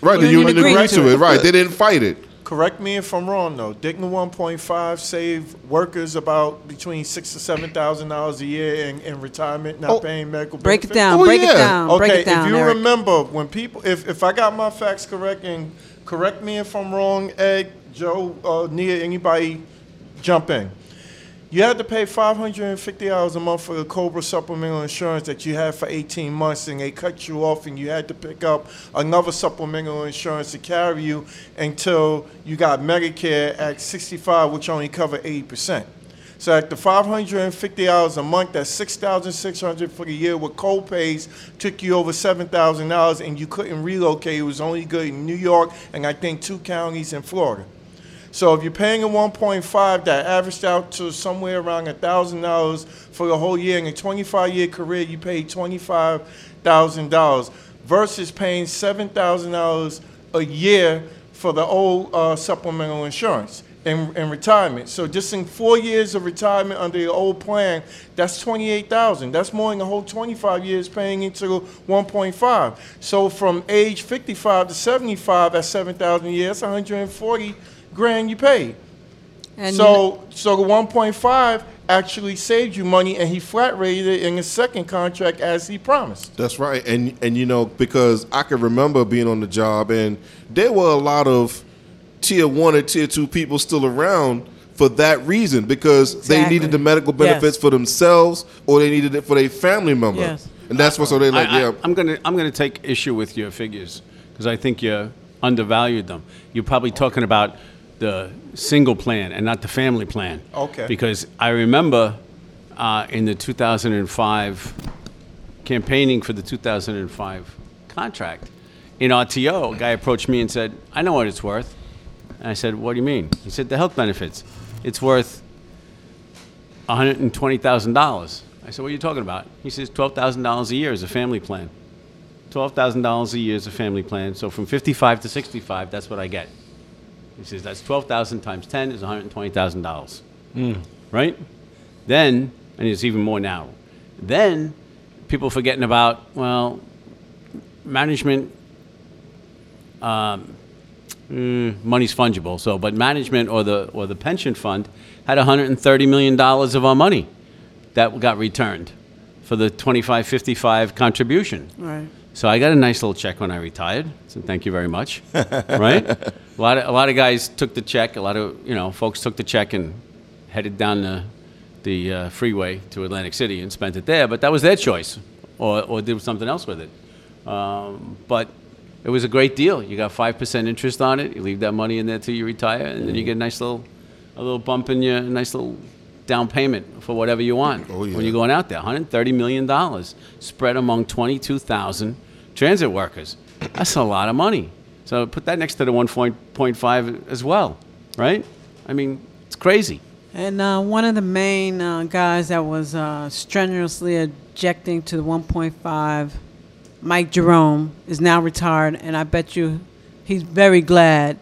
right. The union union agreed agreed to to it. it. Right. They didn't fight it. Correct me if I'm wrong though. Didn't 1.5 save workers about between six to seven thousand dollars a year in, in retirement, not Oh. paying medical Break it down. Oh, break it down. Okay, break it down. if you Eric. remember when people, if, if I got my facts correct and correct me if I'm wrong, Ed, Joe, uh, Nia, anybody, jump in. You had to pay five hundred and fifty dollars a month for the Cobra supplemental insurance that you had for eighteen months, and they cut you off, and you had to pick up another supplemental insurance to carry you until you got Medicare at sixty-five, which only covered eighty percent. So at the five hundred and fifty dollars a month, that's 6,600 for the year with co-pays, took you over seven thousand dollars, and you couldn't relocate. It was only good in New York and I think two counties in Florida. So if you're paying a 1.5, that averaged out to somewhere around thousand dollars for the whole year. In a 25-year career, you thousand dollars versus paying seven thousand dollars a year for the old uh, supplemental insurance in, in retirement. So just in four years of retirement under the old plan, that's twenty-eight thousand. That's more than the whole 25 years paying into 1.5. So from age 55 to 75, that's 7,000 a year. That's 140 grand you paid. And so so the 1.5 actually saved you money, and he flat rated it in his second contract as he promised. That's right, and and you know because I can remember being on the job, and there were a lot of tier one and tier two people still around for that reason because they needed the medical benefits Yes. for themselves or they needed it for their family member. Yes. And that's what so they like, I, yeah. I, am gonna I'm gonna take issue with your figures because I think you undervalued them. You're probably talking about the single plan and not the family plan. Okay. Because I remember uh, in the 2005 campaigning for the 2005 contract in RTO, a guy approached me and said, "I know what it's worth." And I said, "What do you mean?" He said, "The health benefits. It's worth $120,000." I said, "What are you talking about?" He says, $12,000 a year is a family plan. $12,000 a year is a family plan. So from 55 to 65, that's what I get. He says, that's 12,000 times 10 is $120,000. Right? Then, and it's even more now. Then, people forgetting about, well, management, um, mm, money's fungible. So, but management or the or the pension fund had 130 million dollars of our money that got returned for the 25 55 contribution. Right. So I got a nice little check when I retired. So thank you very much. right? A lot of a lot of guys took the check. A lot of you know folks took the check and headed down the the uh, freeway to Atlantic City and spent it there. But that was their choice, or or did something else with it. Um, but it was a great deal. You got five percent interest on it. You leave that money in there till you retire, and then you get a nice little a little bump in your nice little down payment for whatever you want Oh, yeah. when you're going out there. 130 million dollars spread among 22,000 transit workers. That's a lot of money. So put that next to the 1.5 as well, right? I mean, it's crazy. And uh, one of the main uh, guys that was uh, strenuously objecting to the 1.5, Mike Jerome, is now retired, and I bet you he's very glad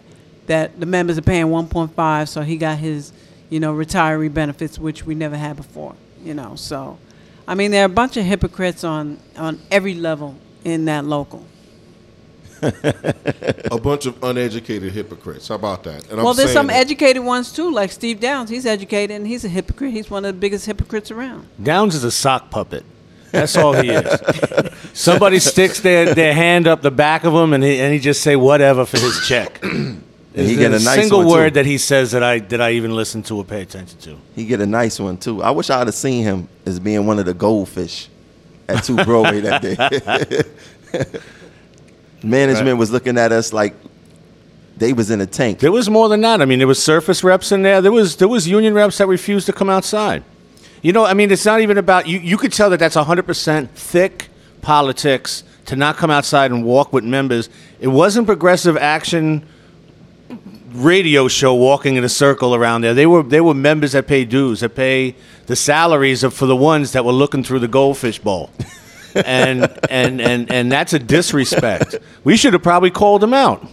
that the members are paying 1.5, so he got his, you know, retiree benefits, which we never had before. You know, so I mean, there are a bunch of hypocrites on on every level in that local. a bunch of uneducated hypocrites. How about that? And well, I'm there's some that. educated ones too, like Steve Downs. He's educated and he's a hypocrite. He's one of the biggest hypocrites around. Downs is a sock puppet. That's all he is. Somebody sticks their, their hand up the back of him, and he, and he just say whatever for his check. And he get a nice single one, word too. that he says that I that I even listen to or pay attention to. He get a nice one too. I wish I'd have seen him as being one of the goldfish at Two Broadway that day. Management was looking at us like they was in a tank. There was more than that. I mean, there was surface reps in there. There was there was union reps that refused to come outside. You know, I mean, it's not even about you. You could tell that that's hundred percent thick politics, to not come outside and walk with members. It wasn't progressive action radio show walking in a circle around there. They were they were members that pay dues, that pay the salaries of for the ones that were looking through the goldfish bowl. and and and and that's a disrespect. We should have probably called them out.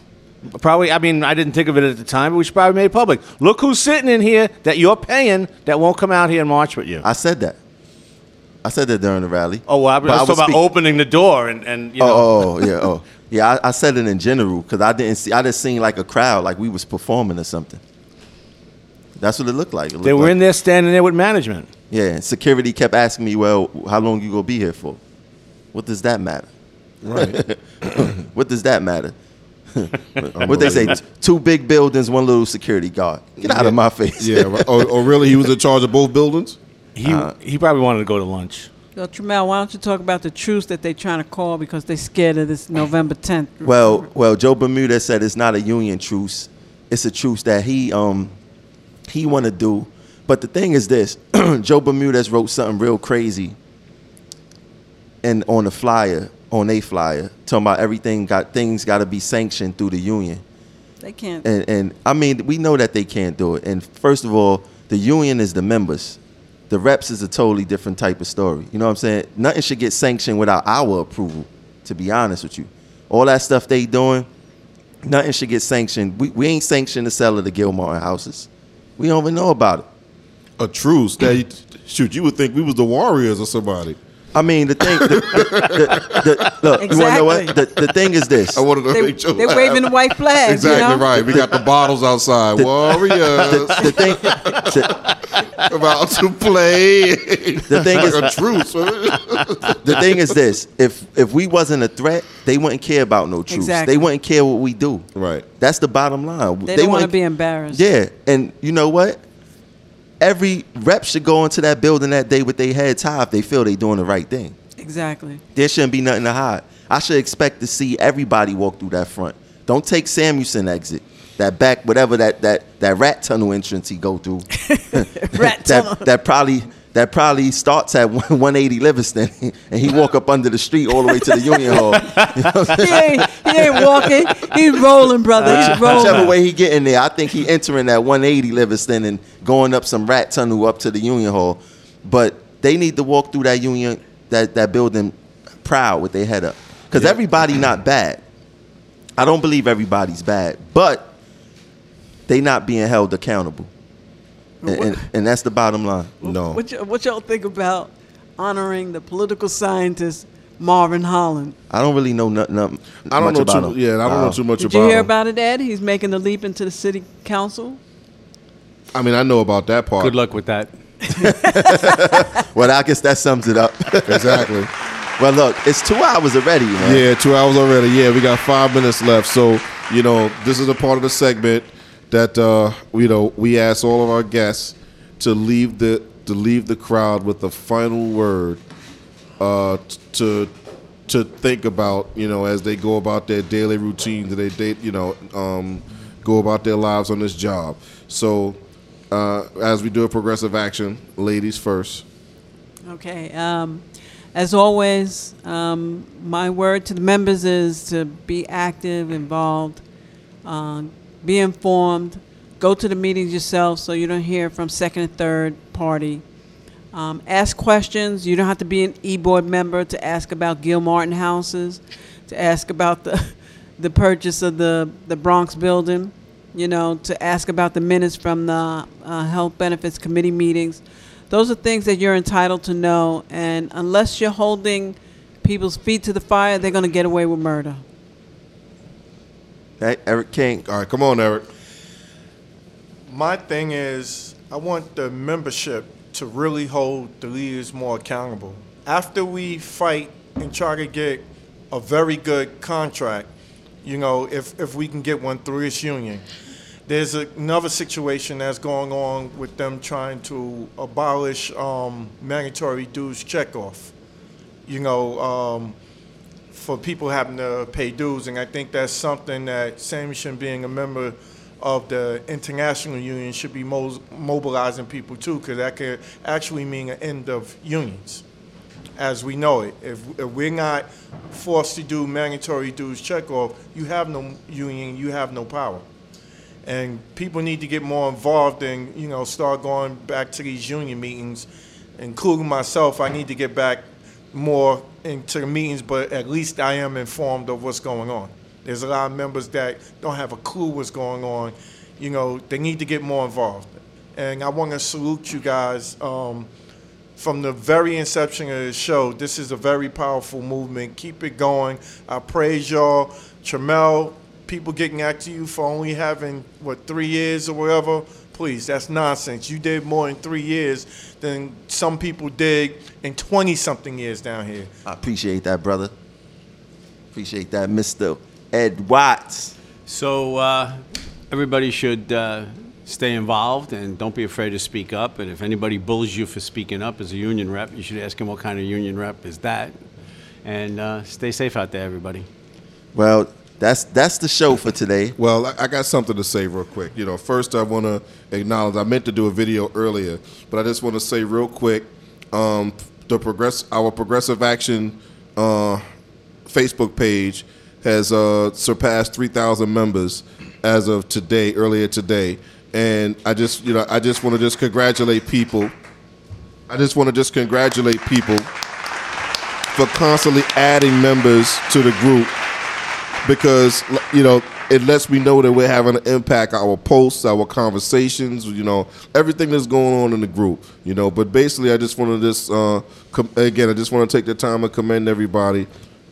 Probably, I mean, I didn't think of it at the time, but we should probably made it public. Look who's sitting in here that you're paying that won't come out here and march with you. I said that. I said that during the rally. Oh, well, I, I But was talking about opening the door and, and you oh, know. Oh, oh, yeah, oh, yeah. I, I said it in general because I didn't see. I just seen like a crowd, like we was performing or something. That's what it looked like. It They were like- in there standing there with management. Yeah, and security kept asking me, "Well, how long you gonna be here for?" What does that matter? Right. what does that matter? what they say? Two big buildings, one little security guard. Get out of my face. Yeah. right. Oh, oh, really? He was in charge of both buildings? He he probably wanted to go to lunch. So, Tramel, why don't you talk about the truce that they're trying to call because they're scared of this November 10th? Well, well, Joe Bermudez said it's not a union truce. It's a truce that he um he want to do. But the thing is this: Joe Bermudez wrote something real crazy. And on the flyer, on a flyer, talking about everything got things got to be sanctioned through the union. They can't. And and I mean, we know that they can't do it. And first of all, the union is the members. The reps is a totally different type of story. You know what I'm saying? Nothing should get sanctioned without our approval. To be honest with you, all that stuff they doing, nothing should get sanctioned. We, we ain't sanctioned the sale of the Gilmartin houses. We don't even know about it. A truce that shoot, you would think we was the Warriors or somebody. I mean, the thing. The, the, the, look, you want to know what? The, the thing is this. I wanted to They, make sure. they're waving the white flag. Exactly you know? right. We got the bottles outside. Warriors the, the thing. the- about to play. The thing is- a truce. the thing is this: if if we wasn't a threat, they wouldn't care about no truce. Exactly. They wouldn't care what we do. Right. That's the bottom line. They, don't want to wouldn't- be embarrassed. Yeah, and you know what? Every rep should go into that building that day with their heads high if they feel they're doing the right thing. Exactly. There shouldn't be nothing to hide. I should expect to see everybody walk through that front. Don't take Samuelsen exit. That back, whatever that that that rat tunnel entrance he go through. Rat tunnel. that that probably that probably starts at 180 Livingston and he walk up under the street all the way to the Union Hall. You know he, ain't, he ain't walking. He's rolling, brother. He's rolling. Whichever way he get in there, I think he entering that 180 Livingston and going up some rat tunnel up to the Union Hall. But they need to walk through that union, that, that building proud with their head up. Because everybody not bad. I don't believe everybody's bad, but they not being held accountable. And, and, and that's the bottom line. No. What, y- what y'all think about honoring the political scientist Marvin Holland? I don't really know nothing, nothing I don't much know about too. him. Yeah, I don't know Uh, too much about it. Did about. you hear him. about it, Ed? He's making the leap into the city council. I mean, I know about that part. Good luck with that. Well, I guess that sums it up. Exactly. well, look, it's two hours already, man. Yeah, two hours already. Yeah, we got five minutes left. So, you know, this is a part of the segment that uh, you know we ask all of our guests to leave the to leave the crowd with the final word uh, to to think about. You know, as they go about their daily routine, that they date. You know, um, go about their lives on this job. So, uh, as we do a progressive action, ladies first. Okay. Um, as always, um, my word to the members is to be active, involved, uh, be informed, go to the meetings yourself so you don't hear from second and third party. Um, ask questions. You don't have to be an e-board member to ask about Gilmartin houses, to ask about the the purchase of the the Bronx building. You know, to ask about the minutes from the uh, health benefits committee meetings. Those are things that you're entitled to know, and unless you're holding people's feet to the fire, they're going to get away with murder. Hey, Eric King. All right, come on, Eric. My thing is, I want the membership to really hold the leaders more accountable. After we fight and try to get a very good contract, you know, if, if we can get one through this union, there's another situation that's going on with them trying to abolish um, mandatory dues checkoff. You know, um, for people having to pay dues, and I think that's something that Samuelsen, being a member of the international union, should be mo- mobilizing people too, because that could actually mean an end of unions. as we know it. If, if we're not forced to do mandatory dues checkoff, you have no union, you have no power. And people need to get more involved and, you know, start going back to these union meetings, including myself. I need to get back more into the meetings, but at least I am informed of what's going on. There's a lot of members that don't have a clue what's going on. You know, they need to get more involved. And I want to salute you guys. Um, from the very inception of the show, this is a very powerful movement. Keep it going. I praise y'all. Tramel, people getting at you for only having, what, three years or whatever. Please, that's nonsense. You did more in three years than some people did in 20 something years down here. I appreciate that, brother. Appreciate that, Mr. Ed Watts. So uh, everybody should uh, stay involved and don't be afraid to speak up. And if anybody bullies you for speaking up as a union rep, you should ask him what kind of union rep is that. And uh, stay safe out there, everybody. Well, that's that's the show for today. Well, I, I got something to say real quick. You know, first I want to acknowledge I meant to do a video earlier, but I just want to say real quick, um, the progress our progressive action uh, Facebook page has uh, surpassed 3,000 members as of today, earlier today, and I just you know I just want to just congratulate people. I just want to just congratulate people for constantly adding members to the group because you know it lets me know that we're having an impact our posts our conversations you know everything that's going on in the group you know. But basically i just want to just uh, com- again i just want to take the time and commend everybody.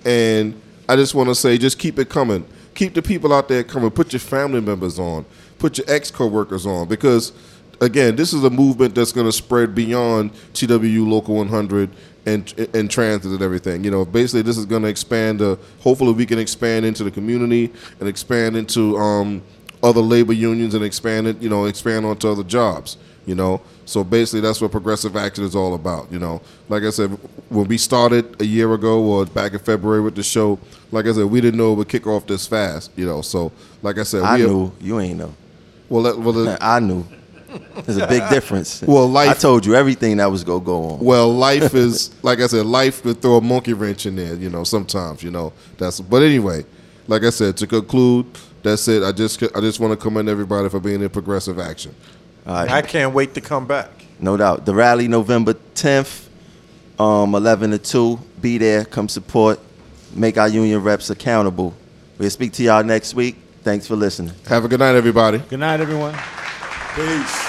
And i just want to say just keep it coming. Keep the people out there coming. Put your family members on. Put your ex co-workers on. Because again this is a movement that's going to spread beyond twu local 100 and and transit and everything. You know, basically this is going to expand. Uh, hopefully, we can expand into the community and expand into um, other labor unions and expand it. You know, expand onto other jobs. You know, so basically that's what progressive action is all about. You know, like I said, when we started a year ago or back in February with the show, like I said, we didn't know it would kick off this fast. You know, so like I said, I we knew you ain't know. Well, that, well, I knew. There's a big difference. Well, life- I told you everything that was gonna go on. Well, life is like I said, life could throw a monkey wrench in there. You know, sometimes you know that's. But anyway, like I said, to conclude, that's it. I just I just want to commend everybody for being in progressive action. All right. I can't wait to come back. No doubt. The rally November 10th, um, 11 to 2. Be there. Come support. Make our union reps accountable. We'll speak to y'all next week. Thanks for listening. Have a good night, everybody. Good night, everyone. Isso.